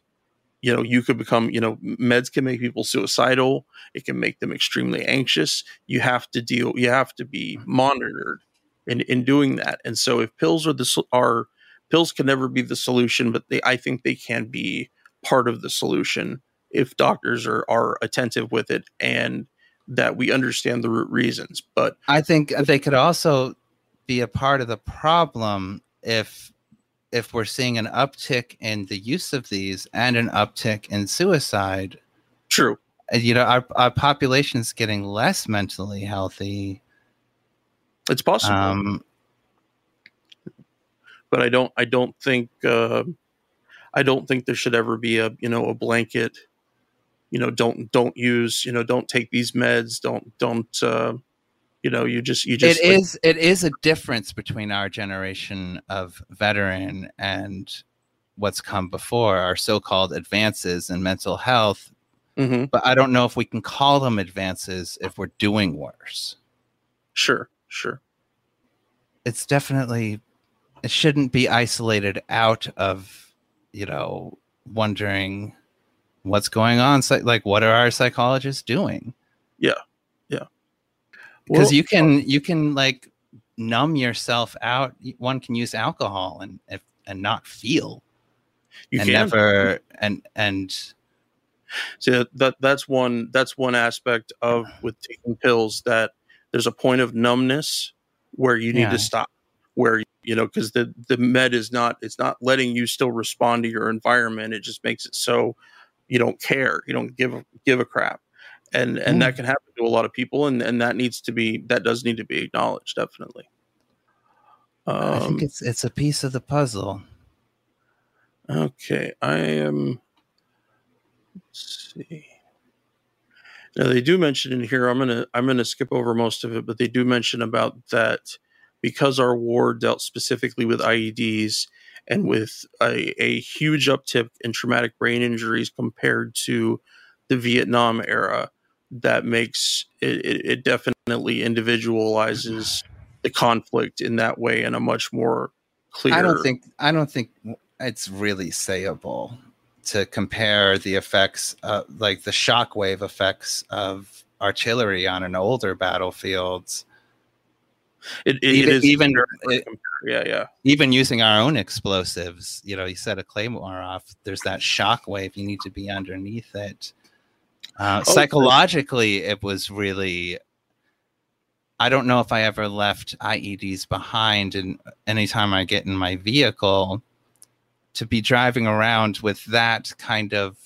you know you could become you know meds can make people suicidal. It can make them extremely anxious. You have to deal you have to be monitored in in doing that. And so if pills are the are pills can never be the solution but they i think they can be part of the solution if doctors are are attentive with it and that we understand the root reasons but I think they could also be a part of the problem if if we're seeing an uptick in the use of these and an uptick in suicide. true you know, our our population's getting less mentally healthy. it's possible Um, but I don't I don't think uh, I don't think there should ever be a you know a blanket you know don't don't use you know don't take these meds don't don't uh, you know you just you just it like- is it is a difference between our generation of veteran and what's come before, our so-called advances in mental health. Mm-hmm. But I don't know if we can call them advances if we're doing worse. Sure, sure. It's definitely it shouldn't be isolated out of, you know, wondering what's going on. Like, what are our psychologists doing? Yeah, yeah. Because well, you can uh you can like numb yourself out. One can use alcohol and and not feel. You and can. never and and see that that's one that's one aspect of with taking pills that there's a point of numbness where you need yeah. to stop where you know because the the med is not it's not letting you still respond to your environment it just makes it so you don't care you don't give a, give a crap. And and mm. that can happen to a lot of people and and that needs to be that does need to be acknowledged definitely. Um, i think um, it's it's a piece of the puzzle. Okay i am let's see. Now they do mention in here i'm gonna i'm gonna skip over most of it but they do mention about that because our war dealt specifically with ieds and with a, a huge uptick in traumatic brain injuries compared to the vietnam era that makes it, it, it definitely individualizes the conflict in that way in a much more clear. I don't think I don't think it's really sayable to compare the effects, uh, like the shockwave effects of artillery on an older battlefield. It, it, even, it is even it, yeah, yeah. Even using our own explosives, you know, you set a claymore off. There's that shock wave You need to be underneath it. Uh, oh, psychologically, it was really. I don't know if I ever left IEDs behind, and anytime I get in my vehicle, to be driving around with that kind of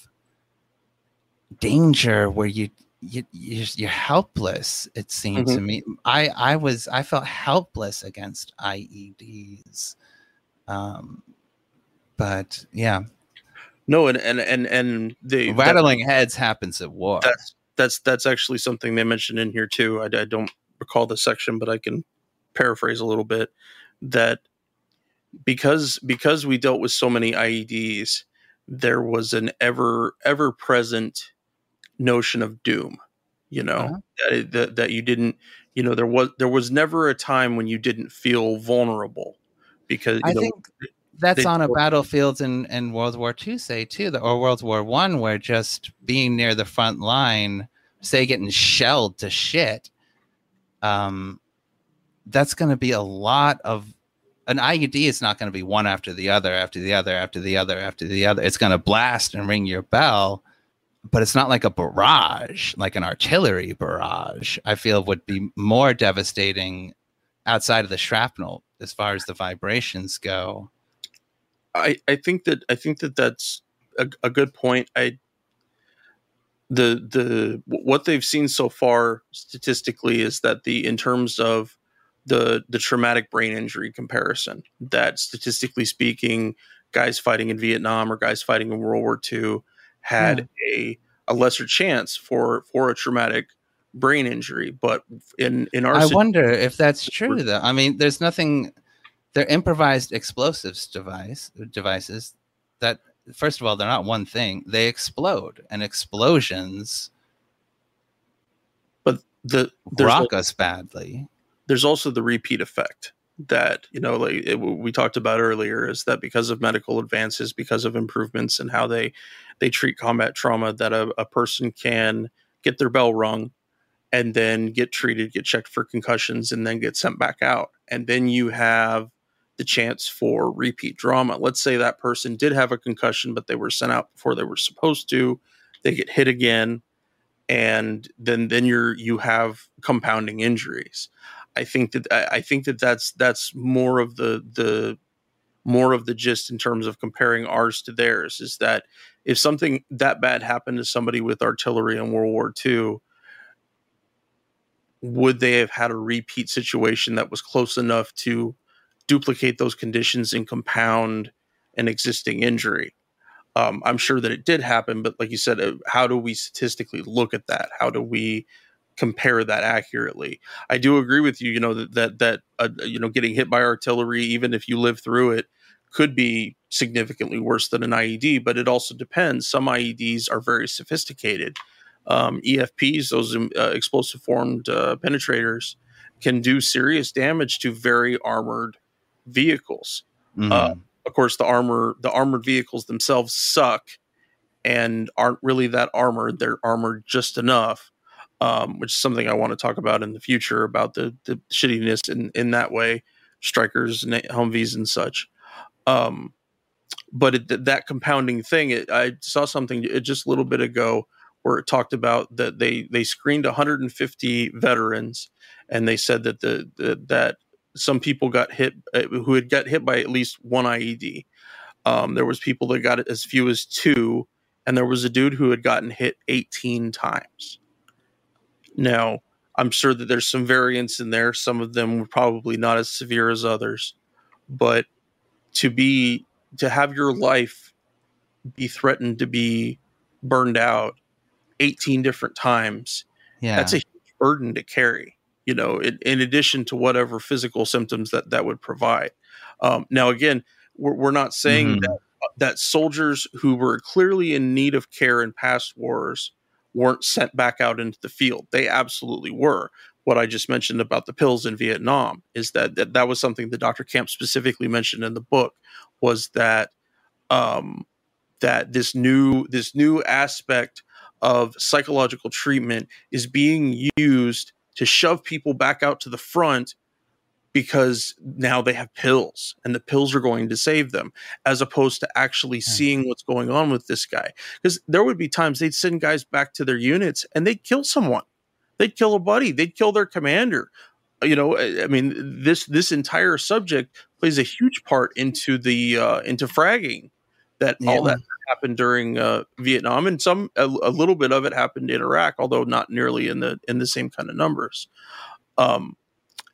danger where you you, you're helpless it seemed mm-hmm. to me i i was i felt helpless against ieds um but yeah no, and and and and the rattling that, heads happens at war. That's that's that's actually something they mentioned in here too. I, I don't recall the section, but I can paraphrase a little bit that because because we dealt with so many IEDs, there was an ever ever present notion of doom. You know uh-huh. that, that that you didn't. You know there was there was never a time when you didn't feel vulnerable because I know, think that's on a battlefield in, in World War II, say too, or World War One, where just being near the front line, say getting shelled to shit, um, that's going to be a lot of an IED is not going to be one after the other, after the other, after the other, after the other. It's going to blast and ring your bell, but it's not like a barrage, like an artillery barrage. I feel would be more devastating outside of the shrapnel as far as the vibrations go. I, I think that I think that that's a, a good point. I the the what they've seen so far statistically is that the in terms of the the traumatic brain injury comparison that statistically speaking guys fighting in Vietnam or guys fighting in World War II had hmm. a a lesser chance for for a traumatic brain injury but in in our I wonder if that's true though. I mean there's nothing they're improvised explosives device devices that first of all they're not one thing. They explode and explosions but the rock us badly. there's also the repeat effect that you know like it, we talked about earlier is that because of medical advances because of improvements in how they they treat combat trauma that a, a person can get their bell rung and then get treated get checked for concussions and then get sent back out and then you have the chance for repeat drama. Let's say that person did have a concussion, but they were sent out before they were supposed to. They get hit again, and then then you're you have compounding injuries. I think that I think that that's that's more of the the more of the gist in terms of comparing ours to theirs is that if something that bad happened to somebody with artillery in World War II, would they have had a repeat situation that was close enough to duplicate those conditions and compound an existing injury. Um, I'm sure that it did happen, but like you said, uh, how do we statistically look at that? How do we compare that accurately? I do agree with you. You know that that that uh, you know getting hit by artillery, even if you live through it, could be significantly worse than an IED, but it also depends. Some IEDs are very sophisticated. Um, EFPs, those um, uh, explosive formed uh, penetrators, can do serious damage to very armored vehicles. Mm-hmm. Uh, of course, the armor, the armored vehicles themselves suck and aren't really that armored. They're armored just enough, um, which is something I want to talk about in the future about the the shittiness in in that way, Strykers, and Humvees and such. Um, but it, that compounding thing, it, I saw something just a little bit ago where it talked about that they they screened 150 veterans, and they said that the, the that some people got hit uh, who had got hit by at least one IED. Um, there was people that got as few as two, and there was a dude who had gotten hit 18 times. Now, I'm sure that there's some variance in there. Some of them were probably not as severe as others, but to be to have your life be threatened to be burned out 18 different times, yeah. that's a huge burden to carry. You know, in, in addition to whatever physical symptoms that that would provide. Um, now, again, we're, we're not saying mm-hmm. that that soldiers who were clearly in need of care in past wars weren't sent back out into the field. They absolutely were. What I just mentioned about the pills in Vietnam is that that, that was something that Dr. Camp specifically mentioned in the book was that um, that this new this new aspect of psychological treatment is being used to shove people back out to the front because now they have pills and the pills are going to save them as opposed to actually hmm. seeing what's going on with this guy because there would be times they'd send guys back to their units and they'd kill someone they'd kill a buddy they'd kill their commander you know i mean this this entire subject plays a huge part into the uh into fragging that yeah. all that happened during uh, Vietnam, and some a, a, little bit of it happened in Iraq, although not nearly in the in the same kind of numbers. Um,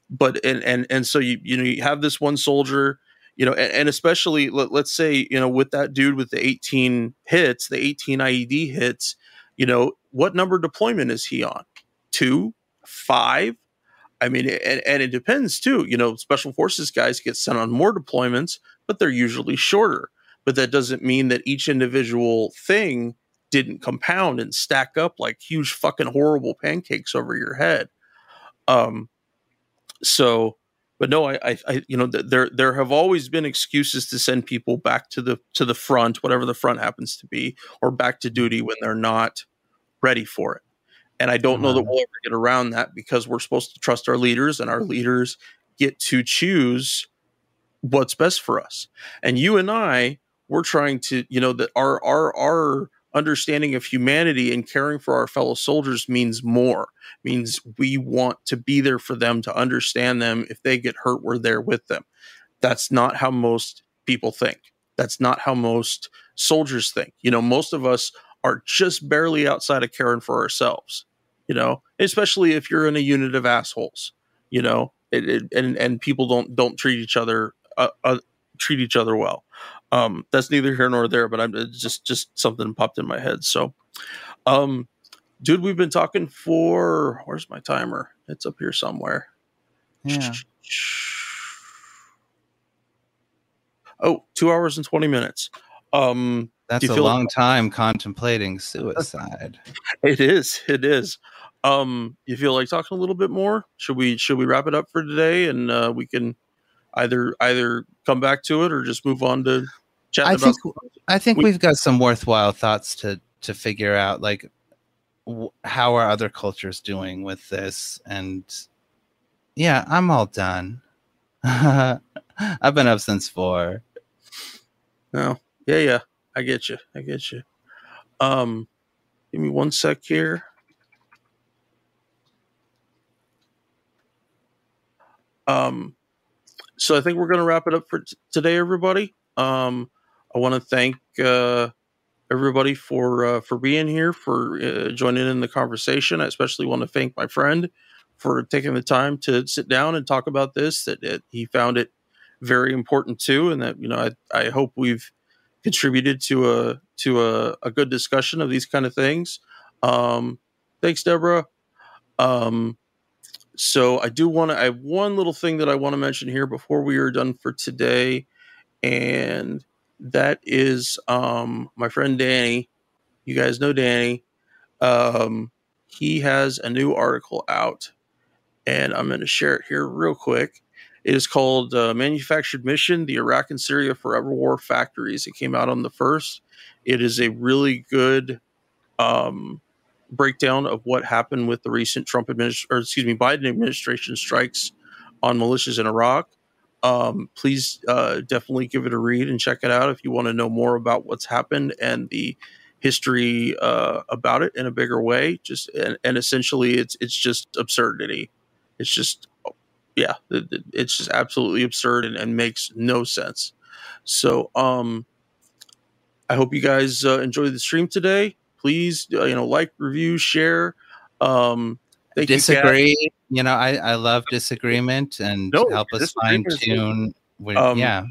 but and and and so you you know you have this one soldier you know and, and especially let, us say you know with that dude with the 18 hits the 18 ied hits you know what number deployment is he on? Two? Five? I mean and, and it depends too you know special forces guys get sent on more deployments but they're usually shorter. But that doesn't mean that each individual thing didn't compound and stack up like huge fucking horrible pancakes over your head. Um so, but no, I, I, I, you know, there there have always been excuses to send people back to the to the front, whatever the front happens to be, or back to duty when they're not ready for it. And I don't mm-hmm. know that mm-hmm. we'll ever get around that because we're supposed to trust our leaders, and our leaders get to choose what's best for us. And you and I, we're trying to, you know, that our our our understanding of humanity and caring for our fellow soldiers means more means we want to be there for them to understand them. If they get hurt we're there with them. That's not how most people think. That's not how most soldiers think. You know most of us are just barely outside of caring for ourselves you know especially if you're in a unit of assholes you know it, it, and and people don't don't treat each other uh, uh, treat each other well um, that's neither here nor there, but I'm just just something popped in my head. So, um, dude, we've been talking for where's my timer? It's up here somewhere. Yeah. *sniffs* Oh, two hours and 20 minutes. Um, That's a long like- time contemplating suicide. *laughs* it is. It is. Um, you feel like talking a little bit more? Should we should we wrap it up for today and uh, we can either either come back to it or just move on to chatting I think I think we, have got some worthwhile thoughts to to figure out like w- how are other cultures doing with this and yeah, I'm all done. *laughs* I've been up since 4. No. Yeah, yeah. I get you. I get you. Um give me one sec here. Um so I think we're going to wrap it up for t- today, everybody. Um, I want to thank uh, everybody for uh, for being here, for uh, joining in the conversation. I especially want to thank my friend for taking the time to sit down and talk about this. That he found it very important too, and that you know I, I hope we've contributed to a to a, a good discussion of these kind of things. Um, thanks, Deborah. Um, so I do want to. I have one little thing that I want to mention here before we are done for today, and that is um, my friend Danny. You guys know Danny. Um, he has a new article out, and I'm going to share it here real quick. It is called uh, Manufactured Mission The Iraq and Syria Forever War Factories. It came out on the first. It is a really good um, breakdown of what happened with the recent Trump administration, or excuse me, Biden administration strikes on militias in Iraq. Um, please uh, definitely give it a read and check it out if you want to know more about what's happened and the history uh, about it in a bigger way. Just and, and, essentially, it's it's just absurdity. It's just yeah, it's just absolutely absurd and, and, makes no sense. So um, I hope you guys uh, enjoy the stream today. Please, uh, you know, like, review, share. Um, disagree. You, you, know, I, I love disagreement and no, help us fine tune. Um, yeah.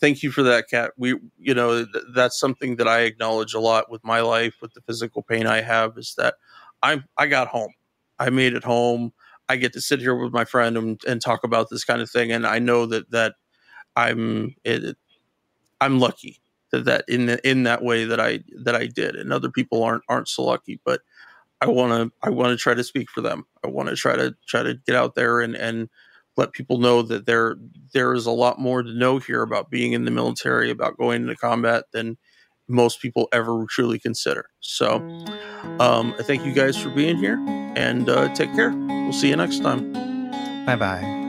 Thank you for that, Kat. We, you know, th- that's something that I acknowledge a lot with my life, with the physical pain I have, is that I'm I got home. I made it home. I get to sit here with my friend and, and talk about this kind of thing, and I know that that I'm it, I'm lucky that, in the, in that way that I that I did, and other people aren't aren't so lucky. But I want to I want to try to speak for them. I want to try to try to get out there and and let people know that there there is a lot more to know here about being in the military, about going into combat than most people ever truly consider. So, um, I thank you guys for being here and uh, take care. We'll see you next time. Bye bye.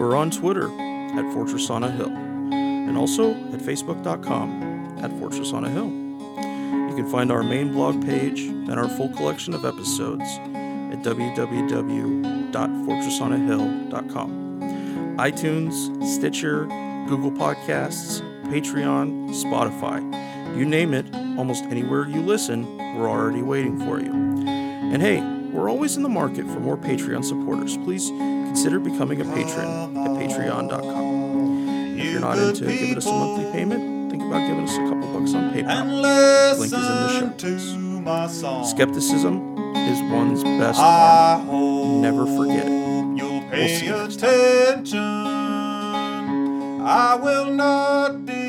We're on Twitter at Fortress on a Hill and also at facebook.com at Fortress on a Hill. You can find our main blog page and our full collection of episodes at www.fortressonahill.com. iTunes, Stitcher, Google Podcasts, Patreon, Spotify. You name it, almost anywhere you listen, we're already waiting for you. And hey, we're always in the market for more Patreon supporters. Please consider becoming a patron at patreon.com. If you're not into giving us a monthly payment, think about giving us a couple bucks on PayPal. Link is in the show notes. Skepticism is one's best armor. Never forget it. You'll pay we'll attention. I will not detain.